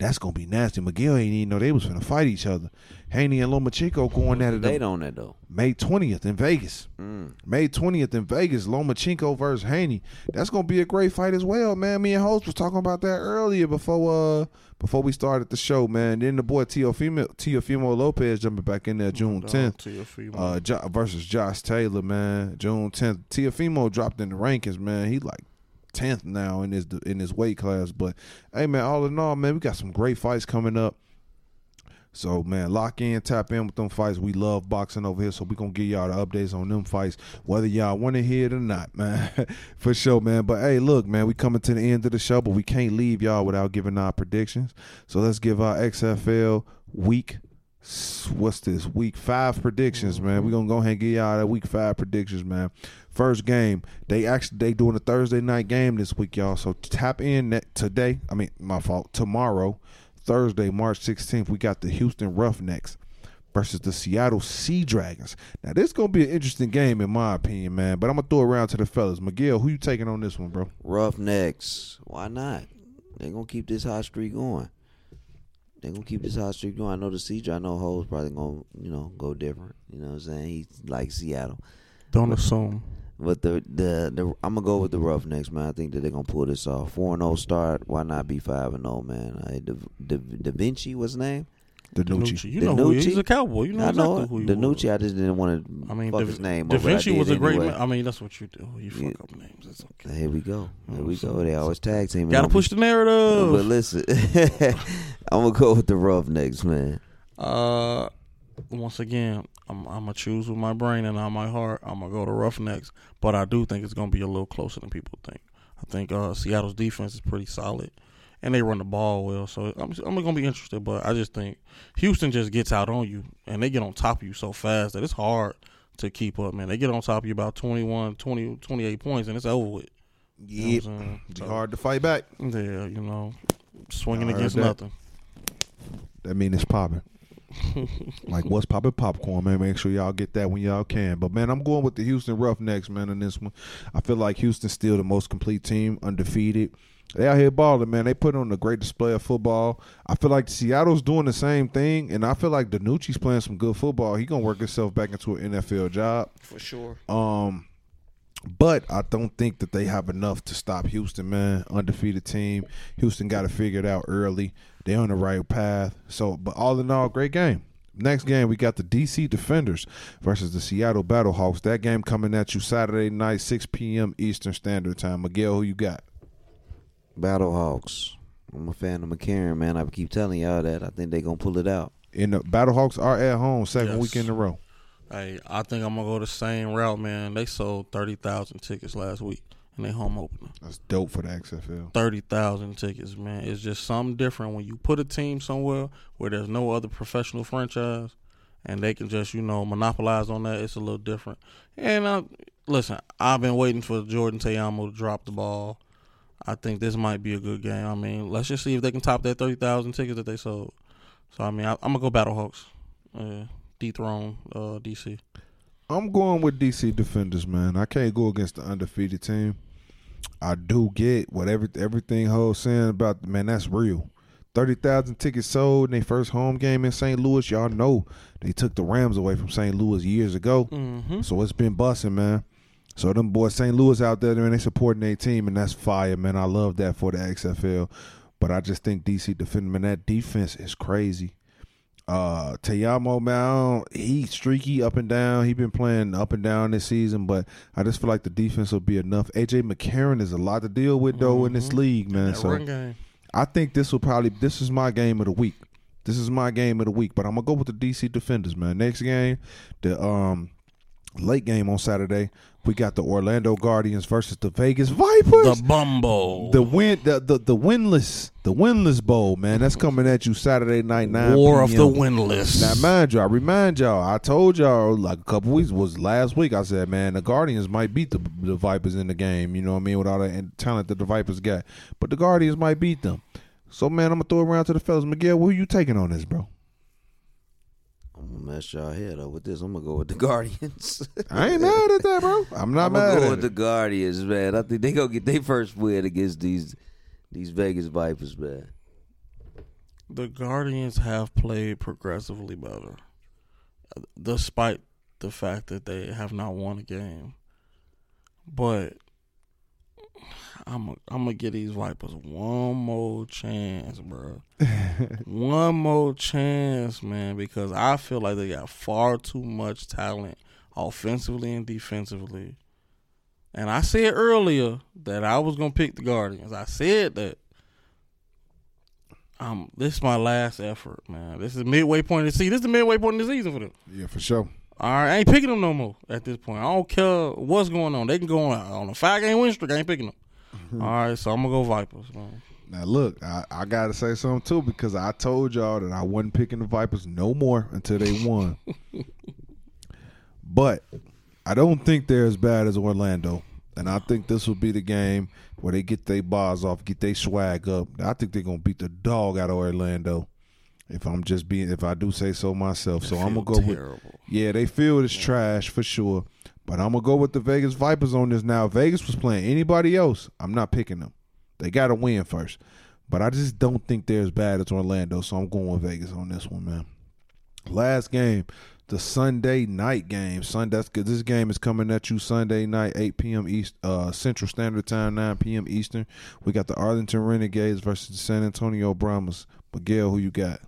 That's gonna be nasty. Miguel ain't even know they was gonna fight each other. Haney and Lomachenko going at it Date on that though. May 20th in Vegas. Mm. May 20th in Vegas, Lomachenko versus Haney. That's gonna be a great fight as well, man. Me and Host was talking about that earlier before uh before we started the show, man. Then the boy Teofimo Teofimo Lopez jumping back in there June 10th. to your Uh, jo- versus Josh Taylor, man. June 10th. Teofimo dropped in the rankings, man. He like 10th now in his in his weight class. But hey, man, all in all, man, we got some great fights coming up. So man, lock in, tap in with them fights. We love boxing over here, so we gonna give y'all the updates on them fights, whether y'all want to hear it or not, man. For sure, man. But hey, look, man, we coming to the end of the show, but we can't leave y'all without giving our predictions. So let's give our XFL week. What's this week five predictions, man? We're mm-hmm. gonna go ahead and give y'all that week five predictions, man. First game, they actually they doing a Thursday night game this week, y'all. So tap in that today. I mean, my fault. Tomorrow, Thursday, March 16th, we got the Houston Roughnecks versus the Seattle Sea Dragons. Now, this gonna be an interesting game in my opinion, man. But I'm gonna throw it around to the fellas. Miguel, who you taking on this one, bro? Roughnecks. Why not? They gonna keep this hot streak going. They gonna keep this hot streak going. I know the siege. I know Ho's probably gonna you know go different. You know what I'm saying? He's like Seattle. Don't assume. But the the the I'm gonna go with the Roughnecks, man. I think that they're gonna pull this off. Four and zero start. Why not be five and zero, man? I, da, da, da Vinci, what's his name? DiNucci. You know who he is. He's a cowboy. You know I know exactly who he DiNucci. was. I just didn't want to I mean, fuck Da, his name. Da up, but I Vinci was a great anyway. man. I mean, that's what you do. You fuck Yeah. up names. It's okay. Here we go. Here we go. They always tag team. Got to push the narrative. But listen, I'm gonna go with the Roughnecks, man. Uh, once again, I'm I'm gonna choose with my brain and not my heart. I'm gonna go to Roughnecks, but I do think it's gonna be a little closer than people think. I think uh, Seattle's defense is pretty solid, and they run the ball well. So I'm I'm gonna be interested, but I just think Houston just gets out on you, and they get on top of you so fast that it's hard to keep up. Man, they get on top of you about 21, 20, 28 points, and it's over with. You know Yep. what I'm saying? Be So, hard to fight back. Yeah, you know, swinging against that. nothing. That mean it's popping. like what's popping popcorn, man. Make sure y'all get that when y'all can. But man, I'm going with the Houston Roughnecks, man, on this one. I feel like Houston's still the most complete team, undefeated. They out here balling, man. They put on a great display of football. I feel like Seattle's doing the same thing, and I feel like DiNucci's playing some good football. He gonna work himself back into an NFL job. For sure. Um, but I don't think that they have enough to stop Houston, man. Undefeated team. Houston got to figure it out early. They're on the right path. So, but all in all, great game. Next game, we got the DC Defenders versus the Seattle Battlehawks. That game coming at you Saturday night, 6 p.m. Eastern Standard Time. Miguel, who you got? Battlehawks. I'm a fan of McCarron, man. I keep telling y'all that. I think they're gonna pull it out. In the Battlehawks are at home, second Yes. week in a row. Hey, I think I'm gonna go the same route, man. They sold thirty thousand tickets last week in their home opener. That's dope for the XFL. Thirty thousand tickets, man. It's just something different when you put a team somewhere where there's no other professional franchise, and they can just you know monopolize on that. It's a little different. And uh, listen, I've been waiting for Jordan Ta'amu to drop the ball. I think this might be a good game. I mean, let's just see if they can top that thirty thousand tickets that they sold. So I mean, I, I'm gonna go Battlehawks, uh, dethrone uh, DC. I'm going with DC Defenders, man. I can't go against the undefeated team. I do get what every, everything Ho's saying about man. That's real. Thirty thousand tickets sold in their first home game in St. Louis. Y'all know they took the Rams away from St. Louis years ago, Mm-hmm. so it's been busting, man. So them boys, St. Louis out there, man, they supporting their team, and that's fire, man. I love that for the XFL. But I just think DC defending, man, that defense is crazy. Uh Ta'amu, man, he streaky up and down. He been playing up and down this season, but I just feel like the defense will be enough. AJ McCarron is a lot to deal with though in this Mhm. league, man. So. I think this will probably this is my game of the week. This is my game of the week, but I'm gonna go with the DC Defenders, man. Next game, the um late game on Saturday, we got the Orlando Guardians versus the Vegas Vipers. The Bumbo. The win the, the the winless the winless bowl, man. That's coming at you Saturday night nine. War of the p.m. Winless. Now, mind you, I remind y'all, I told y'all like a couple weeks was last week. I said, man, the Guardians might beat the the Vipers in the game. You know what I mean? With all the talent that the Vipers got, but the Guardians might beat them. So, man, I'm gonna throw it around to the fellas. Miguel, who you taking on this, bro? I'm gonna mess y'all head up with this. I'm gonna go with the Guardians. I ain't mad at that, bro. I'm not mad. I'm mad gonna go at with it. the Guardians, man. I think they gonna get their first win against these these Vegas Vipers, man. the Guardians have played progressively better, uh, despite the fact that they have not won a game. But I'm a, I'm gonna give these Vipers one more chance, bro. one more chance, man, because I feel like they got far too much talent offensively and defensively. And I said earlier that I was gonna pick the Guardians. I said that. Um, this is my last effort, man. This is midway point of the season. This is the midway point of the season for them. yeah, for sure. All right, I ain't picking them no more at this point. I don't care what's going on. They can go on on a five game win streak. I ain't picking them. Mm-hmm. All right, so I'm gonna go Vipers, man. Now look, I, I gotta say something too because I told y'all that I wasn't picking the Vipers no more until they won. but I don't think they're as bad as Orlando. And I think this will be the game where they get their bars off, get their swag up. I think they're gonna beat the dog out of Orlando. If I'm just being if I do say so myself. So I'm gonna go with yeah, they feel it's trash for sure. But I'm gonna go with the Vegas Vipers on this now. Vegas was playing anybody else. I'm not picking them. They gotta win first. But I just don't think they're as bad as Orlando, so I'm going with Vegas on this one, man. Last game, the Sunday night game. Sunday that's good. This game is coming at you Sunday night, 8 p.m. East uh, Central Standard Time, 9 p.m. Eastern. We got the Arlington Renegades versus the San Antonio Brahmas. Miguel, who you got?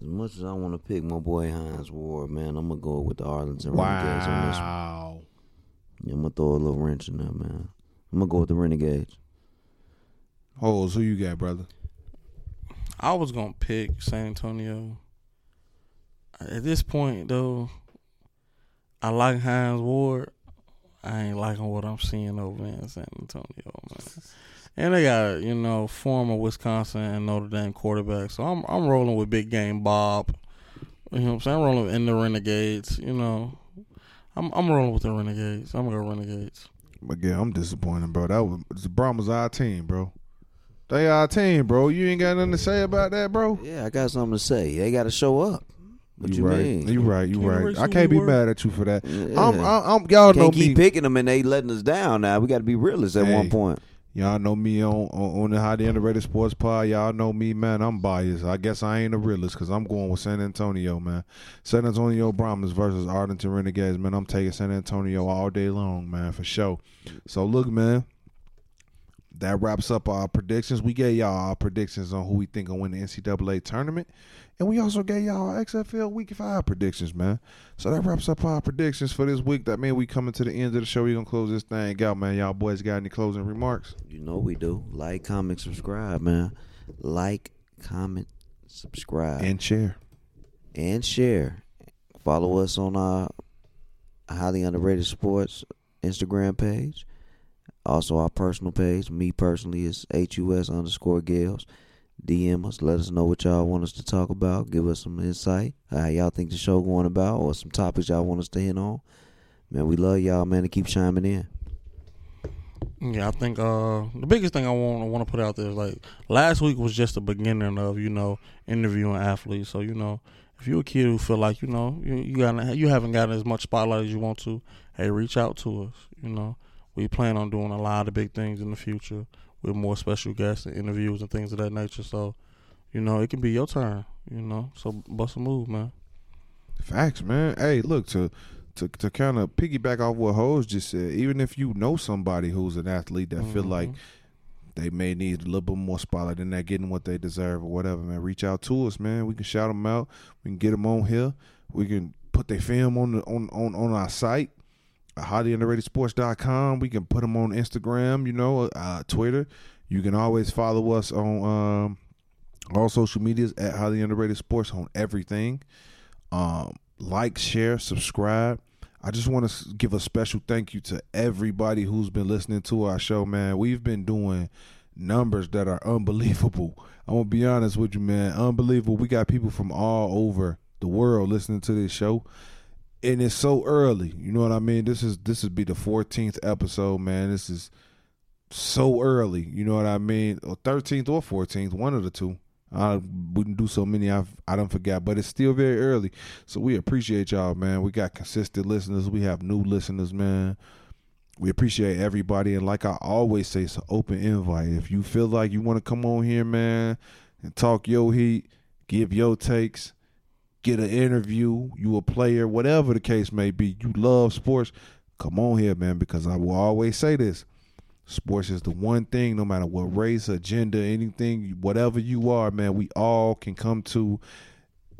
As much as I want to pick my boy Hines Ward, man, I'm gonna go with the Arlington Renegades on this one. Wow. Yeah, I'm gonna throw a little wrench in there, man. I'm gonna go with the Renegades. Hose, who you got, brother? I was gonna pick San Antonio. At this point, though, I like Hines Ward. I ain't liking what I'm seeing over in San Antonio, man. And they got you know former Wisconsin and Notre Dame quarterback, so I'm I'm rolling with Big Game Bob. You know what I'm saying? I'm rolling in the Renegades. You know, I'm I'm rolling with the Renegades. I'm gonna go Renegades. But yeah, I'm disappointed, bro. That was the Brahmas our team, bro. They our team, bro. You ain't got nothing to say about that, bro. Yeah, I got something to say. They got to show up. What you, right. mean? You right. You Can't right. I can't be were. mad at you for that. Yeah. I'm, I'm, I'm. Y'all know Can't keep me. picking them and they letting us down. Now we got to be realists at Hey. one point. Y'all know me on on, on the Highly Underrated Sports Pod. Y'all know me, man. I'm biased. I guess I ain't a realist because I'm going with San Antonio, man. San Antonio Brahmas versus Arlington Renegades, man. I'm taking San Antonio all day long, man, for sure. So look, man. That wraps up our predictions. We gave y'all our predictions on who we think will win the NCAA tournament. And we also gave y'all our XFL Week 5 predictions, man. So that wraps up our predictions for this week. That means we coming to the end of the show. we going to close this thing out, man. Y'all boys got any closing remarks? You know we do. Like, comment, subscribe, man. Like, comment, subscribe, and, share. And share. Follow us on our highly underrated sports Instagram page. Also our personal page. Me personally is HUS underscore Gales. DM us. Let us know what y'all want us to talk about. Give us some insight. How y'all think the show going about or some topics y'all want us to hit on. Man, we love y'all, man, to keep chiming in. Yeah, I think uh, the biggest thing I want I want to put out there is like last week was just the beginning of you know interviewing athletes. So you know, if you're a kid who feel like you know you you got you haven't gotten as much spotlight as you want to, hey, reach out to us. You know, we plan on doing a lot of big things in the future. with more special guests and interviews and things of that nature. So, you know, it can be your turn. You know, so bust a move, man. Facts, man. Hey, look to to to kind of piggyback off what Hose just said. Even if you know somebody who's an athlete that feel like mm-hmm. they may need a little bit more spotlight and they're getting what they deserve or whatever, man, reach out to us, man. We can shout them out. We can get them on here. We can put their film on the on on on our site. HighlyUnderratedSports.com. We can put them on Instagram, you know, uh, Twitter. You can always follow us on um, all social medias at Highly Underrated Sports on everything. Um, like, share, subscribe. I just want to give a special thank you to everybody who's been listening to our show, man. We've been doing numbers that are unbelievable. I'm gonna be honest with you, man. Unbelievable. We got people from all over the world listening to this show. And it's so early. You know what I mean? This is this would be the 14th episode, man. This is so early. You know what I mean? Or 13th or 14th, one of the two. I wouldn't do so many. I've, I don't forget, but it's still very early. So we appreciate y'all, man. We got consistent listeners. We have new listeners, man. We appreciate everybody. And like I always say, it's an open invite. If you feel like you want to come on here, man, and talk your heat, give your takes, get an interview, you a player, whatever the case may be, you love sports, come on here, man, because I will always say this. Sports is the one thing, no matter what race, agenda, anything, whatever you are, man, we all can come to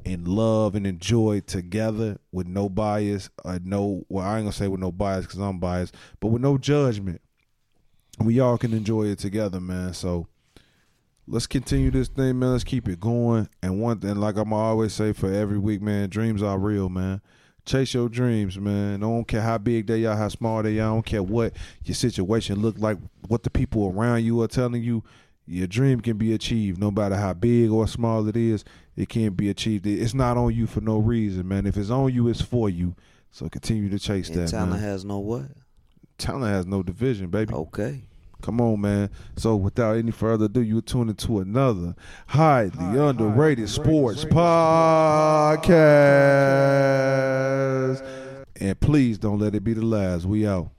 and love and enjoy together with no bias or no, well, I ain't gonna say with no bias because I'm biased, but with no judgment. We all can enjoy it together, man. So let's continue this thing, man. Let's keep it going. And one thing, like I'm always say for every week, man, dreams are real, man. Chase your dreams, man. I don't care how big they are, how small they are. I don't care what your situation look like, what the people around you are telling you. Your dream can be achieved, no matter how big or small it is. It can be achieved. It's not on you for no reason, man. If it's on you, it's for you. So continue to chase And that, talent man. has no what? talent has no division, baby. Okay. Come on, man. So without any further ado, you tune into another High the Underrated Sports Podcast. And please don't let it be the last. We out.